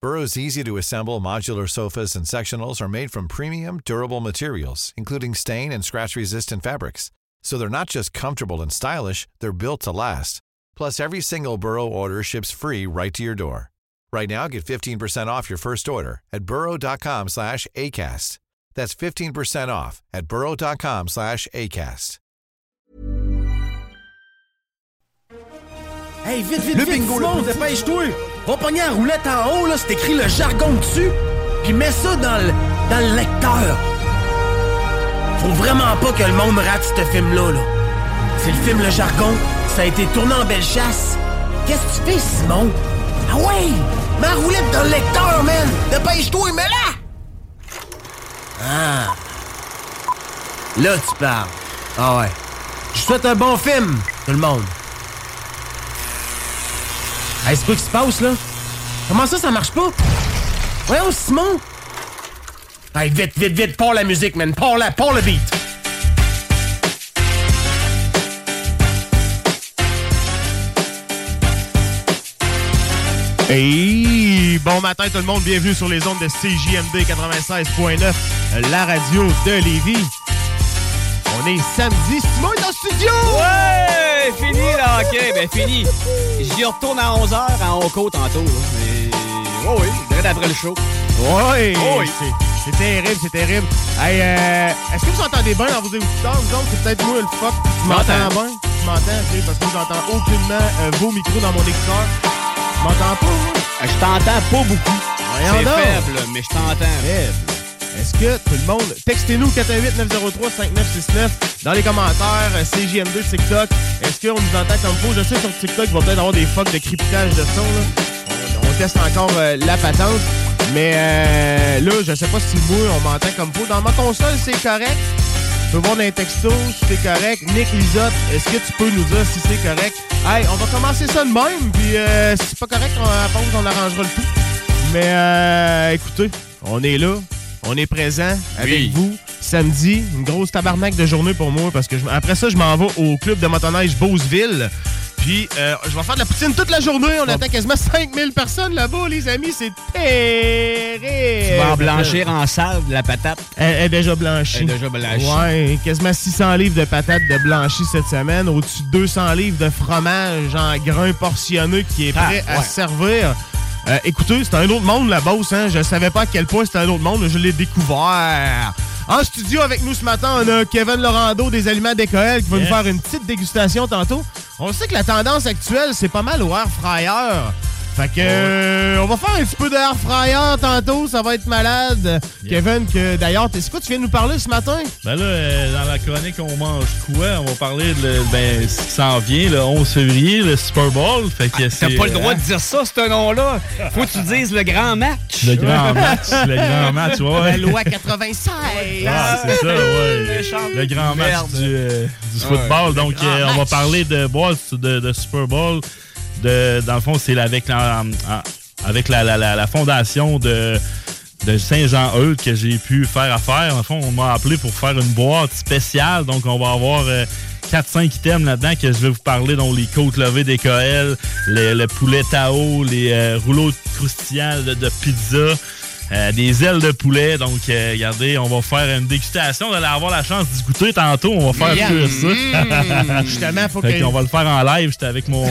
Burrow's easy to assemble modular sofas and sectionals are made from premium, durable materials, including stain and scratch resistant fabrics. So they're not just comfortable and stylish, they're built to last. Plus, every single Burrow order ships free right to your door. Right now, get 15% off your first order at burrow.com slash ACAST. That's 15% off at burrow.com slash ACAST. Hey, vite, vite, vite, Simon, dépêche-toi! Va pogner la roulette en haut, là, c'est écrit le jargon dessus, puis mets ça dans le, dans le lecteur. Faut vraiment pas que le monde rate ce film-là, là. C'est le film Le Jargon, ça a été tourné en belle chasse. Qu'est-ce que tu fais, Simon? Ah ouais! Ma roulette dans le lecteur, man! Dépêche-toi, mets-la! Ah. Là, tu parles. Ah ouais. Je souhaite un bon film, tout le monde. Hey, c'est quoi qui se passe, là? Comment ça, ça marche pas? Voyons, Simon! Hey, vite, vite, vite, pars la musique, man. Pars la, pars le beat. Hey, bon matin tout le monde, bienvenue sur les ondes de CJMD 96.9, la radio de Lévis. On est samedi, Simon est en studio! Ouais! Fini, là, OK, ben fini. J'y retourne à 11h à Onco tantôt. là. Mais... Ouais, oui, direct après le show. Ouais! Oh oui. C'est- terrible, c'est terrible. Hey, euh, est-ce que vous entendez bien dans vos écouteurs? Vous autres, c'est peut-être moi le fuck. Tu m'entends bien? Tu m'entends, ok? Parce que j'entends aucunement euh, vos micros dans mon écouteur. Tu m'entends pas, moi? Euh, Je t'entends pas beaucoup. C'est faible, mais je t'entends. Faible. Est-ce que tout le monde. Textez-nous 418-903-5969 dans les commentaires, euh, CJM2 TikTok. Est-ce qu'on nous entend comme faut? Je sais sur TikTok, il va peut-être avoir des fucks de cryptage de son. Là. On, on teste encore euh, la patente. Mais euh, là, je sais pas si moi, on m'entend comme faut. Dans ma console, c'est correct. Tu peux voir dans les textos si c'est correct. Nick Lisotte, est-ce que tu peux nous dire si c'est correct? Hey, on va commencer ça de même. Puis euh, si c'est pas correct, on, à pause, on arrangera le tout. Mais euh, écoutez, on est là. On est présent avec Oui. vous samedi. Une grosse tabarnak de journée pour moi parce que je- après ça, je m'en vais au club de motoneige Beauceville. Puis euh, je vais faire de la poutine toute la journée. On attend quasiment 5000 personnes là-bas, les amis. C'est terrible. Tu vas en blanchir en salle de la patate. Elle, elle est déjà blanchie. Elle est déjà blanchie. Ouais, quasiment 600 livres de patates de blanchie cette semaine. Au-dessus de 200 livres de fromage en grains portionnés qui est Ah, prêt à ouais. servir. Euh, écoutez, c'est un autre monde, la bosse. Hein? Je savais pas à quel point c'était un autre monde. Je l'ai découvert. En studio avec nous ce matin, on a Kevin Lorando des Aliments d'Écoel qui va nous faire une petite dégustation tantôt. On sait que la tendance actuelle, c'est pas mal au air fryer. Fait que euh, on va faire un petit peu de air fryer tantôt, ça va être malade. Kevin, que d'ailleurs, t'es- c'est quoi tu viens de nous parler ce matin? Ben là, euh, dans la chronique On mange quoi? On va parler de ben, ce qui s'en vient le 11 février, le Super Bowl. Fait que T'as c'est, pas le droit hein, de dire ça, ce nom-là. Faut que tu dises le grand match. Le grand match, le grand match, ouais. La loi 96! Ah, c'est ça, ouais. Le grand match merde. du, euh, du football. Donc, euh, on va parler de, bois de, de Super Bowl. Dans le fond, c'est avec la, en- fondation de, de Saint-Jean-Eudes que j'ai pu faire affaire. Le fond, on m'a appelé pour faire une boîte spéciale. Donc, on va avoir euh, 4-5 items là-dedans que je vais vous parler, dont les côtes levées d'Écoël, le, le poulet Tao, les euh, rouleaux croustillants de pizza. Euh, des ailes de poulet. Donc, euh, regardez, on va faire une dégustation. Vous allez avoir la chance d'y goûter tantôt. On va faire Yeah. tout ça. Mmh, justement, faut Fait que. qu'on va le faire en live. J'étais avec mon,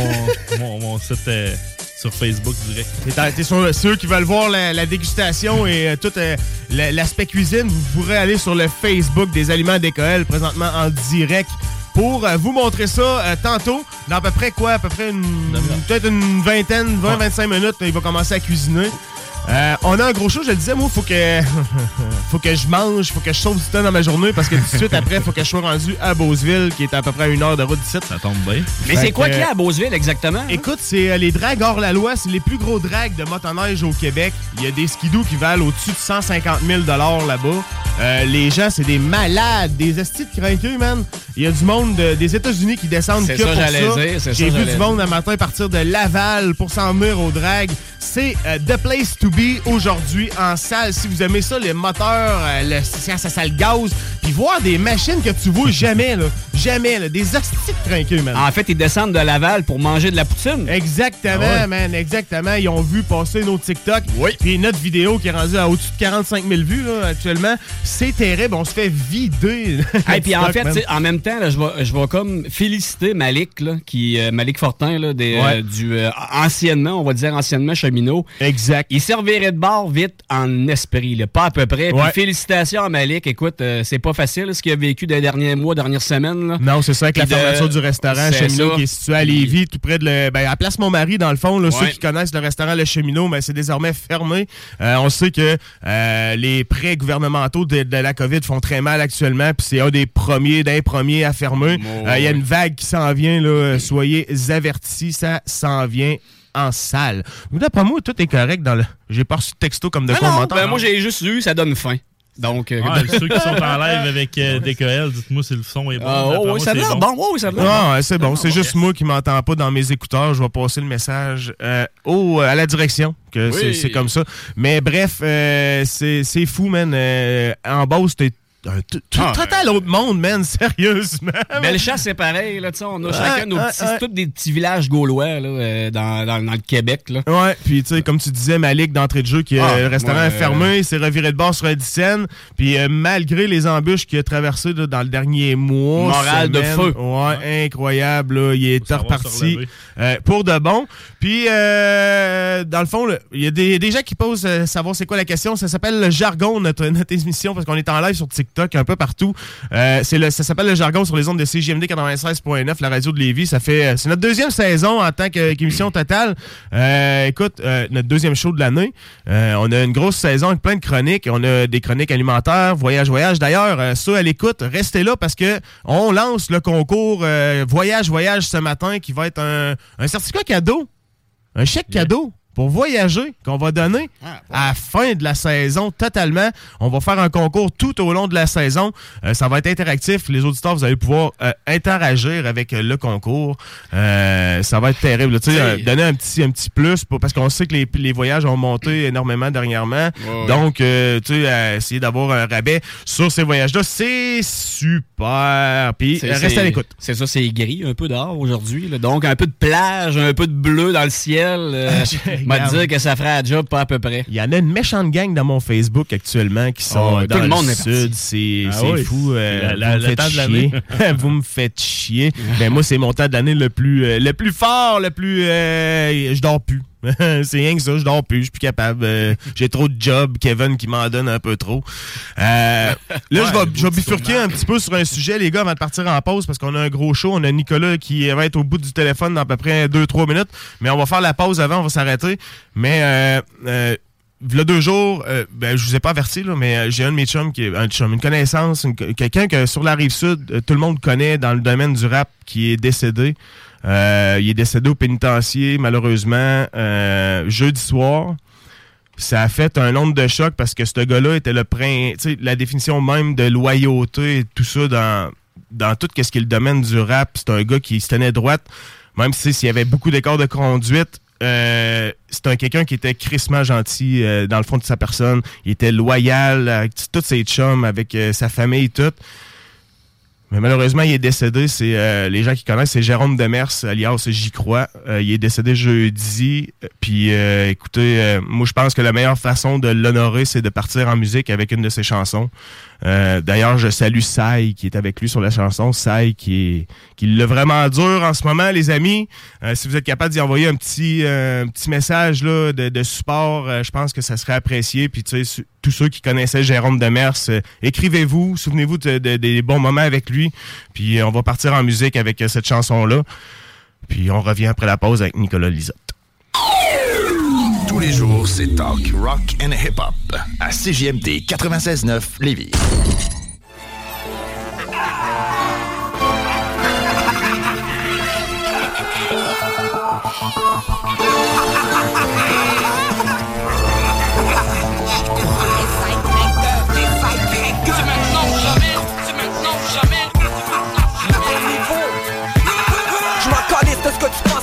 mon, mon site euh, sur Facebook direct. T'es- sur ceux qui veulent voir la, la dégustation et euh, tout euh, la- l'aspect cuisine, vous pourrez aller sur le Facebook des Aliments d'Écoël présentement en direct pour vous montrer ça euh, tantôt. Dans à peu près quoi? À peu près une, peut-être une vingtaine, 20-25 minutes, il va commencer à cuisiner. Euh, on a un gros show, je le disais, moi, faut que faut que je mange, faut que je sauve du temps dans ma journée parce que tout de suite après, faut que je sois rendu à Beauceville, qui est à peu près à une heure de route d'ici. Ça tombe bien. Mais c'est quoi qu'il y a à Beauceville exactement? Écoute, c'est euh, les drags hors la loi, c'est les plus gros drags de motoneige au Québec. Il y a des skidoo qui valent au-dessus de 150 000 là-bas. Euh, les gens, c'est des malades, des estis de man. Il y a du monde de- des États-Unis qui descendent que ça, pour ça. J'ai vu du monde un matin partir de Laval pour s'en venir au drag. C'est euh, The Place to Be aujourd'hui en salle. Si vous aimez ça, les moteurs, euh, le, ça, ça, ça le gaz, puis voir des machines que tu vois jamais, là. Jamais, là. Des de craqueux, man. En fait, ils descendent de Laval pour manger de la poutine. Exactement, Ah ouais. man, exactement. Ils ont vu passer nos TikTok. Oui. Puis notre vidéo qui est rendue à au-dessus de 45 000 vues là, actuellement. C'est terrible. On se fait vider. Et puis en fait, en même temps, là, je vais, je vais comme féliciter Malik, là, qui, euh, Malik Fortin, là, des, Ouais. euh, du euh, anciennement, on va dire anciennement cheminot. Exact. Il servirait de bord vite en esprit, là, pas à peu près. Puis Ouais. félicitations à Malik. Écoute, c'est pas facile ce qu'il a vécu des derniers mois, dernières semaines. Là. Non, c'est ça, avec la fermeture du restaurant Cheminot ça. qui est situé à Lévis, tout près de le, ben, à Place Montmarie, dans le fond. Là, Ceux qui connaissent le restaurant Le Cheminot, ben, c'est désormais fermé. On sait que les prêts gouvernementaux de, de la COVID font très mal actuellement, puis c'est un des premiers, d'un à fermer. Euh, Il y a une vague qui s'en vient, là. soyez avertis, ça s'en vient en salle. Mais d'après moi, tout est correct dans le... J'ai pas reçu de texto comme de Ah non, commentaires. ben, moi j'ai juste eu, ça donne faim. Donc, euh, Ouais, ceux qui sont en live avec euh, DKL, dites-moi si le son est bon. ah, oh, oui, ça a c'est l'air bon. Oh, oui, ça bon. Non, ouais, c'est bon. C'est juste moi qui m'entends pas dans mes écouteurs. Je vais passer le message euh, au, à la direction. que c'est- Oui. C'est comme ça. Mais bref, euh, c'est c'est fou, man. Euh, en bas, c'était un t- t- Ah, total autre monde, man. Sérieusement. Bellechasse, c'est pareil. Là, tu sais, on a chacun nos petits, c'est tous des petits villages gaulois là, euh, dans, dans, dans le Québec. Là. Ouais, puis tu sais, comme tu disais, Malik d'entrée de jeu, qui Ah, le restaurant ouais. est fermé, il s'est reviré de bord sur Edison, puis euh, malgré les embûches qu'il a traversées là, dans le dernier mois, Morale de feu. Ouais, incroyable, là, il est reparti euh, pour de bon. Puis, euh, dans le fond, il y a des, des gens qui posent euh, savoir c'est quoi la question. Ça s'appelle le jargon, notre, notre émission, parce qu'on est en live sur TikTok, un peu partout. Euh, c'est le, ça s'appelle le jargon sur les ondes de CGMD 96.9, la radio de Lévis. Ça fait, euh, c'est notre deuxième saison en tant qu'émission totale. Euh, écoute, euh, notre deuxième show de l'année. On a une grosse saison avec plein de chroniques. On a des chroniques alimentaires, voyage, voyage. D'ailleurs, ceux à l'écoute, restez là parce que on lance le concours voyage, voyage ce matin qui va être un, un certificat cadeau, un chèque cadeau pour voyager qu'on va donner à la fin de la saison totalement. On va faire un concours tout au long de la saison. Euh, ça va être interactif. Les auditeurs, vous allez pouvoir euh, interagir avec euh, le concours. Euh, ça va être terrible. Tu sais, euh, donner un petit, un petit plus pour- parce qu'on sait que les, les voyages ont monté énormément dernièrement. ouais. Donc, euh, tu sais, essayer d'avoir un rabais sur ces voyages-là, c'est super. Puis, restez à l'écoute. C'est ça, c'est gris, un peu dehors aujourd'hui. Donc, un peu de plage, un peu de bleu dans le ciel. M'a dire que ça ferait la job pas à peu près. Il y en a une méchante gang dans mon Facebook actuellement qui sont Oh, dans tout le monde le est parti. sud. C'est Ah oui, fou. euh, c'est la- la- vous me le faites temps de chier. l'année. vous me faites chier. Ben moi, c'est mon temps de l'année le plus, euh, le plus fort, le plus... euh, je dors plus. c'est rien que ça, je dors plus, je suis plus capable. euh, J'ai trop de jobs, Kevin qui m'en donne un peu trop. Euh, là, je vais, je vais bifurquer un petit peu sur un sujet, les gars, avant de partir en pause, parce qu'on a un gros show. On a Nicolas qui va être au bout du téléphone dans à peu près 2-3 minutes. Mais on va faire la pause avant, on va s'arrêter. Mais euh, euh, V'là deux jours, euh, ben, je vous ai pas averti, là, mais j'ai un de mes chums, qui est un chum, une connaissance, quelqu'un que sur la rive sud, tout le monde connaît dans le domaine du rap, qui est décédé. Euh, il est décédé au pénitencier, malheureusement, euh, jeudi soir. Ça a fait un onde de choc parce que ce gars-là était le prin, tu sais, la définition même de loyauté et tout ça dans, dans tout ce qui est le domaine du rap. C'est un gars qui se tenait droite, même si s'il y avait beaucoup d'écarts de conduite. Euh, c'est un quelqu'un qui était crissement gentil euh, dans le fond de sa personne. Il était loyal avec tous ses chums, avec euh, sa famille et tout. Mais malheureusement, il est décédé. C'est euh, les gens qui connaissent, c'est Jérôme Demers, alias J'y crois. Euh, il est décédé jeudi. Euh, Puis, euh, écoutez, moi, je pense que la meilleure façon de l'honorer, c'est de partir en musique avec une de ses chansons. Euh, D'ailleurs, je salue Sai qui est avec lui sur la chanson. Sai qui est qui l'a vraiment dur en ce moment, les amis. Euh, si vous êtes capable d'y envoyer un petit euh, petit message là, de, support, je pense que ça serait apprécié. Puis tu sais, tous ceux qui connaissaient Jérôme Demers, écrivez-vous, souvenez-vous de- de- des bons moments avec lui. Puis on va partir en musique avec cette chanson-là. Puis on revient après la pause avec Nicolas Lisotte. Tous les jours, c'est talk, rock and hip-hop à CJMD 96.9 Lévis.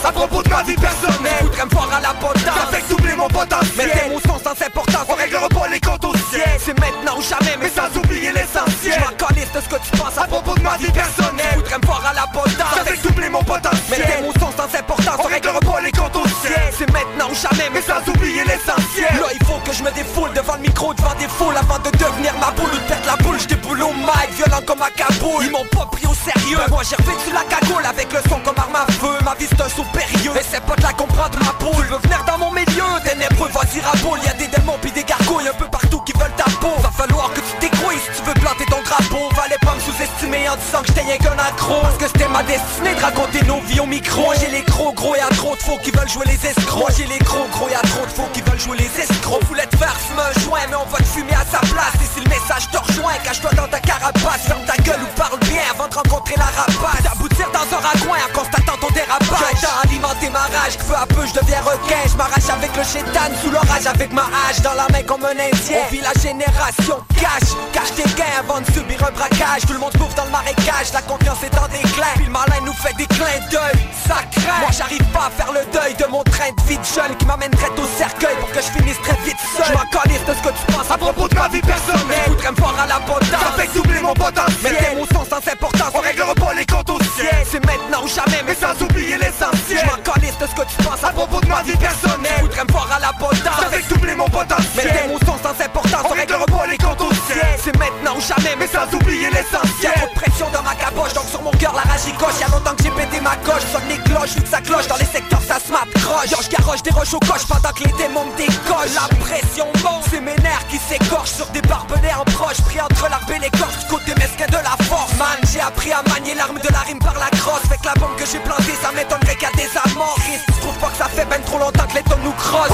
À propos de ma vie personnelle Voudrais me voir à la potence Ça fait doubler mon potentiel sont sans importance On pas les comptes au C'est maintenant ou jamais mais sans oublier l'essentiel. Je calisse de ce que tu penses à propos de ma vie personnelle. Voudrais me voir à la potence Ça fait doubler mon potentiel. Mais tes mots sont sans importance. On réglera pas les comptes au ciel. C'est maintenant ou jamais mais sans oublier l'essentiel. Là il faut que je me défoule devant le micro devant des foules Avant de devenir ma boule ou de perdre la boule. Je déboule au mic violent comme un caboule. Ils m'ont pas pris au sérieux. Moi j'ai revêtu la cagoule avec le son comme arme à feu. Ma vie c'est un saut périlleux Essaie pas de la comprendre ma boule. Tu veux venir dans mon milieu Ténébreux vas-y raboule. Y'a des démons pis des gargouilles un peu partout qui veulent Va falloir que tu t'écrouilles si tu veux planter ton drapeau Fallait pas me sous-estimer en disant que j'étais rien qu'un accro. Parce que c'était ma destinée de raconter nos vies au micro. Moi j'ai les gros gros y'a trop de faux qui veulent jouer les escrocs. Moi j'ai les gros gros y'a trop de faux qui veulent jouer les escrocs. On voulait te faire un joint mais on va te fumer à sa place. Et si le message te rejoint cache-toi dans ta carapace. Ferme ta gueule ou parle bien avant de rencontrer la rapace D'aboutir dans un ragouin en constatant ton dérapage. J'ai alimenter ma rage, peu à peu je deviens requin. Je m'arrache avec le chétan sous l'orage avec ma hache Dans la main comme un indien. On vit la génération cash. Cache tes gains avant de subir un braquage. Tout le monde bouffe dans le marécage La confiance est en déclin. Puis le malin nous fait des clins d'œil Ça craint. Moi j'arrive pas à faire le deuil de mon train de vie de jeune Qui m'amènerait au cercueil pour que je finisse très vite seul. Je m'en de ce que tu penses à propos de ma vie personnelle. Voudrais me voir à la potence. Ça fait doubler mon potentiel. Mais tes mots sont sans importance On réglera pas les comptes au C'est maintenant ou jamais mais sans oublier l'essentiel Je m'en de ce que tu penses à propos de ma vie personnelle. Voudrais me voir à la potence Ça fait doubler mon potentiel. Mais tes mots sont sans importance On réglera pas les comptes au ciel C'est maintenant ou jamais mais sans oublier l'essentiel Trop de pression dans ma caboche donc sur mon cœur la rage y coche. Y'a longtemps que j'ai pété ma coche. Sonne les cloches vu que ça cloche. Dans les secteurs ça se m'approche. Genre garoche des roches au coche pendant que les démons me décollent La pression monte. C'est mes nerfs qui s'écorchent sur des barbelés en proche. Pris entre l'arbre et l'écorce du côté mesquin de la force. Man j'ai appris à manier l'arme de la rime par la crosse. Que la bombe que j'ai plantée ça m'étonnerait qu'à des amoristes Tu trouves pas que ça fait ben trop longtemps que les tonnes nous crossent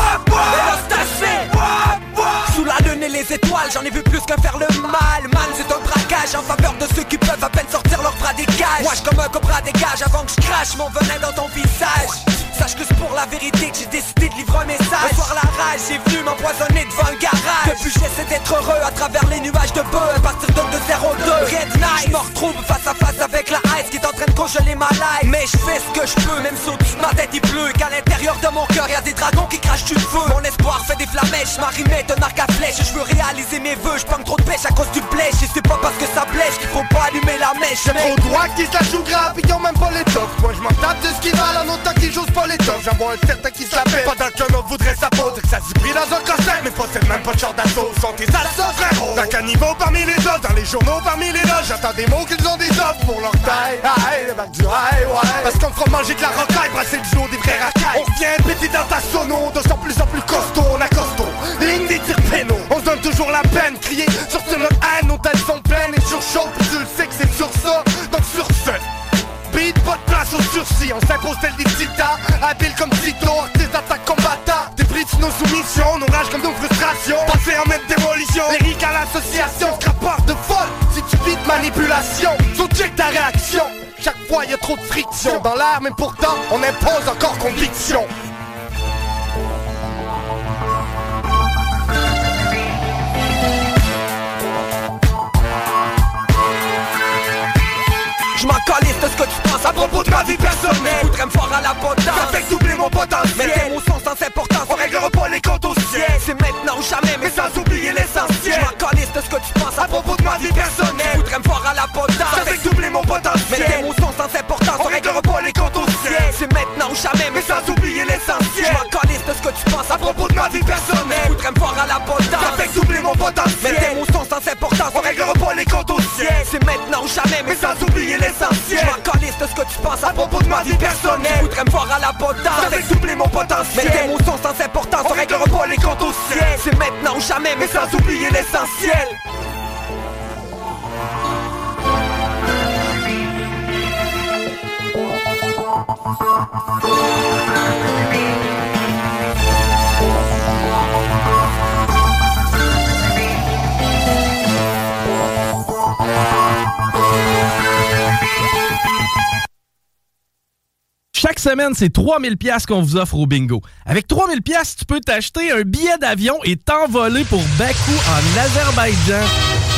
Sous la lune et les étoiles j'en ai vu plus qu'un faire le mal. Man c'est un braquage en faveur de ceux qui peuvent à peine sortir leurs bras des cages. Je comme un cobra dégage avant que je crache mon venin dans ton visage. Sache que c'est pour la vérité que j'ai décidé de livrer un message. Ce soir la rage, j'ai venu m'empoisonner devant le garage. Depuis j'essaie d'être heureux à travers les nuages de bœuf. À partir de 2-0-2 Red Night Je me retrouve face à face avec la ice qui est en train de congeler ma life. Mais je fais ce que je peux, même si ma tête il pleut. Qu'à l'intérieur de mon cœur y a des dragons qui crachent du feu. Mon espoir fait des flamèches, est un arc à flèche. Je veux réaliser mes vœux, je trop de pêche à cause du blèche Et c'est pas parce que ça blèche qu'il faut pas allumer la mèche. J'aime trop droit qui se la joue grave, ils ont même pas les tops Moi je m'en tape de ce qui va, en autant qu'ils j'ose pas les tops J'en vois un certain qui s'appelle. Pendant qu'un autre voudrait sa peau. Que ça s'y pris dans un corset Mais possède même pas de genre d'assaut. Sont tes assos frérot. D'un caniveau parmi les autres Dans les journaux parmi les loges. J'entends des mots qu'ils ont des offres pour leur taille. Aïe, le ouais. Parce qu'on fera manger de la rocaille Brasser le jour des vrais racailles. On revient péter dans ta sono De plus en plus costaud, on a costaud des On toujours la peine. Crier sur ce notre haine Nos têtes sont pleines et chaudes Puis tu le sais que c'est sur ça. Donc sur ce Beat, pas de place au sursis, on tel des titans Habile comme Tito, des attaques combattants Des brides nos soumissions, nos rages comme nos frustrations. Passé en même démolition, lyrique à l'association Scrapeur de folle, si tu manipulation. Sous-check ta réaction. Chaque fois y a trop de friction. Dans l'air mais pourtant on impose encore conviction m'en calisse de ce que tu penses à propos de ma vie personnelle. Voudrais me voir à la potence. Ça fait doubler mon potentiel. Mais tes mots sont sans importance. On réglera pas les comptes au ciel. C'est maintenant ou jamais mais sans oublier l'essentiel. Je m'en calisse de ce que tu penses à propos de ma vie personnelle. Voudrais me voir à la potence. Ça fait doubler mon potentiel. Mais tes mots sont sans importance. On réglera pas les comptes au ciel C'est maintenant ou jamais mais sans oublier l'essentiel. Je m'en de ce que tu penses à propos de ma vie personnelle. Voudrais me voir à la potence Ça fait doubler mon potentiel. Mais tes mots sont sans importance On réglera pas les comptes au ciel. C'est maintenant ou jamais mais sans oublier l'essentiel. Je m'en de ce que tu penses à propos de ma vie personnelle. Voudrais me voir à la potence Ça fait doubler mon potentiel. Mais tes mots sont sans importance On réglera pas les comptes au ciel. C'est maintenant ou jamais mais sans oublier l'essentiel Chaque semaine, c'est 3000 pièces qu'on vous offre au bingo. Avec 3000 pièces, tu peux t'acheter un billet d'avion et t'envoler pour Bakou en Azerbaïdjan.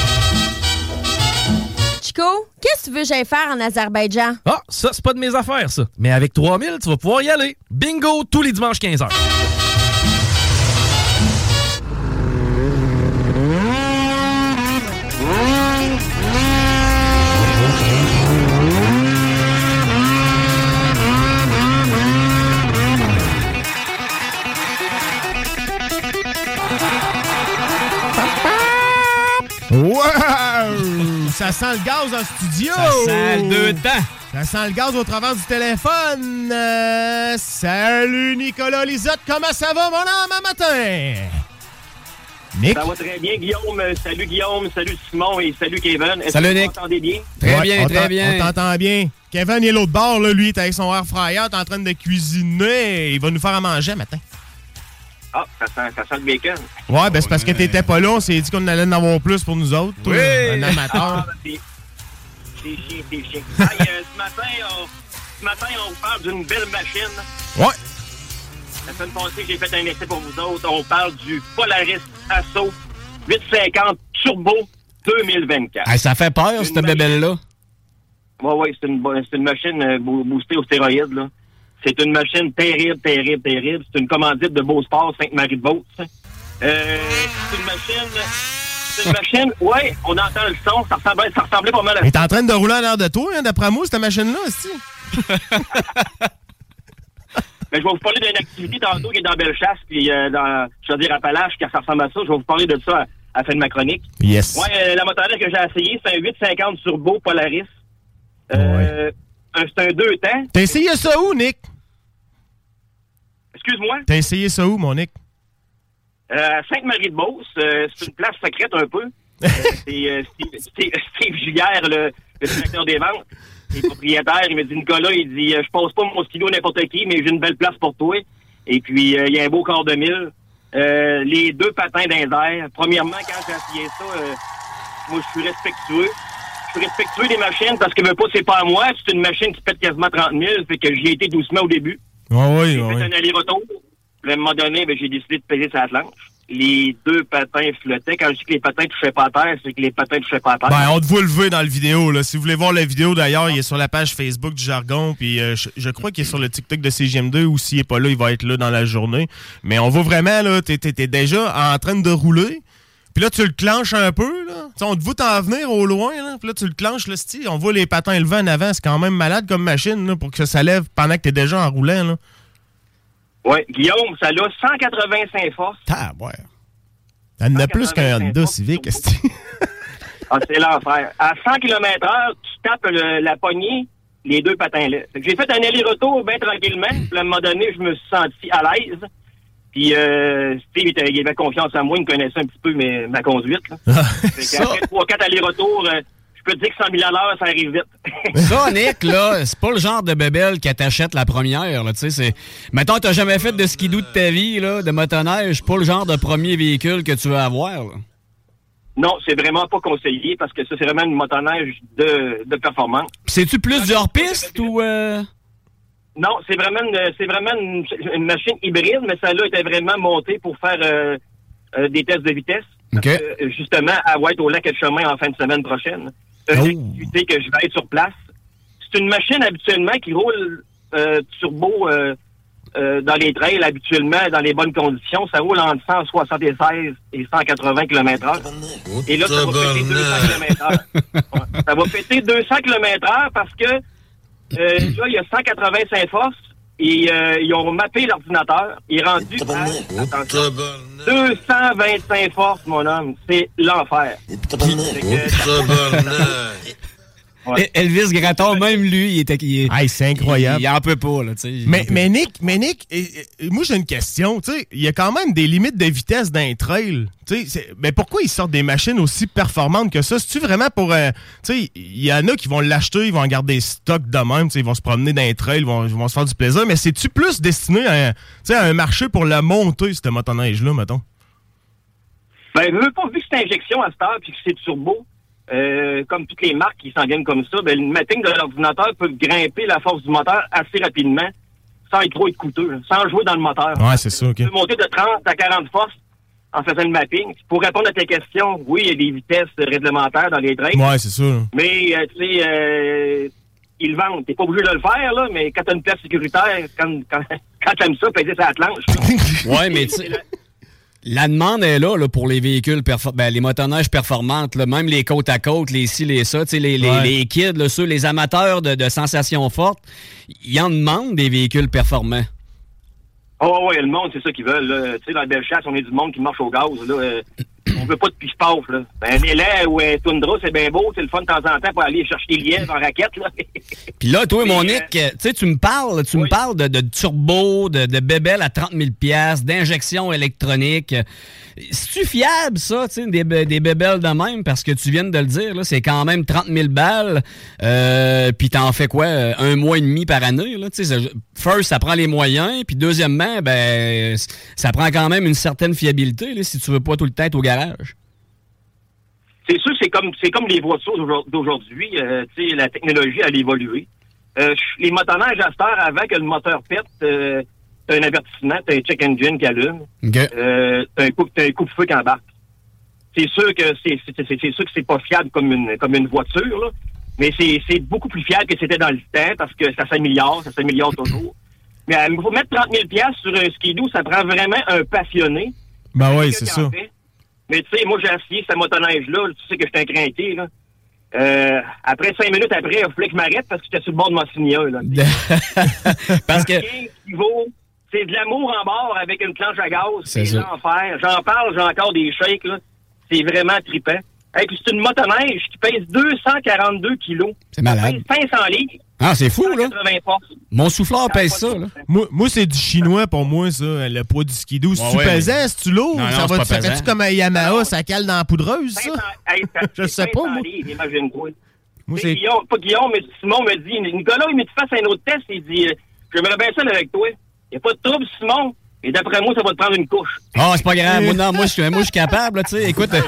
Chico, qu'est-ce que tu veux que j'aille faire en Azerbaïdjan? Ah, ça, c'est pas de mes affaires, ça. Mais avec 3000, tu vas pouvoir y aller. Bingo tous les dimanches 15h. Wow! Ça sent le gaz en studio! Ça sent le deux temps. Ça sent le gaz au travers du téléphone! Euh, salut Nicolas Lisotte, comment ça va mon homme matin? Nick? Ça va très bien, Guillaume. Euh, Salut, Guillaume. Salut, Simon et salut, Kevin. Est-ce Salut, que Nick. Vous m'entendez bien? Très Ouais, bien, très bien. On t'entend bien. Kevin il est l'autre bord, là, lui, il est avec son air fryer, t'es en train de cuisiner. Il va nous faire à manger matin. Ah, ça sent, ça sent le bacon. Ouais, ben c'est parce que t'étais pas là, on s'est dit qu'on allait en avoir plus pour nous autres. toi, Oui. Un Ah, amateur. ben, c'est chiant, c'est chiant. Hey, euh, ce, matin, on, ce matin, on vous parle d'une belle machine. Ouais. La semaine passée, j'ai fait un essai pour vous autres. On parle du Polaris Asso 850 Turbo 2024. Hey, ça fait peur, Une cette machine. bébelle-là. Ouais, ouais, c'est une, une machine euh, bo- boostée aux stéroïdes, là. C'est une machine terrible, terrible, terrible. C'est une commandite de Beausport, Sainte-Marie-de-Beauce. Euh, c'est une machine... C'est une machine... Ouais, on entend le son. Ça ressemblait, ça ressemblait pas mal à Il est en train de rouler en l'air de toi, hein, d'après moi, cette machine-là, aussi. Mais je vais vous parler d'une activité tantôt qui est dans Bellechasse, puis euh, dans, je veux dire, Appalaches, car ça ressemble à ça. Je vais vous parler de ça à, à la fin de ma chronique. Yes. Ouais, euh, la motoneige que j'ai essayée, c'est un 850 Turbo Polaris. Euh, C'est un deux temps. T'as essayé ça où, Nick? Excuse-moi? T'as essayé ça où, mon Nick? Euh, à Sainte-Marie-de-Beauce, euh, c'est une place secrète un peu. Euh, c'est Steve, Steve- Giguère, le, le directeur des ventes, le propriétaire. Il me dit, Nicolas, il dit, je passe pas mon stylo à n'importe qui, mais j'ai une belle place pour toi. Et puis, il y a un beau quart de mille. Les deux patins airs. Premièrement, quand j'ai essayé ça, moi, je suis respectueux. Je suis respectueux des machines parce que, veux pas, c'est pas à moi. C'est une machine qui pète quasiment 30 000. Fait que j'y ai été doucement au début. Ouais, ouais, J'ai ouais. fait un aller-retour. À un moment donné, ben, j'ai décidé de peser sa planche. Les deux patins flottaient. Quand je dis que les patins touchaient pas à terre, c'est que les patins touchaient pas à terre. Ben, on te voit lever dans le vidéo. Là. Si vous voulez voir la vidéo, d'ailleurs, il est sur la page Facebook du Jargon. Puis euh, je, je crois qu'il est sur le TikTok de CGM2 ou s'il est pas là, il va être là dans la journée. Mais on voit vraiment, là, t'es déjà en train de rouler. Puis là, tu le clenches un peu. Là. Tu sais, on te voit t'en venir au loin. Là. Puis là, tu le clenches. Là, c'ti, on voit les patins élevés en avant. C'est quand même malade comme machine là, pour que ça lève pendant que t'es déjà en roulant. Là. Oui, Guillaume, ça a 185 forces. Ah, ouais. Elle en a plus qu'un Honda Civic. c'ti. Ah, c'est l'enfer. À 100 km heure, tu tapes le- la poignée, les deux patins là. J'ai fait un aller-retour bien tranquillement. Puis à un moment donné, je me suis senti à l'aise. Puis euh, Steve, il, était- il avait confiance en moi, il me connaissait un petit peu mes- ma conduite. Là. Fait qu'après 3-4 allers-retours, euh, je peux te dire que 100 000 à l'heure, ça arrive vite. Ça, Nick, là, c'est pas le genre de bébelle que t'achètes la première, là, tu sais, c'est... Mettons, t'as jamais fait de skidoo de ta vie, là, de motoneige, c'est pas le genre de premier véhicule que tu veux avoir, là. Non, c'est vraiment pas conseillé parce que ça, c'est vraiment une motoneige de, de performance. Pis c'est-tu plus du hors-piste ou... euh, Non, c'est vraiment une, c'est vraiment une, une machine hybride, mais celle-là était vraiment montée pour faire euh, euh, des tests de vitesse. OK. Euh, justement, à White au lac et chemin en fin de semaine prochaine. Une Oh. activité que je vais être sur place. C'est une machine habituellement qui roule euh, turbo euh, euh, dans les trails habituellement, dans les bonnes conditions. Ça roule entre 176 et 180 km heure. Et là, ça va péter 200 km heure. Ouais. Ça va péter 200 km heure parce que euh, là, il y a 185 forces et euh, ils ont mappé l'ordinateur. Il est rendu à, attention, 225 forces, mon homme. C'est l'enfer. Ouais. Elvis Gratton, même lui, il était... Il, Hey, c'est incroyable. Il, il en peut pas, là, tu sais. Mais, mais Nick, mais Nick et- et- moi j'ai une question. Tu sais, il y a quand même des limites de vitesse dans les trails. Tu sais, mais pourquoi ils sortent des machines aussi performantes que ça? C'est-tu vraiment pour. euh, tu sais, il y en a qui vont l'acheter, ils vont en garder stock de même, tu sais, ils vont se promener dans les trails, ils vont, ils vont se faire du plaisir. Mais c'est-tu plus destiné à, un- tu sais, à un marché pour la monter, cette motoneige-là, mettons? Ben, je veux pas, vu que c'est injection à cette heure puis que c'est turbo, euh, comme toutes les marques qui s'en viennent comme ça, ben, le mapping de l'ordinateur peut grimper la force du moteur assez rapidement sans être trop être coûteux, sans jouer dans le moteur. Ouais, c'est ça, OK. Tu peux monter de 30 à 40 forces en faisant le mapping. Pour répondre à tes questions, oui, il y a des vitesses réglementaires dans les trains. Ouais, c'est ça. là. Mais, euh, tu sais, euh, ils le vendent. T'es pas obligé de le faire, là, mais quand t'as une place sécuritaire, quand, quand, quand t'aimes ça, peser sa planche. Ouais, mais tu sais, la demande est là, là, pour les véhicules, ben, les motoneiges performantes, là, même les côte à côte, les ci, les ça, tu sais, les, les, Ouais. les kids, là, ceux, les amateurs de, de sensations fortes, ils en demandent des véhicules performants. Oh, ouais, le monde, c'est ça qu'ils veulent. là. Tu sais, dans la belle chasse, on est du monde qui marche au gaz. Là. Euh, on veut pas de pif-paf. Là. Ben, un élan ou un toundra, c'est bien beau. C'est le fun de temps en temps pour aller chercher des lièvres en raquette. Là. Puis là, toi, Monique, tu sais, tu me parles, tu me parles de, de turbo, de, de bébelle à 30 000 piastres, d'injection électronique. C'est-tu fiable, ça, tu sais, des, des bébelles de même? Parce que tu viens de le dire, là, c'est quand même 30 000 balles. Euh, puis t'en fais quoi? euh, Un mois et demi par année, là? Tu sais, ça- first, ça prend les moyens. Puis deuxièmement, ben, ça prend quand même une certaine fiabilité, là, si tu veux pas tout le temps être au garage. C'est sûr, c'est comme c'est comme les voitures d'aujourd'hui-. Euh, la technologie, a évolué. Euh, les motoneiges à cette heure, avant que le moteur pète, euh, t'as un avertissement, t'as un check engine qui allume, euh, t'as un coup, t'as un coup-de-feu qui embarque. C'est sûr que c'est sûr que c'est pas fiable comme une comme une voiture, là, mais c'est beaucoup plus fiable que c'était dans le temps parce que ça s'améliore, ça s'améliore toujours. Mais euh, pour mettre 30 000 piastres sur un skidoo, ça prend vraiment un passionné. Ben oui, c'est ça. fait. Mais tu sais, moi, j'ai essayé ce motoneige-là. Tu sais que j'étais un crinqué, là. Euh, après cinq minutes après, il fallait que je m'arrête parce que j'étais sur le bord de mon signal. Là. parce que... C'est de l'amour en bord avec une planche à gaz. C'est l'enfer. J'en parle, j'ai encore des shakes, là. C'est vraiment trippant. Et puis c'est une motoneige qui pèse 242 kilos. C'est malade. Ça pèse 500 livres. Ah, c'est fou, là. 80 forces. Mon souffleur pèse ça, là. Moi, moi c'est du chinois pour moi, ça, le poids du skidoo. C'est-tu Ouais, ouais, pesant, mais- c'est-tu lourd? Ça va ça fait-tu comme un Yamaha, ça cale dans la poudreuse, ça? Hey, ça- Je sais pas, 500 moi. Imagine-toi. Moi, C'est. Guillaume, pas Guillaume, mais Simon me dit, Nicolas, il me dit, fasse un autre test. Il dit, euh, j'aimerais bien ça avec toi. Il n'y a pas de trouble, Simon. Et d'après moi, ça va te prendre une couche. Ah, c'est pas grave. Moi, non, moi, je suis, moi, je suis capable, là, tu sais. Écoute, euh,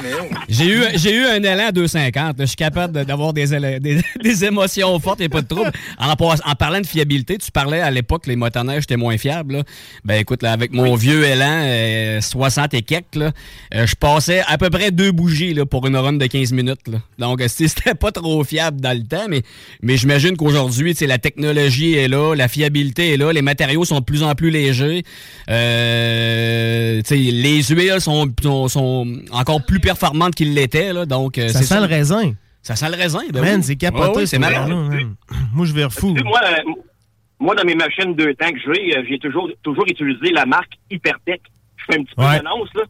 j'ai eu, j'ai eu un élan à 250. là. Je suis capable d'avoir des, des, des émotions fortes et pas de trouble. En, en parlant de fiabilité, tu parlais à l'époque, les motoneiges étaient moins fiables. là. Ben, écoute, là, avec mon vieux élan, euh, 60 et quelques, là, euh, je passais à peu près deux bougies là, pour une run de 15 minutes. là. Donc, euh, c'était c'était pas trop fiable dans le temps, mais, mais j'imagine qu'aujourd'hui, tu sais, la technologie est là, la fiabilité est là, les matériaux sont de plus en plus légers. Euh, sais, les huiles sont, sont, sont encore plus performantes qu'ils l'étaient. là, Donc, euh, Ça sent le raisin. Ça sent le raisin. Ben Man, oui. c'est capoté, Ouais, oui, ce c'est malade. Moi, je vais refou. Moi, euh, moi, dans mes machines deux temps que j'ai, euh, j'ai toujours, toujours utilisé la marque Hypertech. Je fais un petit peu Ouais. d'annonce, là.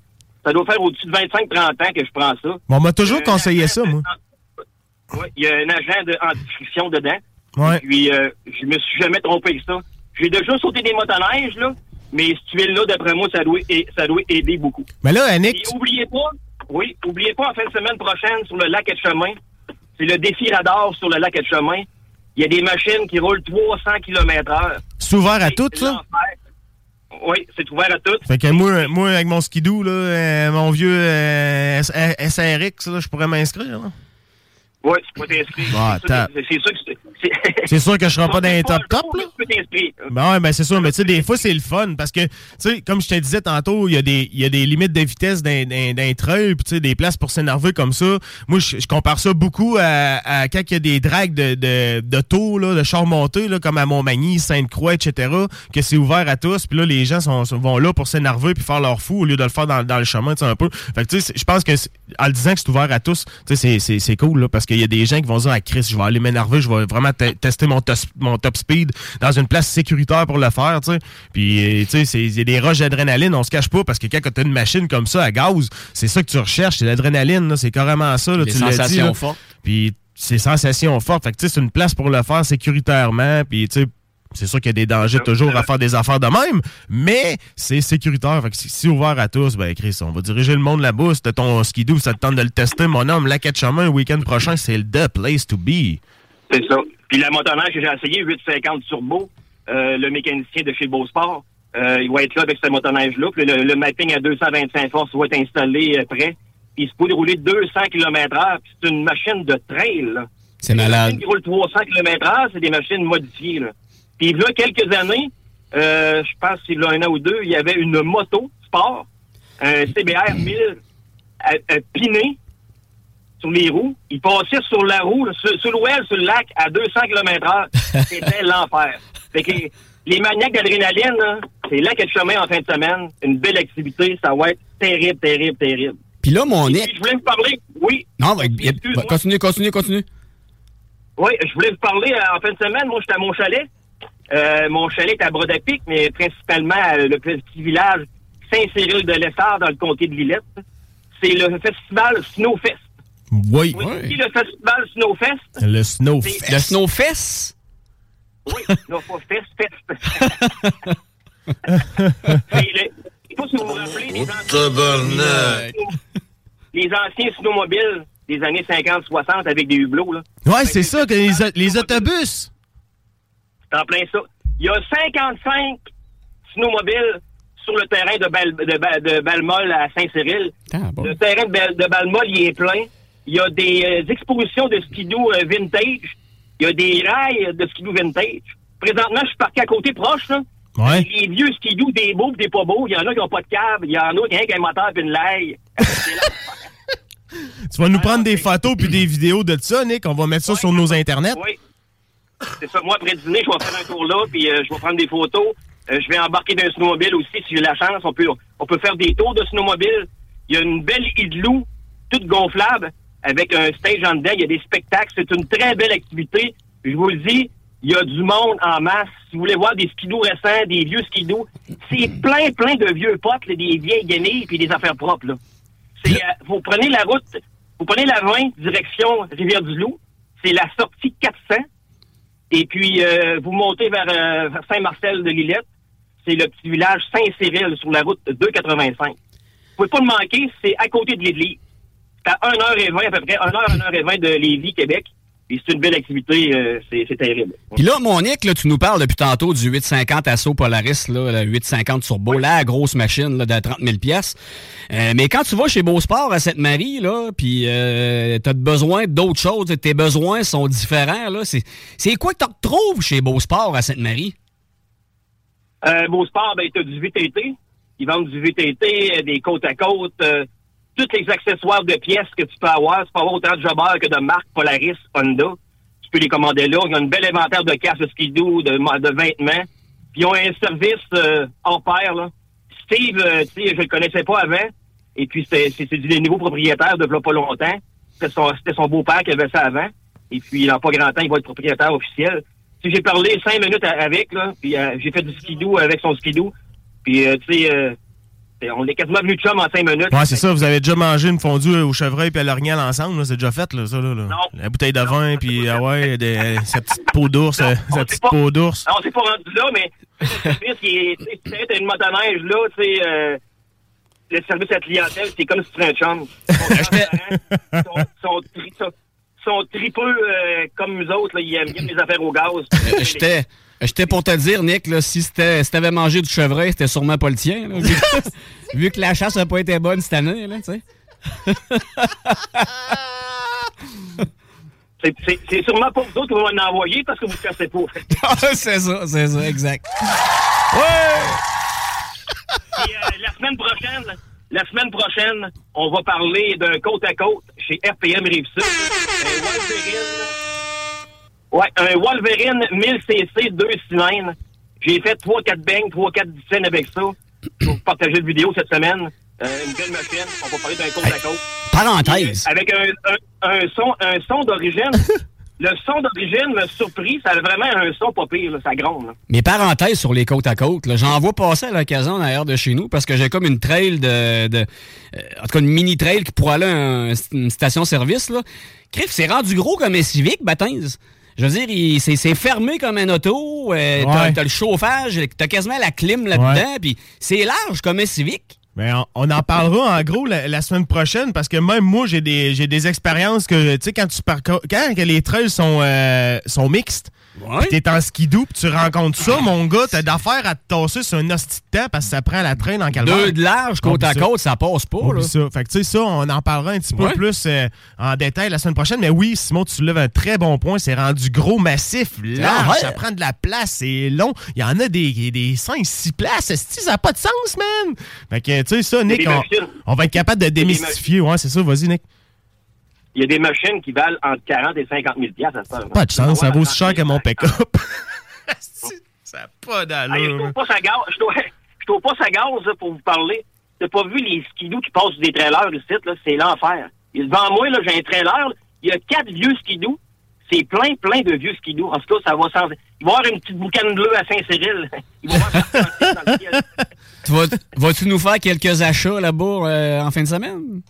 Ça doit faire au-dessus de 25-30 ans que je prends ça. Bon, on m'a toujours Euh, conseillé ça, moi. Ouais, Il y a un agent de anti-friction dedans. Ouais. Puis, euh, je me suis jamais trompé avec ça. J'ai déjà sauté des motoneiges, là. Mais cette huile-là, d'après moi, ça doit, a- ça doit aider beaucoup. Mais là, Annick, Et oubliez pas, oui, oubliez pas, en fin de semaine prochaine, sur le lac et chemin, c'est le défi radar sur le lac et chemin. Il y a des machines qui roulent 300 km heure. c'est ouvert à tout, ça? Oui, c'est ouvert à tout. Fait que moi, moi avec mon skidoo, là, euh, mon vieux euh, SRX, là, je pourrais m'inscrire. Oui, tu peux t'inscrire. Bah, C'est sûr que- c'est sûr que je serai pas dans les top top, là. Ben ouais, ben c'est sûr, mais tu sais, des fois, c'est le fun parce que, tu sais, comme je te disais tantôt, il y, a des- y a des limites de vitesse d'un trail, puis tu sais, des places pour s'énerver comme ça. Moi, je, je compare ça beaucoup à, à quand il y a des drags de, de, de taux, là, de là, comme à Montmagny, Sainte-Croix, etc., que c'est ouvert à tous, puis là, les gens sont, vont là pour s'énerver puis faire leur fou au lieu de le faire dans, dans le chemin, tu sais, un peu. Fait que, tu sais, je pense que, en le disant que c'est ouvert à tous, tu sais, c'est- cool, là, parce qu'il y a des gens qui vont dire, ah, Chris, je vais aller m'énerver, je vais vraiment te- tester mon, top speed dans une place sécuritaire pour le faire, tu sais. Puis, euh, tu sais, c'est- il y a des rushs d'adrénaline, on se cache pas, parce que quand tu as une machine comme ça à gaz, c'est ça que tu recherches, c'est l'adrénaline, c'est carrément ça, là, Les tu l'as dit, sensations là. fortes. Puis, c'est sensations fortes. Fait que, tu sais, c'est une place pour le faire sécuritairement, puis, tu sais, c'est sûr qu'il y a des dangers toujours à faire des affaires de même, mais c'est sécuritaire. Fait que si, ouvert à tous, ben Chris, on va diriger le monde là-bas. C'était ton skidoo, ça te tente de le tester, mon homme. La de chemin, le week-end prochain, c'est le the place to be. C'est ça. Puis la motoneige que j'ai essayé, 850 turbo, euh, le mécanicien de chez Beausport, euh, il va être là avec cette motoneige-là. Puis le, le mapping à 225 forces va être installé euh, prêt. Puis il se peut rouler 200 km heure. Puis c'est une machine de trail. C'est malade. machines qui roulent 300 km heure, c'est des machines modifiées, là. Puis là, quelques années, euh, je pense qu'il y a un an ou deux, il y avait une moto sport, un CBR 1000 à- à piné sur les roues. Il passait sur la roue, sur, sur l'ouest, sur le lac, à 200 km heure. C'était l'enfer. Fait que les maniaques d'adrénaline, c'est là qu'est le chemin en fin de semaine. Une belle activité, ça va être terrible, terrible, terrible. Puis là, mon puis, je voulais vous parler, oui, Non, bien- ben, continue, continue, continue. oui, je voulais vous parler euh, en fin de semaine. Moi, j'étais à mon chalet. Euh, mon chalet est à Brodapic, mais principalement euh, le petit village Saint-Cyril de l'Essard dans le comté de Lillette. C'est le festival Snowfest. Oui. Oui, le festival Snowfest? Le Snow. C'est- Le Snowfest? Oui, non, pas Fest, Je sais pas si vous vous rappelez des anciens, les anciens snowmobiles des années 50-60 avec des hublots, là. Ouais, c'est ça, que les, les autobus. C'est en plein ça. Il y a 55 snowmobiles sur le terrain de, Bal- de, de Balmol à Saint-Cyril. Le terrain de, Bal- de Balmol, il est plein. Il y a des euh, expositions de skidoo euh, vintage. Il y a des rails de skidoo vintage. Présentement, je suis parqué à côté proche, là. Ouais. Les vieux skidoo, des beaux des pas beaux. Il y en a qui n'ont pas de câble. Il y en a qui ont un moteur et une laille. Tu vas nous prendre des photos puis des vidéos de ça, Nick. On va mettre ça sur nos internets. Oui. C'est ça. Moi, après dîner, je vais faire un tour là, puis euh, je vais prendre des photos. Euh, je vais embarquer d'un snowmobile aussi, si j'ai la chance. On peut, on peut faire des tours de snowmobile. Il y a une belle igloo, toute gonflable, avec un stage en dedans. Il y a des spectacles. C'est une très belle activité. Je vous le dis, il y a du monde en masse. Si vous voulez voir des skidoo récents, des vieux skidoo, c'est plein, plein de vieux potes, là, des vieilles guenilles puis des affaires propres. Là. C'est, euh, vous prenez la route, vous prenez la 20 direction Rivière-du-Loup. C'est la sortie 400. Et puis, euh, vous montez vers, euh, vers Saint-Marcel de Lillette. C'est le petit village Saint-Cyril sur la route 285. Vous pouvez pas le manquer, c'est à côté de l'église. À 1h20 à peu près, 1h, 1h20 de Lévis, Québec. Et c'est une belle activité, euh, c'est, terrible. Puis là, mon Nick, là, tu nous parles depuis tantôt du 850 Asso Polaris, là, le 850 Turbo, la grosse machine là, de 30 000 pièces. mais quand tu vas chez Beausport à Sainte-Marie, là, puis euh, t'as besoin d'autres choses, tes besoins sont différents, là, c'est, quoi que tu retrouves chez Beausport à Sainte-Marie? Euh, Beausport, ben, t'as du VTT. Ils vendent du VTT, euh, des côtes à côte, euh, tous les accessoires de pièces que tu peux avoir. Tu peux avoir autant de jobbers que de marques Polaris, Honda. Tu peux les commander là. Ils ont un bel inventaire de casques de skidoo, de, de vêtements. Puis ils ont un service euh, hors pair, là. Steve, euh, tu sais, je le connaissais pas avant. Et puis, c'est du nouveau propriétaire de pas longtemps. C'était son, beau-père qui avait ça avant. Et puis, dans pas grand temps, il va être propriétaire officiel. Tu j'ai parlé cinq minutes avec, là. Puis, euh, j'ai fait du skidoo avec son skidoo. Puis, euh, tu sais, euh, on est quasiment venu de chum en cinq minutes. Ouais, c'est ça. Vous avez déjà mangé une fondue au chevreuil puis à l'orignal ensemble. C'est déjà fait, là, ça. Là, là. La bouteille de vin, puis ah ouais, des- sa petite peau d'ours. euh, sa petite peau d'ours. Non, on s'est pas rendu là, mais le service qui est, une motoneige, là, tu sais, euh, le service à la clientèle, c'est comme si tu un chum. Ils sont sont, sont, sont, tripeux euh, comme nous autres, là, ils aiment bien les affaires au gaz. Euh, J'étais. J'étais pour te dire, Nick, là, si si t'avais mangé du chevreuil, c'était sûrement pas le tien. là, vu, que, vu que la chasse n'a pas été bonne cette année, là, tu sais. C'est- sûrement pas vous autres qui vont m'en envoyer parce que vous ne cassez pas. c'est ça, c'est ça, exact. Puis, euh, la semaine prochaine, la semaine prochaine, on va parler d'un côte à côte chez RPM Rive-Sud. Ouais, un Wolverine 1000 cc 2 cylindres. J'ai fait 3-4 bangs, 3-4 dizaines avec ça. Je vais vous partager la vidéo cette semaine. Euh, une belle machine. On va parler d'un côte à côte. Parenthèse. Avec un, un, un son, un son d'origine. Le son d'origine m'a surpris. Ça a vraiment un son pas pire, là. ça gronde. là. Mes parenthèses sur les côtes à côte, j'en vois passer à l'occasion d'ailleurs de chez nous parce que j'ai comme une trail de. de euh, en tout cas, une mini trail qui pourrait aller à un- une station-service. là. Criff, c'est rendu gros comme un Civic, Baptiste. Je veux dire, il- c'est c'est fermé comme un auto. euh, t'as- Ouais. T'as le chauffage, t'as quasiment la clim là-dedans, puis c'est large comme un Civic. Mais on, on en parlera en gros la, la semaine prochaine parce que même moi j'ai des j'ai des expériences que tu sais quand tu parcours quand les trails sont euh, sont mixtes Puis t'es en skidoo, puis tu rencontres ça, mon gars, t'as d'affaires à te tasser sur un hostie de temps parce que ça prend la traîne en calvaire. Deux de large, côte à côte, ça passe pas. Là. ça. Fait que tu sais, ça, on en parlera un petit peu Ouais. plus euh, en détail la semaine prochaine. Mais oui, Simon, tu lèves un très bon point. C'est rendu gros, massif, large. Ah ouais. Ça prend de la place, c'est long. Il y en a des, des 5-6 places. Esti, Ça n'a pas de sens, man. Fait que, tu sais, ça, Nick, on, on va être capable de démystifier. Ouais, c'est ça. Vas-y, Nick. Il y a des machines qui valent entre 40 et 50 000 piastres à ce temps. Pas de chance, ça vaut aussi cher que mon pick-up. ça n'a pas je d'allure. trouve pas ça gaz. Je trouve, je trouve pas ça gaz là, pour vous parler. T'as pas vu les skidoo qui passent des trailers ici, là, c'est l'enfer. Devant moi, là, j'ai un trailer, il y a quatre vieux skidoo. C'est plein, plein de vieux skidoo. En tout cas, ça va sans. Il va y avoir une petite boucane bleue à Saint-Cyril. Il va y avoir un dans le ciel. Tu vas, vas-tu nous faire quelques achats là-bas euh, en fin de semaine?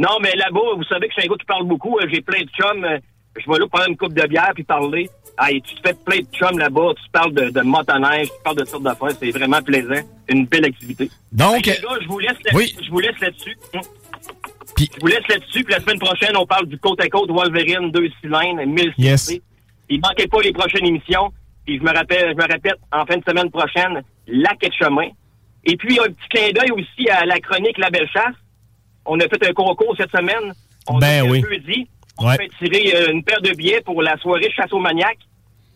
Non, mais là-bas, vous savez que je suis un gars qui parle beaucoup. euh, J'ai plein de chums. euh, Je vais là prendre une coupe de bière puis parler. Ah, et tu te fais plein de chums là-bas. Tu parles de, de motoneige, tu parles de sortes d'affaires. C'est vraiment plaisant. Une belle activité. Donc, Hey, les gars, je vous laisse là- oui. je vous laisse là-dessus. Hum. Je vous laisse là-dessus. Puis la semaine prochaine, on parle du côte à côte Wolverine, deux cylindres, 1000 Yes. Il manquait pas les prochaines émissions. Puis je me rappelle, je me répète, en fin de semaine prochaine, la de chemin. Et puis, un petit clin d'œil aussi à la chronique La Belle Chasse. On a fait un concours cette semaine. On Ben a fait oui. jeudi. On Ouais. a fait tirer euh, une paire de billets pour la soirée Chasse aux maniaques.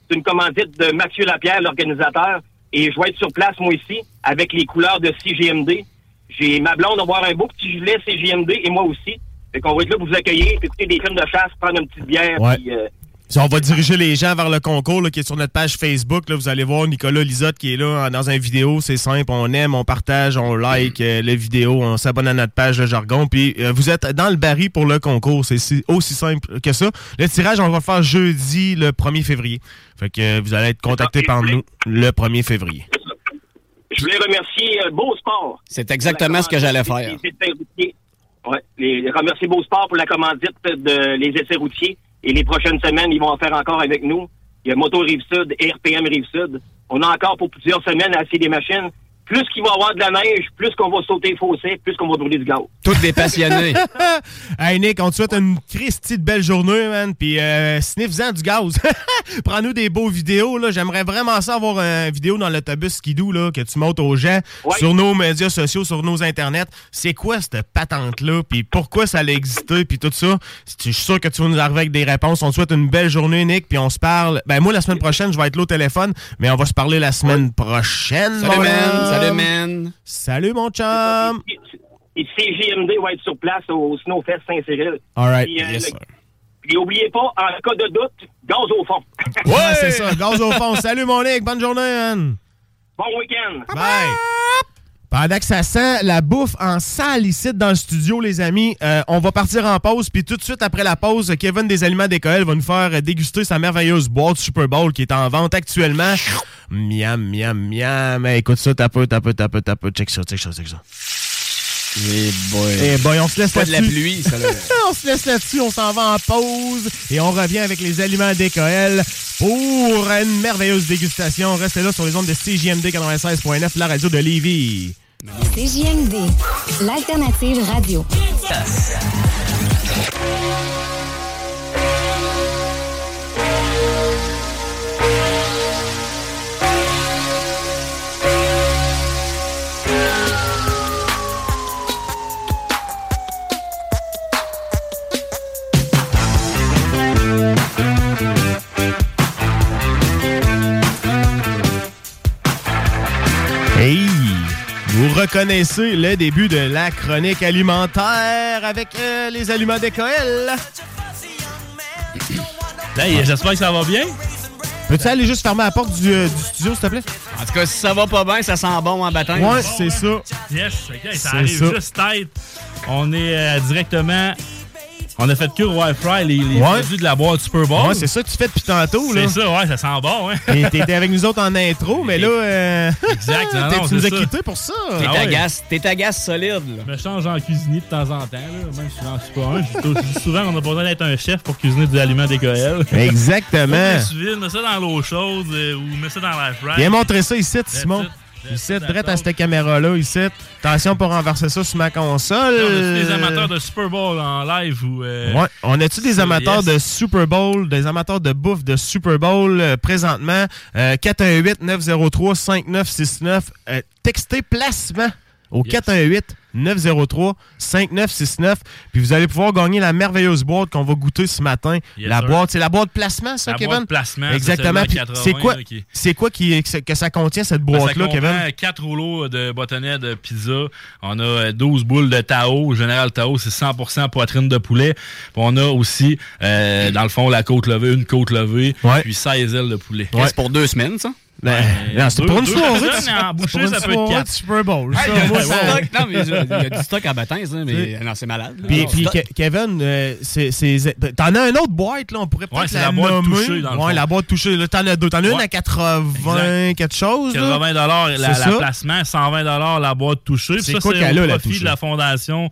C'est une commandite de Mathieu Lapierre, l'organisateur. Et je vais être sur place, moi ici, avec les couleurs de CGMD. J'ai ma blonde, on va avoir un beau petit gilet CGMD et moi aussi. Fait qu'on va être là pour vous accueillir, puis écouter des films de chasse, prendre une petite bière, Ouais. puis... euh, on va diriger les gens vers le concours là, qui est sur notre page Facebook. Là, vous allez voir Nicolas Lisotte qui est là dans une vidéo. C'est simple. On aime, on partage, on like euh, les vidéos, on s'abonne à notre page de jargon. Puis euh, vous êtes dans le baril pour le concours. C'est si- aussi simple que ça. Le tirage, on va le faire jeudi le 1er février. Fait que euh, vous allez être contacté par nous le 1er février. Je voulais remercier euh, Beau Sport. C'est exactement ce que j'allais faire. Les essais routiers. Ouais, les, remercier Beau Sport pour la commandite de les essais routiers. Et les prochaines semaines, ils vont en faire encore avec nous. Il y a Moto Rive-Sud et RPM Rive-Sud. On a encore pour plusieurs semaines à essayer des machines. Plus qu'il va y avoir de la neige, plus qu'on va sauter les fossés, plus qu'on va brûler du gaz. Toutes des passionnés. hey Nick, on te souhaite une Christie de belle journée, man. Puis euh, sniff-en du gaz. Prends-nous des beaux vidéos, là. J'aimerais vraiment ça avoir une vidéo dans l'autobus skidoo, là, que tu montes aux gens Ouais. sur nos médias sociaux, sur nos internets. C'est quoi cette patente-là? Puis pourquoi ça a existé? Puis tout ça. Je suis sûr que tu vas nous arriver avec des réponses. On te souhaite une belle journée, Nick. Puis on se parle. Ben, moi, la semaine prochaine, je vais être là au téléphone, mais on va se parler la semaine prochaine. Salut, mon man. Salut, man. Salut, mon chum. Et CGMD va être sur place au Snowfest Saint-Cyril. All right. Puis, euh, Yes, sir. Puis oubliez pas, en cas de doute, gaz au fond. Ouais, c'est ça. Gaz au fond. Salut, mon Nick. Bonne journée, man. Bon week-end. Bye. Pendant que ça sent la bouffe en salle ici dans le studio, les amis, euh, on va partir en pause. Puis tout de suite après la pause, Kevin des Aliments d'École va nous faire déguster sa merveilleuse boîte Super Bowl qui est en vente actuellement. Miam, miam, miam. Hey, écoute ça, tape, tape, tape, tape. Check ça, check ça, check ça. Eh boy. Eh boy, on se laisse Pas de la là-dessus. pluie, ça, là. on se laisse là-dessus, on s'en va en pause et on revient avec les aliments d'Écoël pour une merveilleuse dégustation. Restez là sur les ondes de CJMD 96.9, la radio de Lévis. CJMD, l'alternative radio. Reconnaissez le début de la chronique alimentaire avec euh, les aliments d'Écoël. Hey, j'espère que ça va bien. Peux-tu aller juste fermer la porte du, euh, du studio, s'il te plaît? En tout cas, si ça va pas bien, ça sent bon en baptême. Ouais, c'est ça. Yes, ok, ça C'est arrive ça. juste tête. On est euh, directement. On a fait cure Wi-Fi, les, les Ouais. produits de la boîte Super Bowl. Ouais, c'est ça que tu fais depuis tantôt, là. C'est ça, ouais, ça sent bon, hein. Et T'étais avec nous autres en intro, mais là, euh, Exact, non, tu nous as quittés pour ça? T'es Ah ouais. agace, t'es agace solide, là. Je me change en cuisinier de temps en temps, là. même si j'en suis pas un. Je dis- je dis souvent qu'on a pas besoin d'être un chef pour cuisiner des aliments d'Écoël. Exactement. Mets ça dans l'eau chaude euh, ou mets ça dans l'air fry. Viens montrer ça ici, Simon. it. Ici, direct à cette caméra-là, ici. Attention pour renverser ça sur ma console. On a des amateurs de Super Bowl en live ou. euh, Ouais. On a-tu des amateurs yes? de Super Bowl, des amateurs de bouffe de Super Bowl euh, présentement? Euh, 418-903-5969. Euh, textez placement au 418-903-5969. Puis vous allez pouvoir gagner la merveilleuse boîte qu'on va goûter ce matin. Yes, la sir. boîte, c'est la boîte placement, ça, La Kevin? boîte placement, Exactement. c'est Puis seulement c'est 80, quoi, là, qui- c'est quoi qui, que ça contient, cette Ben, boîte-là, ça Kevin? 4 rouleaux de bâtonnets de pizza. On a euh, 12 boules de Tao. Général Tao, c'est 100% poitrine de poulet. Puis on a aussi, euh, dans le fond, la côte levée, une côte levée, puis 16 ailes de poulet. C'est pour deux semaines, ça? Ben, non, c'est pour une soirée. en une ça peut être Super Bowl. Hey, ça, il y a moi, du ça- stock. Non, mais il y a du stock à hein, mais non, c'est malade. Puis, Kevin, euh, c'est- t'en as une autre boîte, là, on pourrait peut-être la, la boîte nommer. touchée, dans le ouais, fond. la boîte touchée. Là, t'en as deux. T'en as une à 80 quelque chose. là. 80 la, placement, 120 la boîte touchée. C'est ça, quoi qu'elle a, la de la fondation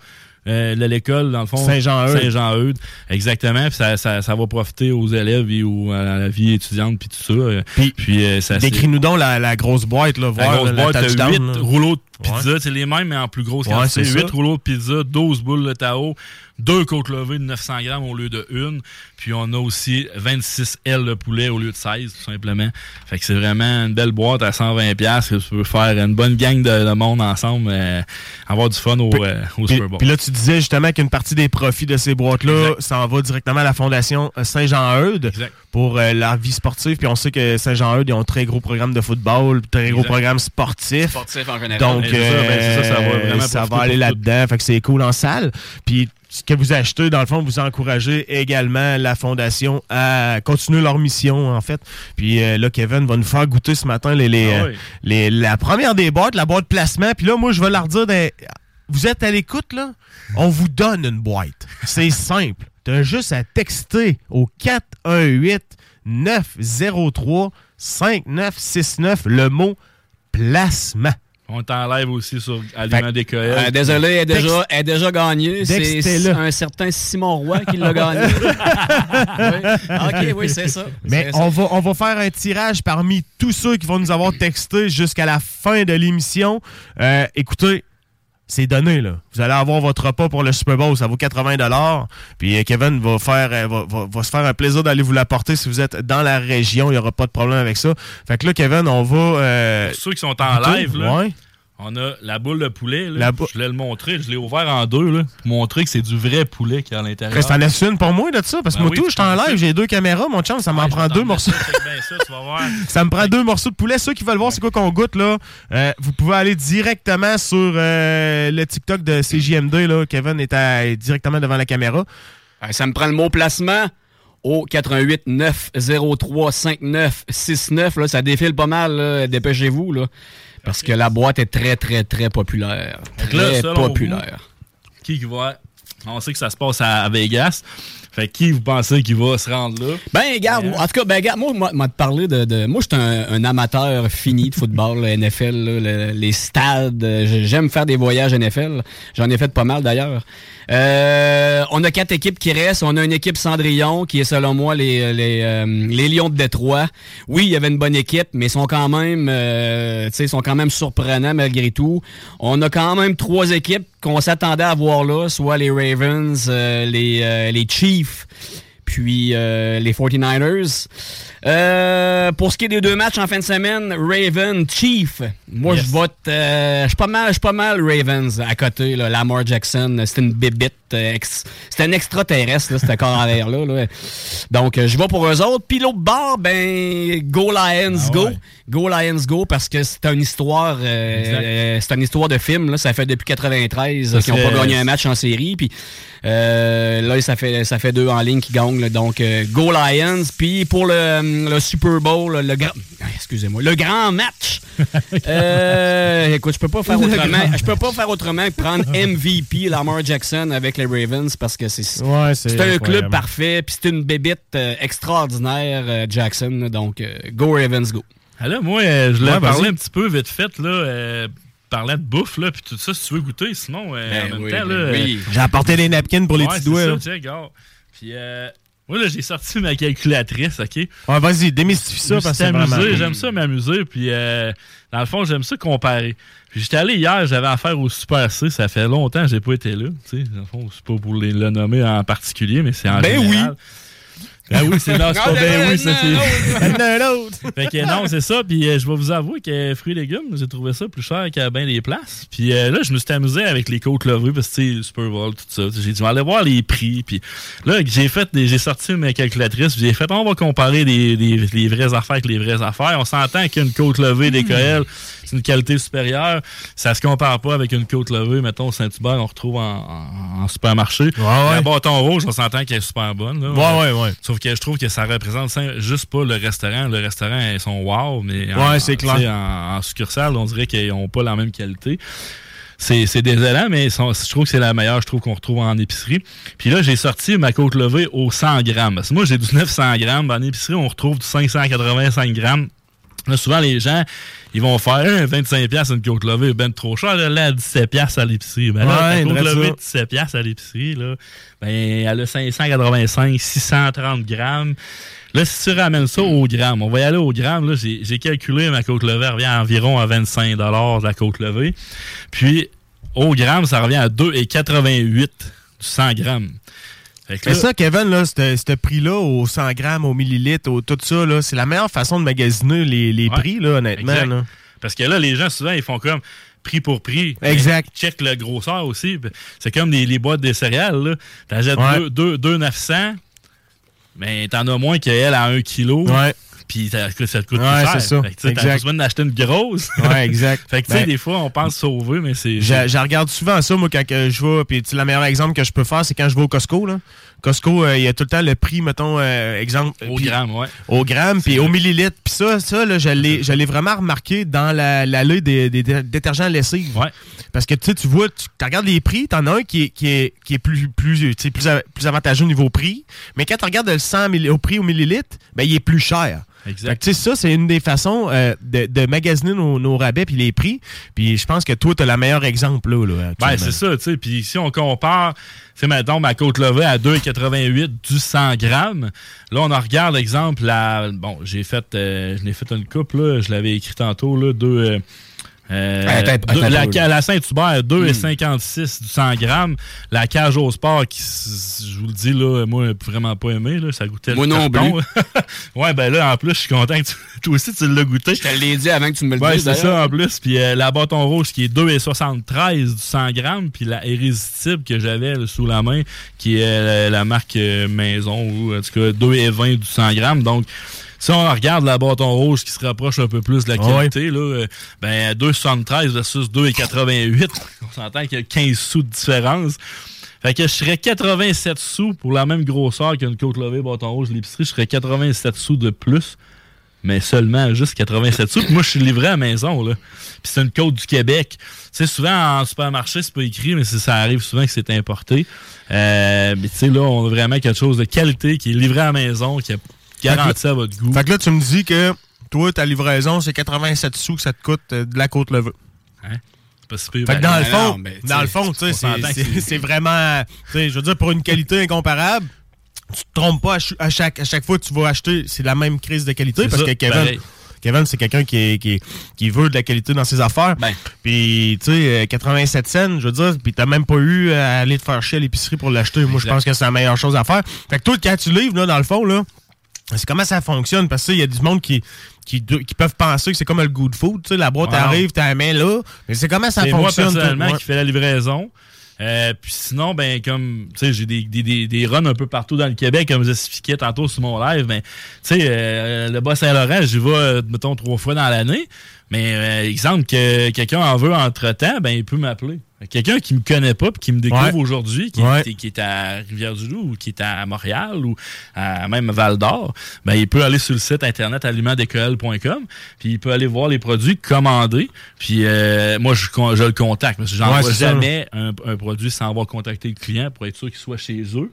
euh, de l'école, dans le fond. Saint-Jean-Eudes. Saint-Jean-Eudes, exactement. Puis ça, ça, ça va profiter aux élèves et aux- à la vie étudiante, puis tout ça. Euh, Puis, euh, ça, c'est- Décris-nous donc la, la grosse boîte, là, la voir grosse boîte, t'as touchdown, 8 là. rouleaux de pizza, c'est les mêmes, mais en plus grosse Ouais, quantité. c'est 8 ça. rouleaux de pizza, 12 boules de Tao, 2 côtes levées de 900 grammes au lieu de 1. Puis on a aussi 26 ailes de poulet au lieu de 16, tout simplement. Fait que c'est vraiment une belle boîte à 120$ piastres que tu peux faire une bonne gang de, de monde ensemble, euh, avoir du fun au, euh, au Puis, Super Bowl. puis là, tu disais justement qu'une partie des profits de ces boîtes-là s'en va directement à la Fondation euh, Saint-Jean-Eudes pour euh, la vie sportive. Puis on sait que Saint-Jean-Eudes, ils ont un très gros programme de football, puis très gros Exact. programme sportif. Sportif en général. Donc, Ça, ben, ça, ça va euh, vraiment ça va profiter aller là-dedans. Fait que c'est cool en salle. Puis ce que vous achetez, dans le fond, vous encouragez également la Fondation à continuer leur mission, en fait. Puis euh, là, Kevin va nous faire goûter ce matin les, les, Ah euh, oui. les- la première des boîtes, la boîte placement. Puis là, moi, je vais leur dire, des- vous êtes à l'écoute, là? On vous donne une boîte. C'est simple. T'as juste à texter au 418 903 5969 le mot placement. On est en live aussi sur Aliment des. Euh, désolé, elle est déjà, elle déjà gagnée. C'est un certain Simon Roy qui l'a gagné. Oui. Ok, oui, c'est ça. Mais on ça. va, on va faire un tirage parmi tous ceux qui vont nous avoir texté jusqu'à la fin de l'émission. Euh, écoutez, c'est donné, là. Vous allez avoir votre repas pour le Super Bowl, ça vaut 80 Puis euh, Kevin va faire euh, va, va- va se faire un plaisir d'aller vous l'apporter si vous êtes dans la région. Il n'y aura pas de problème avec ça. Fait que là, Kevin, on va... euh, Pour ceux qui sont en goûter. live, là, Ouais. On a la boule de poulet. là. La bou- je voulais le montrer. Je l'ai ouvert en deux là, pour montrer que c'est du vrai poulet qui est à l'intérieur. Reste en laisse une pour moi de ça, parce que Ben moi oui, tout, je suis en t'en live, j'ai deux caméras, mon chum, ça m'en prend deux morceaux. Ça, tu vas voir. Ça me prend deux morceaux de poulet. Ceux qui veulent voir c'est quoi qu'on goûte, là, euh, vous pouvez aller directement sur euh, le TikTok de CJMD. Là. Kevin est, à- est directement devant la caméra. Ça me prend le mot placement au 88 903 5969. Là, ça défile pas mal. Dépêchez-vous. Là, parce que la boîte est très, très, très populaire. Là, Très populaire. vous, qui va. On sait que ça se passe à Vegas. Fait qui vous pensez qui va se rendre là? Ben, regarde, en tout cas, ben, regarde, moi, moi, moi, te parler de, de- Moi, je suis un, un amateur fini de football, le NFL, là, le- les stades. J'aime faire des voyages NFL. J'en ai fait pas mal, d'ailleurs. Euh, on a quatre équipes qui restent. On a une équipe Cendrillon, qui est, selon moi, les, les, euh, les Lions de Détroit. Oui, il y avait une bonne équipe, mais ils sont quand même, euh, tu sais, ils sont quand même surprenants malgré tout. On a quand même trois équipes qu'on s'attendait à voir là, soit les Ravens, euh, les, euh, les Chiefs, puis euh, les 49ers. Euh, pour ce qui est des deux matchs en fin de semaine, Raven, Chief. Moi, je vote. euh, je suis pas mal, je suis pas mal Ravens à côté. Là, Lamar Jackson, c'est une bébite. euh, ex- c'est un extraterrestre, là, ce corps en l'air là. là. Donc, euh, je vais pour eux autres. Puis l'autre bord, ben, Go Lions, go. Go Lions, go, parce que c'est une histoire, euh, c'est une histoire de film. Là, ça fait depuis 93 Ça qu'ils n'ont pas gagné un match en série. Puis euh, là, ça fait, ça fait deux en ligne qui gagnent. donc, Go Lions. Puis pour le, le Super Bowl, le grand... ah, Excusez-moi. Le grand match. Euh, écoute, je peux pas faire Le autrement. Je peux pas faire autrement que prendre MVP Lamar Jackson avec les Ravens parce que c'est Ouais, c'est un incroyable. club parfait. Puis c'est une bébite euh, extraordinaire, euh, Jackson. donc, euh, Go Ravens, go. Ah là, moi, euh, je Ouais, parler vas-y. un petit peu vite fait, là, euh, parlant de bouffe, là, puis tout ça, si tu veux goûter, sinon, euh, Ben en même oui, temps, ben là... oui. euh, J'ai apporté des napkins pour les petits doigts. ça. Puis, euh, Moi, là, j'ai sorti ma calculatrice, OK? Ouais, vas-y, démystifie ça parce que c'est j'aime ça m'amuser, puis euh, dans le fond, j'aime ça comparer. Puis j'étais allé hier, j'avais affaire au Super C, ça fait longtemps que j'ai pas été là, tu sais, dans le fond, c'est pas pour les- le nommer en particulier, mais c'est en Ben général. Ben oui, c'est non, c'est pas ben oui, ça c'est. fait que non, c'est ça. Puis euh, je vais vous avouer que fruits et légumes, j'ai trouvé ça plus cher qu'à bien des places. Puis euh, là, je me suis amusé avec les côtes levées parce que tu sais, Super Bowl, tout ça. J'ai dit, je vais aller voir les prix. Puis là, j'ai fait, des- j'ai sorti mes calculatrices. puis J'ai fait, on va comparer les, les- les vraies affaires avec les vraies affaires. On s'entend qu'une côte levée d'Écoël, c'est une qualité supérieure. Ça se compare pas avec une côte levée, mettons, au Saint-Hubert, on retrouve en, en- en supermarché. La bâton rouge, on s'entend qu'elle est super bonne. là. Ouais, ouais, ouais. Sauf que je trouve que ça représente juste pas le restaurant. Le restaurant, ils sont wow, mais en, Ouais, c'est clair. En, en succursale, on dirait qu'ils n'ont pas la même qualité. C'est désolant, mais sont- je trouve que c'est la meilleure, je trouve qu'on retrouve en épicerie. Puis là, j'ai sorti ma côte levée au 100 grammes. Parce que moi, j'ai du 900 grammes. En épicerie, on retrouve du 585 grammes. Là, souvent, les gens, ils vont faire Hein, 25$ piastres une côte levée, ben trop cher. Là, là, 17$ piastres à l'épicerie. Ben là, Ouais, côte levée, ça. 17$ piastres à l'épicerie, là, ben, elle a 585, 630 grammes. Là, si tu ramènes ça au gramme, on va y aller au gramme. Là, j'ai j'ai calculé ma côte levée, elle revient à environ à 25 la côte levée. Puis, au gramme, ça revient à 2,88 du 100 grammes. Mais ça, Kevin, là, ce prix-là, au 100 grammes, au millilitre, au tout ça, là, c'est la meilleure façon de magasiner les, les Ouais. prix, là, honnêtement. Là. Parce que là, les gens, souvent, ils font comme prix pour prix. Exact. Ils checkent le grosseur aussi. C'est comme les, les boîtes des céréales. Ouais. deux- deux- deux 900, mais t'en as moins qu'elle à 1 kg. Ouais. Puis ça, ça te coûte Ouais, plus cher. tu Exact. besoin d'acheter une grosse. Ouais, exact. fait que tu sais, Ben- des fois, on pense sauver, mais c'est. Je, je regarde souvent ça, moi, quand je vais. Puis, le meilleur exemple que je peux faire, c'est quand je vais au Costco. Là. Costco, euh, il y a tout le temps le prix, mettons, euh, exemple. Au gramme, ouais. Au gramme, puis au millilitre. Puis ça, ça là, je l'ai vraiment remarqué dans la, la des, des dé- détergents lessive. Ouais. Parce que tu sais, tu vois, tu regardes les prix, t'en as un qui est, qui est, qui est plus, plus, tu sais, plus, plus avantageux au niveau prix. Mais quand tu regardes le 100 milli- au prix au millilitre, ben, il est plus cher. Exact. Que, tu sais, ça, c'est une des façons euh, de, de magasiner nos, nos rabais puis les prix. Puis je pense que toi, tu as le meilleur exemple là. là Ben, c'est ça, tu sais. Puis si on compare, c'est mettons ma côte levée à 2,88 du 100 grammes. Là, on en regarde, exemple, la. Bon, j'ai fait. euh, je l'ai fait une coupe, là. Je l'avais écrit tantôt, là. Deux. Euh, Attends, deux- attends, la, Saint-Hubert, 2,56 du 100 grammes. La cage au sport, qui, je vous le dis, là, moi, vraiment pas aimé. Là, ça goûtait Moi le non carton. plus. ouais, ben là, en plus, je suis content que tu- toi aussi, tu l'as goûté. Je te l'ai dit avant que tu me le Ouais, dises. c'est ça en plus. Puis euh, la bâton rouge qui est 2,73 du 100 grammes. Puis la irrésistible que j'avais sous la main, qui est euh, la marque euh, Maison, ou en tout cas 2,20 du 100 grammes. Donc, si on regarde la bâton rouge qui se rapproche un peu plus de la Ah qualité, là, euh, ben 2,73 versus 2,88, on s'entend qu'il y a 15 sous de différence. Fait que je serais 87 sous pour la même grosseur qu'une côte levée bâton rouge l'épicerie, je serais 87 sous de plus mais seulement juste 87 sous. Puis moi, je suis livré à la maison, là. Puis c'est une côte du Québec. Tu sais, souvent, en supermarché, c'est pas écrit, mais ça arrive souvent que c'est importé. Euh, mais tu sais, là, on a vraiment quelque chose de qualité qui est livré à la maison, qui garanti à votre goût. Fait que là, tu me dis que toi, ta livraison, c'est 87 sous que ça te coûte euh, de la côte levée. Hein? C'est pas si pire. Fait que dans Ben, le fond, dans le fond, tu sais, c'est- vraiment, tu sais, je veux dire, pour une qualité incomparable, tu te trompes pas à, ch- à chaque, à chaque fois que tu vas acheter, c'est la même crise de qualité parce ça, que Kevin, pareil. Kevin, c'est quelqu'un qui, qui, qui veut de la qualité dans ses affaires. Ben. Puis, tu sais, euh, 87 cents, je veux dire, puis t'as même pas eu à aller te faire chier à l'épicerie pour l'acheter. Moi, je pense que c'est la meilleure chose à faire. Fait que toi, quand tu livres, là, dans le fond, là, c'est comment ça fonctionne? Parce que il y a du monde qui, qui, qui peuvent penser que c'est comme le good food. Tu sais, la boîte arrive, t'as la main là. Mais c'est comment ça moi fonctionne? toi? personnellement Ouais. qui fait la livraison. Euh, puis sinon, ben comme tu sais, j'ai des, des, des, des runs un peu partout dans le Québec, comme j'expliquais tantôt sur mon live. Mais tu sais, euh, le Bas-Saint-Laurent, j'y vais, euh, mettons, trois fois dans l'année. Mais euh, exemple que quelqu'un en veut entre-temps, ben il peut m'appeler. Quelqu'un qui me connaît pas puis qui me découvre Ouais. aujourd'hui, qui, Ouais. est- qui est à Rivière-du-Loup ou qui est à Montréal ou à même Val-d'Or, ben il peut aller sur le site internet alimentdécolle.com puis il peut aller voir les produits, commander. Puis euh, moi, je, je le contacte parce que j'envoie Ouais, jamais un, un produit sans avoir contacté le client pour être sûr qu'il soit chez eux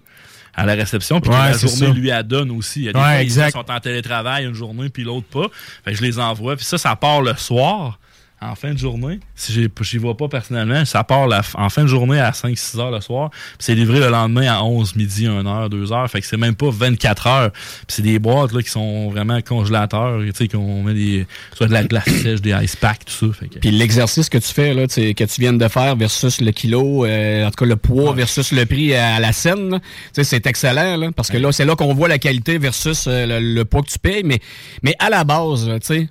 à la réception puis Ouais, la journée ça. lui adonne aussi. Il y a des Ouais, gens exact. sont en télétravail une journée puis l'autre pas. Fait que je les envoie. Puis ça, ça part le soir en fin de journée. Si j'y vois pas personnellement, ça part la en fin de journée à 5-6 heures le soir. Puis c'est livré le lendemain à 11, midi, 1 heure, 2 heures. Fait que c'est même pas 24 heures. Puis c'est des boîtes là, qui sont vraiment congélateurs. Tu sais, qu'on met des, soit de la glace sèche, des ice packs, tout ça. Fait que- Puis l'exercice que tu fais, là, que tu viens de faire versus le kilo, euh, en tout cas le poids versus le prix à la scène, là, tu sais, c'est excellent, là, parce que là, c'est là qu'on voit la qualité versus euh, le, le poids que tu payes. Mais, mais à la base, tu sais,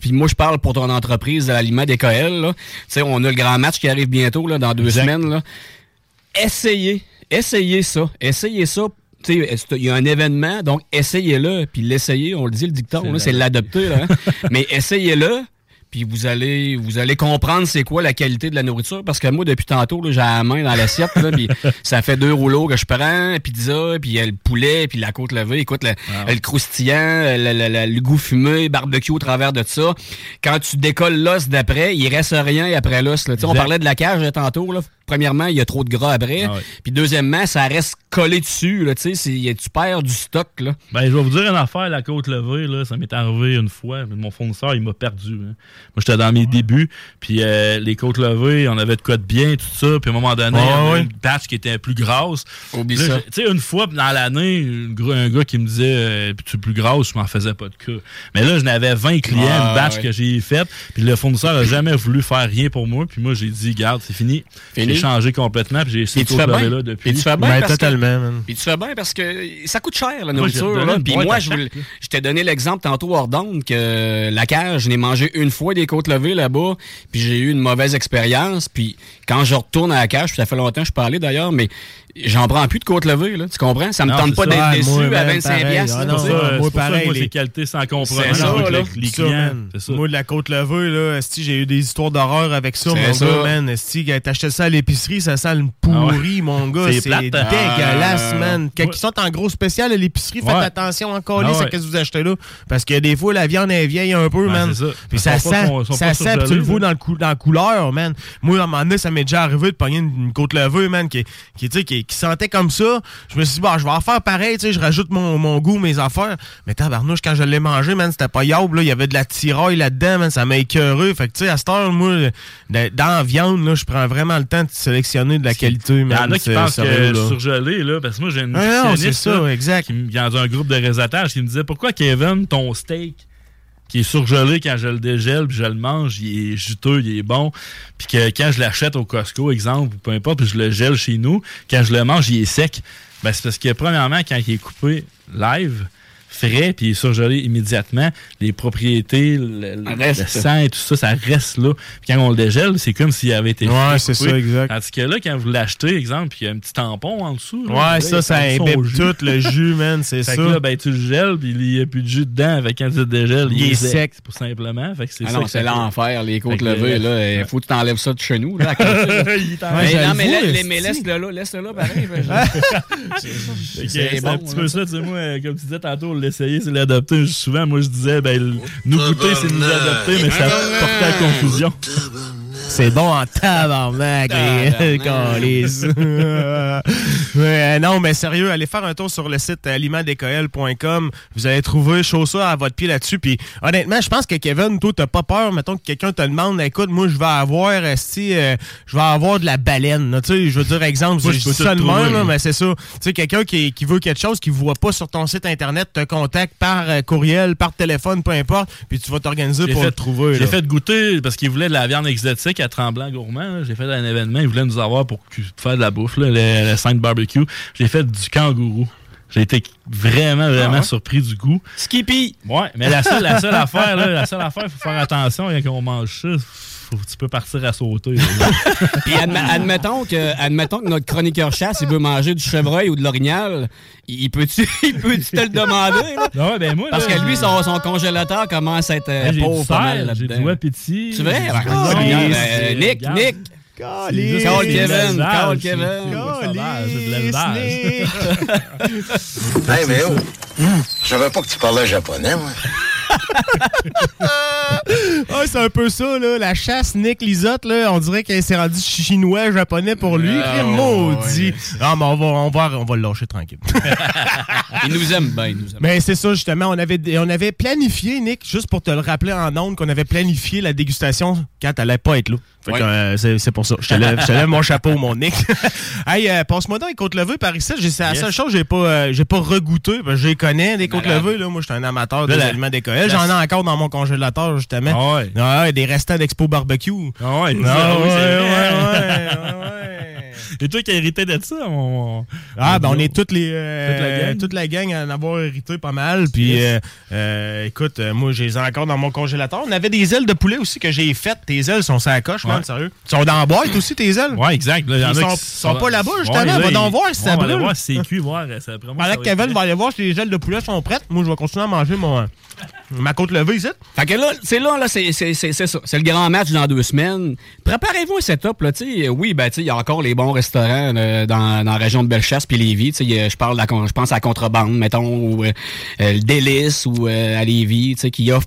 puis moi, je parle pour ton entreprise de l'aliment DKL. Là. Tu sais, on a le grand match qui arrive bientôt, là, dans deux semaines. Là. Essayez, essayez ça. Essayez ça. Il y a un événement, donc essayez-le. Puis l'essayer, on le dit, le dicton, c'est l'adopter. hein. Mais essayez-le. Puis vous allez vous allez comprendre c'est quoi la qualité de la nourriture. Parce que moi, depuis tantôt, là, j'ai la main dans l'assiette. là, Puis ça fait deux rouleaux que je prends. Pizza, puis le poulet, puis la côte levée. Écoute, le, le croustillant, le, le- le- le goût fumé, barbecue au travers de ça. Quand tu décolles l'os d'après, il reste rien après l'os. là. Tu sais, On parlait de la cage tantôt. Là. Premièrement, il y a trop de gras après. Ah ouais. Puis deuxièmement, ça reste collé dessus. Là, tu sais, c'est- tu perds du stock. Là. Ben, je vais vous dire une affaire, la côte levée, là, ça m'est arrivé une fois. Mon fournisseur, il m'a perdu. hein. Moi, j'étais dans mes débuts, puis euh, les côtes levées, on avait de quoi de bien, tout ça. Puis à un moment donné, il y en a ouais. une batch qui était plus grasse. Oublie Là, ça. j'ai- Tu sais, une fois dans l'année, un gars qui me disait euh, tu es plus grasse, je m'en faisais pas de cas. Mais là, je n'avais 20 clients, Ah, une batch ouais. que j'ai faite, puis le fournisseur a jamais voulu faire rien pour moi. Puis moi, j'ai dit, garde, c'est fini. Fini. Changé complètement, puis j'ai bien. là depuis. Puis tu fais bien Ben, parce que- totalement. Puis tu fais bien parce que ça coûte cher, la Moi, nourriture. une Puis moi, je, je t'ai donné l'exemple tantôt hors d'onde que la cage, je n'ai mangé une fois des côtes levées là-bas, puis j'ai eu une mauvaise expérience. Puis quand je retourne à la cage, puis ça fait longtemps que je parlais d'ailleurs, mais j'en prends plus de côtes levées. Là, tu comprends? Ça me Non, tente pas d'être Ouais, déçu moi, à man, 25 pareil. piastres. Ah non, ça, moi, ça pareil, moi, les- c'est qualité sans compromis C'est ça, avec là. les- les Ça, clients. man. C'est ça. Moi, de la côte levée, là, j'ai eu des histoires d'horreur avec ça, mon ça. gars, man. Esti, t'achetais ça à l'épicerie, ça sent le pourri, Ah mon gars. C'est hein? dégueulasse, Ah, man. Quand ouais. ils sont en gros spécial à l'épicerie, faites Ouais. attention encore Ah à ouais. ce que vous achetez là. Parce que des fois, la viande est vieille un peu, Ben, man. c'est ça. Puis ça sent, ça pas sent, puis tu le vois dans, la couleur, man. Moi, à un moment donné, ça m'est déjà arrivé de pogner une, côte levée, man, qui, qui, tu sais, qui, qui sentait comme ça. Je me suis dit, bah, je vais en faire pareil, tu sais, je rajoute mon, mon goût, mes affaires. Mais tabarnouche, quand je l'ai mangé, man, c'était pas yable, là. Il y avait de la tiraille là-dedans, man. Ça m'a écœuré. Fait que, tu sais, à cette heure, moi, dans la viande, là, je prends vraiment le temps de sélectionner de la qualité, Il y en a qui pensent que je suis surgelé, là, parce que moi, j'ai une Ah non, nutritionniste, c'est ça, là, exact. qui dans un groupe de réseautage qui me disait Pourquoi, Kevin, ton steak qui est surgelé quand je le dégèle puis je le mange, il est juteux, il est bon. Puis que quand je l'achète au Costco, exemple, ou peu importe, puis je le gèle chez nous, quand je le mange, il est sec. Ben, c'est parce que, premièrement, quand il est coupé live, frais, puis il est surgelé immédiatement, les propriétés, le, sang et tout ça, ça reste là. Puis quand on le dégèle, c'est comme s'il avait été Ouais, frais, c'est ça, exact. Tandis que là, quand vous l'achetez, exemple, puis il y a un petit tampon en dessous. là, Ouais, là, ça, il ça imbibe tout le jus, man. C'est Fait ça. que là, ben, tu le gèles, puis il n'y a plus de jus dedans. Avec quand tu le dégèles, Il est sec. Pour simplement. Fait que c'est Ah ça non, c'est l'enfer, les côtes levées. là. Il faut que tu t'enlèves ça de chez nous. Là. Il mais non, mais, j'avoue, la- esti. mais laisse-le là, laisse-le là, pareil. C'est un petit peu ça, tu sais, moi, comme tu disais tantôt, l'essayer, c'est l'adopter. Souvent, moi, je disais, ben, nous goûter, c'est nous adopter, mais ça portait à confusion. C'est bon en tabarnak, les câlisses. Ouais, non, mais sérieux, allez faire un tour sur le site alimentdécoel.com. Vous allez trouver chaud ça à votre pied là-dessus. Puis honnêtement, je pense que Kevin, toi, t'as pas peur. Mettons que quelqu'un te demande, écoute, moi, je vais avoir, esti, euh, je vais avoir de la baleine. Tu sais, je veux dire, exemple, Moi, je dis ça de même, là, mais c'est ça. Tu sais, quelqu'un qui, qui veut quelque chose, qui voit pas sur ton site internet, te contacte par euh, courriel, par téléphone, peu importe, puis tu vas t'organiser pour fait, le trouver. j'ai fait goûter parce qu'ils voulaient de la viande exotique à Tremblant Gourmand. J'ai fait un événement, ils voulaient nous avoir pour faire de la bouffe, là, le, le Saint Barbecue. J'ai fait du kangourou. J'ai été vraiment, vraiment Ah ouais? surpris du goût. Skippy! Ouais, mais la seule, la seule affaire, là, la seule affaire, faut faire attention quand on mange ça. Faut, tu peux partir à sauter. Puis adme- admettons, que, admettons que notre chroniqueur chasse, il veut manger du chevreuil ou de l'orignal, il peut-tu peut te le demander? là? Non, ben moi, Parce là, que lui, son, son congélateur commence à être du pauvre pas mal j'ai là-dedans. du wapiti. Tu veux? Ah, euh, Nick, regarde. Nick! Calice. Call Kevin, call Kevin. l'élevage. Hey, mais oh, je savais pas que tu parlais japonais, moi. C'est un peu ça, là. La chasse Nick Lisotte, là, on dirait qu'elle s'est rendue chinois, japonais pour lui. Ah, Crime maudit. Non, mais on va, on va, on va le lâcher tranquille. Il nous aime bien, il nous aime. Mais c'est ça, justement. On avait, on avait planifié, Nick, juste pour te le rappeler en ondes, qu'on avait planifié la dégustation quand elle allait pas être là. Fait que, Ouais. euh, c'est, pour ça. Je te lève, je te lève mon chapeau, mon Nick. hey, euh, passe-moi donc les côtes levées par ici. C'est la Yes. seule chose que j'ai pas, euh, j'ai pas regoûté. Je les connais, des côtes levées. Là. Moi, je suis un amateur Là, des la- aliments d'école. la- J'en ai encore dans mon congélateur, justement. Ah ouais. Ah ouais, des restants d'Expo Barbecue. Ah ouais, Ah ça, ouais, ouais, ouais, ouais. Et toi qui as hérité de ça, mon. Ah, ben on est toutes les euh, Toute la gang? à en avoir hérité pas mal. Puis Yes. euh, euh, écoute, moi j'ai les ai encore dans mon congélateur. On avait des ailes de poulet aussi que j'ai faites. Tes ailes sont la coche, man, Ouais. sérieux. Ils sont dans la boîte aussi, tes ailes. Ouais, exact. Là, il y en Ils sont, qui sont pas là-bas, justement. Va là, donc voir si ouais, ça On va aller brûle. voir si c'est cuit, voir. Pendant que Kevin va aller voir si les ailes de poulet sont prêtes, moi je vais continuer à manger mon, ma côte levée ici. Fait que là, c'est là, là, c'est c'est- c'est- c'est ça. C'est le grand match dans deux semaines. Préparez-vous un setup, là, tu sais. Oui, ben, tu sais, il y a encore les bons restaurants euh, dans, dans la région de Bellechasse puis Lévis. Tu je parle, je pense à la Contrebande, mettons, ou euh, euh, le Délice, ou euh, à Lévis, tu sais, qui offre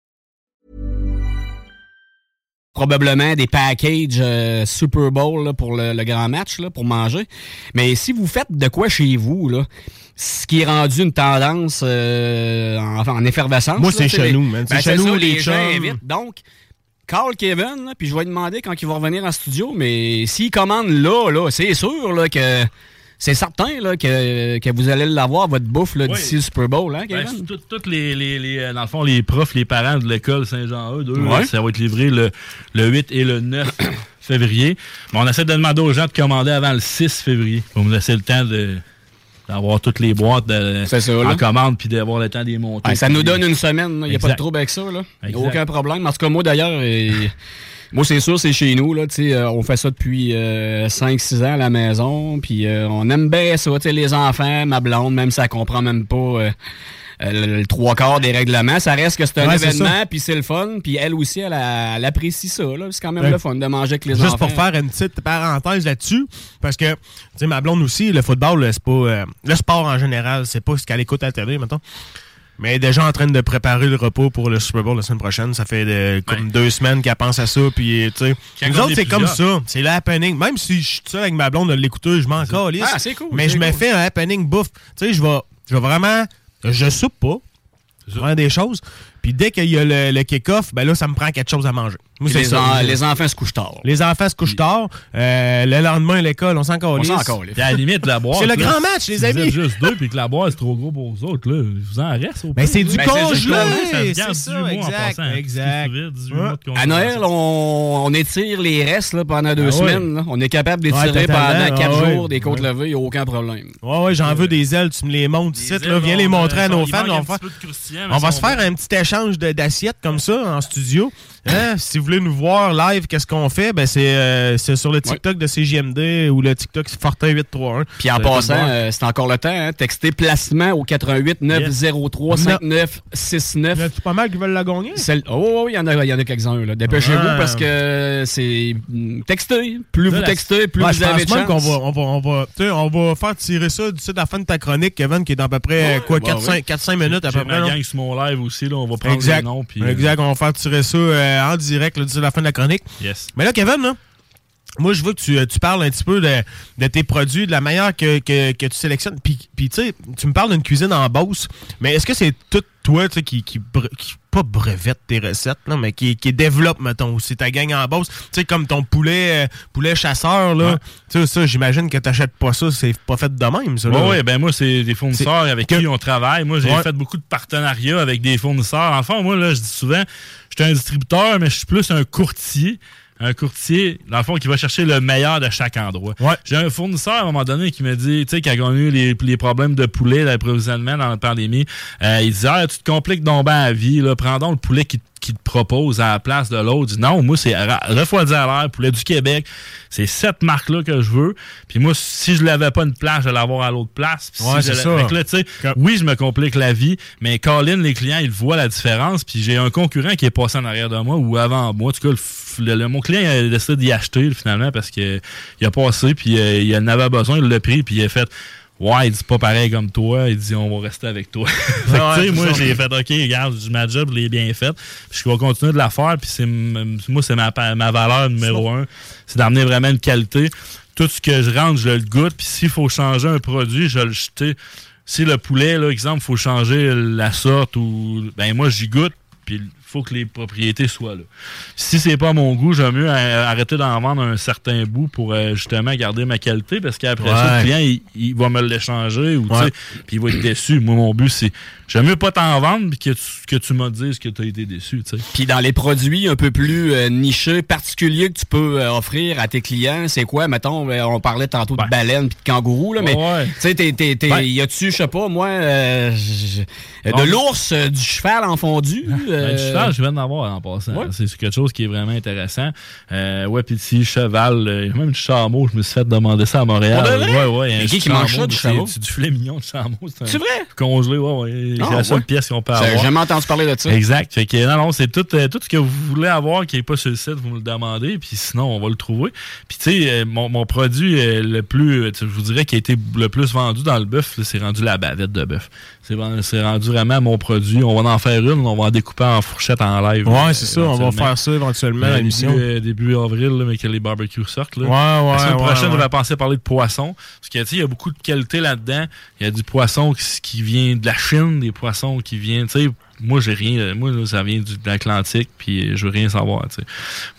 Probablement des packages euh, Super Bowl là, pour le, le grand match, là, pour manger. Mais si vous faites de quoi chez vous, là, ce qui est rendu une tendance euh, en, en effervescence. Moi, là, c'est chez nous, man. C'est Ben, chez nous, les gens invitent. Donc, call Kevin, puis je vais lui demander quand il va revenir en studio. Mais s'il commande là, là c'est sûr là, que c'est certain là, que, que vous allez l'avoir, votre bouffe là, Oui. d'ici le Super Bowl, hein, Ben, Kevin? tout- toutes les, les, les, euh, dans le fond, les profs, les parents de l'école Saint-Jean-Eudes, ça va être livré le, le 8 et le 9 février. Mais on essaie de demander aux gens de commander avant le 6 février pour nous laisser le temps de d'avoir toutes les boîtes de, ça, en commande puis d'avoir le temps d'y monter. Ouais, ça nous donne une semaine. Il n'y a pas de trouble avec ça. Là. Aucun problème. En tout cas, moi, d'ailleurs, moi, c'est sûr, c'est chez nous. Là, tu sais, euh, on fait ça depuis 5-6 ans à la maison. Puis euh, on aime bien ça. tu sais, Les enfants, ma blonde, même si elle comprend même pas euh, euh, le, trois quarts des règlements, ça reste que c'est un Ouais, événement. Puis c'est le fun. Puis elle aussi, elle, apprécie ça. là. C'est quand même Ouais. le fun de manger avec les Juste enfants. pour faire une petite parenthèse là-dessus, parce que, tu sais, ma blonde aussi, le football, c'est pas. euh, le sport en général, c'est pas ce qu'elle écoute à la télé, mettons. Mais déjà en train de préparer le repos pour le Super Bowl la semaine prochaine. Ça fait euh, comme deux semaines qu'elle pense à ça. Puis, tu sais, nous autres, est c'est comme ça. C'est le happening. Même si je suis seul avec ma blonde de l'écouter, je m'en calisse. Ah, c'est cool, Mais je me fais un happening bouffe. Tu sais, je vais, je vais vraiment. Je soupe pas. Je prends des choses. Puis dès qu'il y a le, le kick-off, ben là, ça me prend quelque chose à manger. Les, ça. en- les enfants se couchent tard. Les enfants se couchent tard. Euh, le lendemain, à l'école, on s'en calisse. On s'en calisse. À la limite, la boîte. C'est le grand match, les si amis. Vous êtes juste deux puis que la boîte c'est trop gros pour vous autres, là, vous en reste au Ben, c'est du là. congelé, c'est ça, 18 mois en exact, passant, hein. exact. C'est vite, 18 Ouais. mois de À. Noël, on, on étire les restes là, pendant deux Ah ouais. semaines. là. On est capable d'étirer Ouais, pendant quatre Ah ouais. jours des côtes Ouais. levées, il n'y a aucun problème. Ouais, ouais, j'en veux des ailes. Tu me les montres ici. viens les on, montrer euh, à nos fans. On va, mais se faire un petit échange d'assiettes comme ça en studio. Hein, si vous voulez nous voir live, qu'est-ce qu'on fait? Ben, c'est euh, sur le TikTok de CJMD ou le TikTok Fortin831. Puis en passant, euh, c'est encore le temps, hein, textez placement au 88 903 5969. Y a-tu pas mal qui veulent la gagner? Celle- Oh, oui, il y en a, il y en a quelques-uns. là. Dépêchez-vous Ah. parce que c'est. mm, Textez. Plus vous textez, plus Ouais, vous avez de chance. va, on va, on va, tu sais, on va faire tirer ça d'ici la fin de ta chronique, Kevin, qui est dans à peu près quoi, bah 4-5 oui. minutes à peu près. gang sur mon live aussi, là, on va prendre Exact. les noms. Puis, euh, exact, on va faire tirer ça euh, en direct là, d'ici la fin de la chronique. Yes. Mais là, Kevin, là, moi, je veux que tu, euh, tu parles un petit peu de, de tes produits, de la manière que, que, que tu sélectionnes. Puis, puis tu sais, tu me parles d'une cuisine en Beauce, mais est-ce que c'est tout toi tu sais, qui, qui, qui- pas brevette tes recettes, là, mais qui, qui développe, mettons, aussi ta gang en Beauce? Tu sais, comme ton poulet, euh, poulet chasseur, là. Tu sais, ça, j'imagine que t'achètes pas ça, c'est pas fait de même, ça. Oui, ouais, ben moi, c'est des fournisseurs avec qui on travaille. Moi, j'ai Ouais. fait beaucoup de partenariats avec des fournisseurs. Enfin, moi, là, je dis souvent, je suis un distributeur, mais je suis plus un courtier. Un courtier, dans le fond, qui va chercher le meilleur de chaque endroit. J'ai un fournisseur, à un moment donné, qui me dit, tu sais, quand on a eu les, les problèmes de poulet, l'approvisionnement dans la pandémie, euh, il dit, ah, tu te compliques donc bien la vie, là, prends donc le poulet qui, qui te propose à la place de l'autre. Non, moi, c'est refroidi à l'air, poulet du Québec. C'est cette marque-là que je veux. Puis moi, si je l'avais pas une place, je vais l'avoir à l'autre place. Puis Ouais, ça. Fait que là, tu sais, oui, je me complique la vie, mais Colin, les clients, ils voient la différence. Puis j'ai un concurrent qui est passé en arrière de moi ou avant moi. En tout cas, le le- le- mon client a décidé d'y acheter finalement parce que il a passé, puis euh, il en avait besoin, il l'a pris, puis il a fait. Ouais, il dit pas pareil comme toi. Il dit on va rester avec toi. Fait que, Ouais, moi, j'ai fait OK, regarde, ma job, je l'ai bien faite. Puis je vais continuer de la faire. Puis c'est moi, c'est ma, valeur numéro un. C'est d'amener vraiment une qualité. Tout ce que je rentre, je le goûte. Puis s'il faut changer un produit, je le jeter. Si le poulet, là, exemple, faut changer la sorte ou. Ben moi, j'y goûte. Puis faut que les propriétés soient là. Si c'est pas mon goût, j'aime mieux arrêter d'en vendre un certain bout pour euh, justement garder ma qualité parce qu'après ça, le client, il, il va me l'échanger ou tu Ouais. sais, puis il va être déçu. Moi, mon but, c'est j'aime mieux pas t'en vendre que tu, que tu me dises que tu as été déçu. tu sais. Puis dans les produits un peu plus euh, nichés, particuliers que tu peux euh, offrir à tes clients, c'est quoi, mettons, on parlait tantôt de baleine puis de kangourou, là, mais Ouais. tu sais, t'es- t'es- t'es- y a-tu, je sais pas, moi, de l'ours, du cheval en fondu? Ben, je viens d'en avoir en passant. C'est c'est quelque chose qui est vraiment intéressant. Euh, ouais, puis si cheval, euh, même du chameau, je me suis fait demander ça à Montréal. De vrai? Ouais, ouais. il y a Mais un qui qui mange ça, du chameau? C'est du filet mignon de chameau. C'est vrai? Congelé, ouais, ouais. Ah, C'est la seule pièce qu'on peut avoir. jamais entendu parler de ça. Exact. Fait que, non, non, c'est tout, euh, tout ce que vous voulez avoir qui n'est pas sur le site, vous me le demandez, puis sinon, on va le trouver. Puis, tu sais, mon, mon produit le plus, je vous dirais, qui a été le plus vendu dans le bœuf, c'est rendu la bavette de bœuf. C'est rendu vraiment mon produit. On va en faire une, on va en découper en fourchette en live. Ouais, c'est ça, on va faire ça éventuellement à Euh, l'émission. Début, euh, début avril, là, mais que les barbecues sortent. Là. Ouais, ouais, La semaine ouais, prochaine, on va penser à parler de poisson. Parce que, tu sais, il y a beaucoup de qualité là-dedans. Il y a du poisson qui, qui vient de la Chine, des poissons qui viennent, tu sais, moi, j'ai rien. euh, Moi, là, ça vient du- de l'Atlantique, puis je veux rien savoir, tu sais.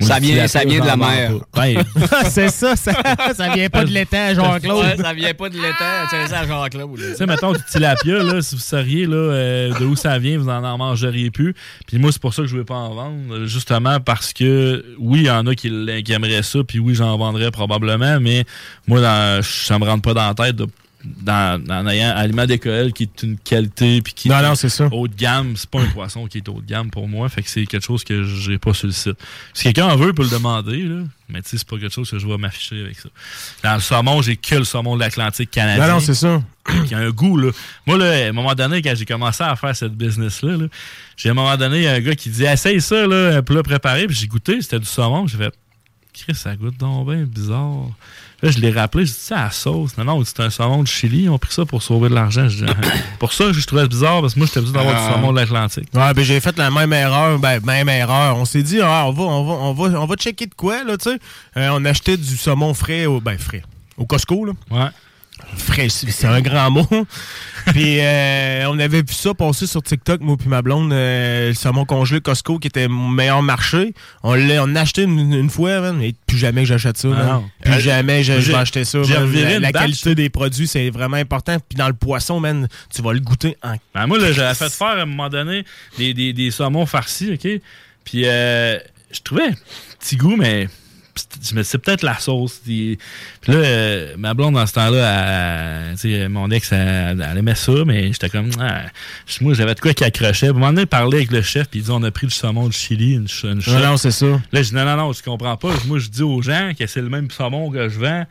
Moi, Ça vient- ça vient de la mer. Ben, c'est ça, ça, ça vient pas de l'étang, Jean-Claude. Ouais, ça vient pas de l'étang, tu sais, ça, Jean-Claude. Tu sais, mettons, du tilapia, là, si vous sauriez là, euh, de où ça vient, vous en en mangeriez plus. Puis moi, c'est pour ça que je ne veux pas en vendre, euh, justement parce que, oui, il y en a qui aimeraient ça, puis oui, j'en vendrais probablement, mais moi, dans, ça me rentre pas dans la tête de dans, en ayant aliment d'école qui est une qualité puis qui Non, est non, c'est ça. haut de gamme, c'est pas un poisson qui est haut de gamme pour moi, fait que c'est quelque chose que j'ai pas sur le site. Si quelqu'un en veut, il peut le demander, là, mais tu sais, c'est pas quelque chose que je vais m'afficher avec ça. Dans le saumon, j'ai que le saumon de l'Atlantique canadien. Non, non, c'est ça. qui a un goût, là. Moi, là, à un moment donné, quand j'ai commencé à faire cette business-là, là, j'ai à un moment donné, il y a un gars qui dit Essaye ça, là, un plat préparé, puis j'ai goûté, c'était du saumon, j'ai fait Chris, ça goûte donc bien bizarre. Là, je l'ai rappelé, j'ai dit ça à la sauce. Non, non, c'est un saumon du Chili, ils ont pris ça pour sauver de l'argent. Je dis, Ah. pour ça, je trouvais bizarre, parce que moi, j'étais habitué d'avoir Ah. du saumon de l'Atlantique. Ouais, ben j'ai fait la même erreur, ben même erreur. On s'est dit, ah, on va, on va, on va, on va checker de quoi là, tu sais. Euh, on achetait du saumon frais, au, ben frais, au Costco là. Ouais. Frais, c'est un grand mot. puis euh, on avait vu ça passer sur TikTok, moi puis ma blonde, euh, le saumon congelé Costco qui était mon meilleur marché. On l'a, on a acheté une, une fois, man, et plus jamais que j'achète ça. Ah non. Plus Euh, jamais je, vais acheter ça. man. La, qualité des produits, c'est vraiment important. Puis dans le poisson, man, tu vas le goûter en Ben, moi, là, j'avais fait faire à un moment donné des, des, des saumons farcis, OK? Puis euh, je trouvais petit goût, mais c'est- je me- c'est peut-être la sauce. Puis là, euh, ma blonde, dans ce temps-là, elle- mon ex, elle, elle aimait ça, mais j'étais comme... ah, je- moi, j'avais de quoi qui accrochait. À un moment donné, parlait avec le chef, puis il dit, on a pris du saumon du Chili, une, une shot. non, c'est ça. Là, je dis, non, non, non, tu comprends pas. Moi, je dis aux gens que c'est le même saumon que je vends.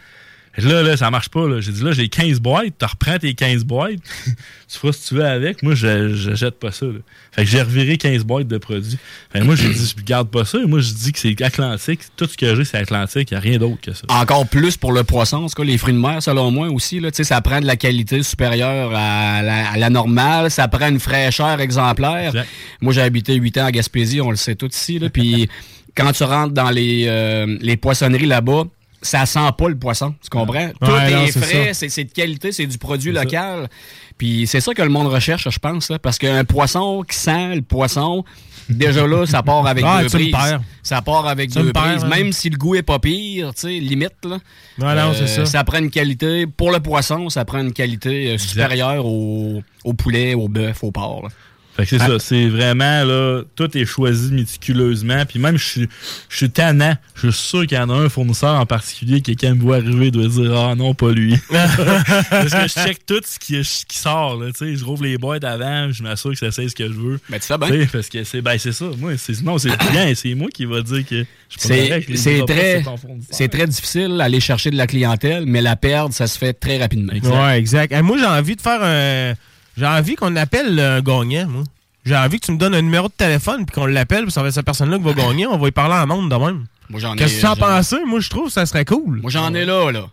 Là, là, ça marche pas. là. J'ai dit, là, j'ai 15 boîtes. Tu reprends tes 15 boîtes. tu feras ce que tu veux avec. Moi, je, je jette pas ça. là. Fait que j'ai reviré 15 boîtes de produits. Fait que moi, j'ai dit, je garde pas ça. Moi, je dis que c'est Atlantique. Tout ce que j'ai, c'est Atlantique. Il n'y a rien d'autre que ça. Encore plus pour le poisson, en tout cas les fruits de mer, selon moi aussi. Là, Tu sais, ça prend de la qualité supérieure à la, à la normale, ça prend une fraîcheur exemplaire. Moi, j'ai habité 8 ans à Gaspésie, on le sait tout ici. Là, puis quand tu rentres dans les, euh, les poissonneries là-bas, ça sent pas le poisson, tu comprends? Tout Ouais, non, est frais, c'est de qualité, c'est du produit local. Puis c'est ça que le monde recherche, je pense, là, parce qu'un poisson qui sent le poisson, déjà là, ça part avec Ah, deux prises. Ça part avec deux prises. hein. Même si le goût est pas pire, tu sais, limite, là. Ouais, non, c'est ça. Ça prend une qualité, pour le poisson, ça prend une qualité euh, supérieure au, au poulet, au bœuf, au porc. là. Fait que c'est Ah. ça, c'est vraiment là, tout est choisi méticuleusement. Puis même, je suis, je suis tannant. Je suis sûr qu'il y en a un fournisseur en particulier qui, quand il me voit arriver, doit dire Ah non, pas lui. Parce que je check tout ce qui, qui sort. Là, tu sais, je rouvre les boîtes avant, je m'assure que ça sait ce que je veux. Ben, tu fais bien. Parce que c'est ben, c'est ça. Moi, c'est, non, c'est client, c'est moi qui va dire que je suis pas C'est très, c'est très difficile d'aller chercher de la clientèle, mais la perdre, ça se fait très rapidement. Ouais, exact. Eh, moi, j'ai envie de faire un. J'ai envie qu'on appelle un gagnant, moi. J'ai envie que tu me donnes un numéro de téléphone puis qu'on l'appelle, puis ça va être cette personne-là qui va gagner. On va y parler en monde de même. Moi, j'en ai- Qu'est-ce que tu en penses? Moi, je trouve que ça serait cool. Moi, j'en ai là, là.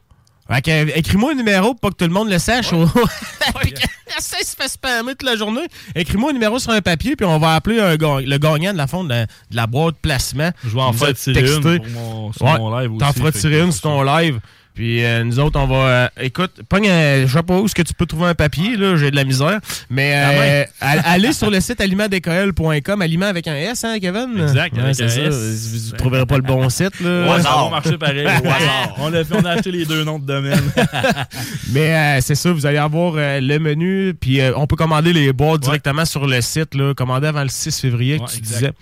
Fait que, euh, écris-moi un numéro pour pas que tout le monde le sache. Puis que ça se fait spammer toute la journée. Écris-moi un numéro sur un papier, puis on va appeler un ga- le gagnant de la fond de la, de la boîte placement. Je vais en faire tirer une pour mon- sur Ouais, mon live T'en aussi, feras fait tirer une sur ton live. Puis euh, nous autres, on va. euh, écoute, pogne, un- je sais pas où est-ce que tu peux trouver un papier, là, j'ai de la misère. Mais euh, all- allez sur le site alimentdécolle.com, aliment avec un S, hein, Kevin? Exact, Ouais, avec c'est un ça. S. Vous, trouverez pas le bon site, là. Au hasard. Ça va marcher pareil. Au hasard. On a, on a acheté les deux noms de domaine. Mais euh, c'est ça, vous allez avoir euh, le menu, puis euh, on peut commander les boîtes directement sur le site, là, commander avant le 6 février, que tu exact. disais.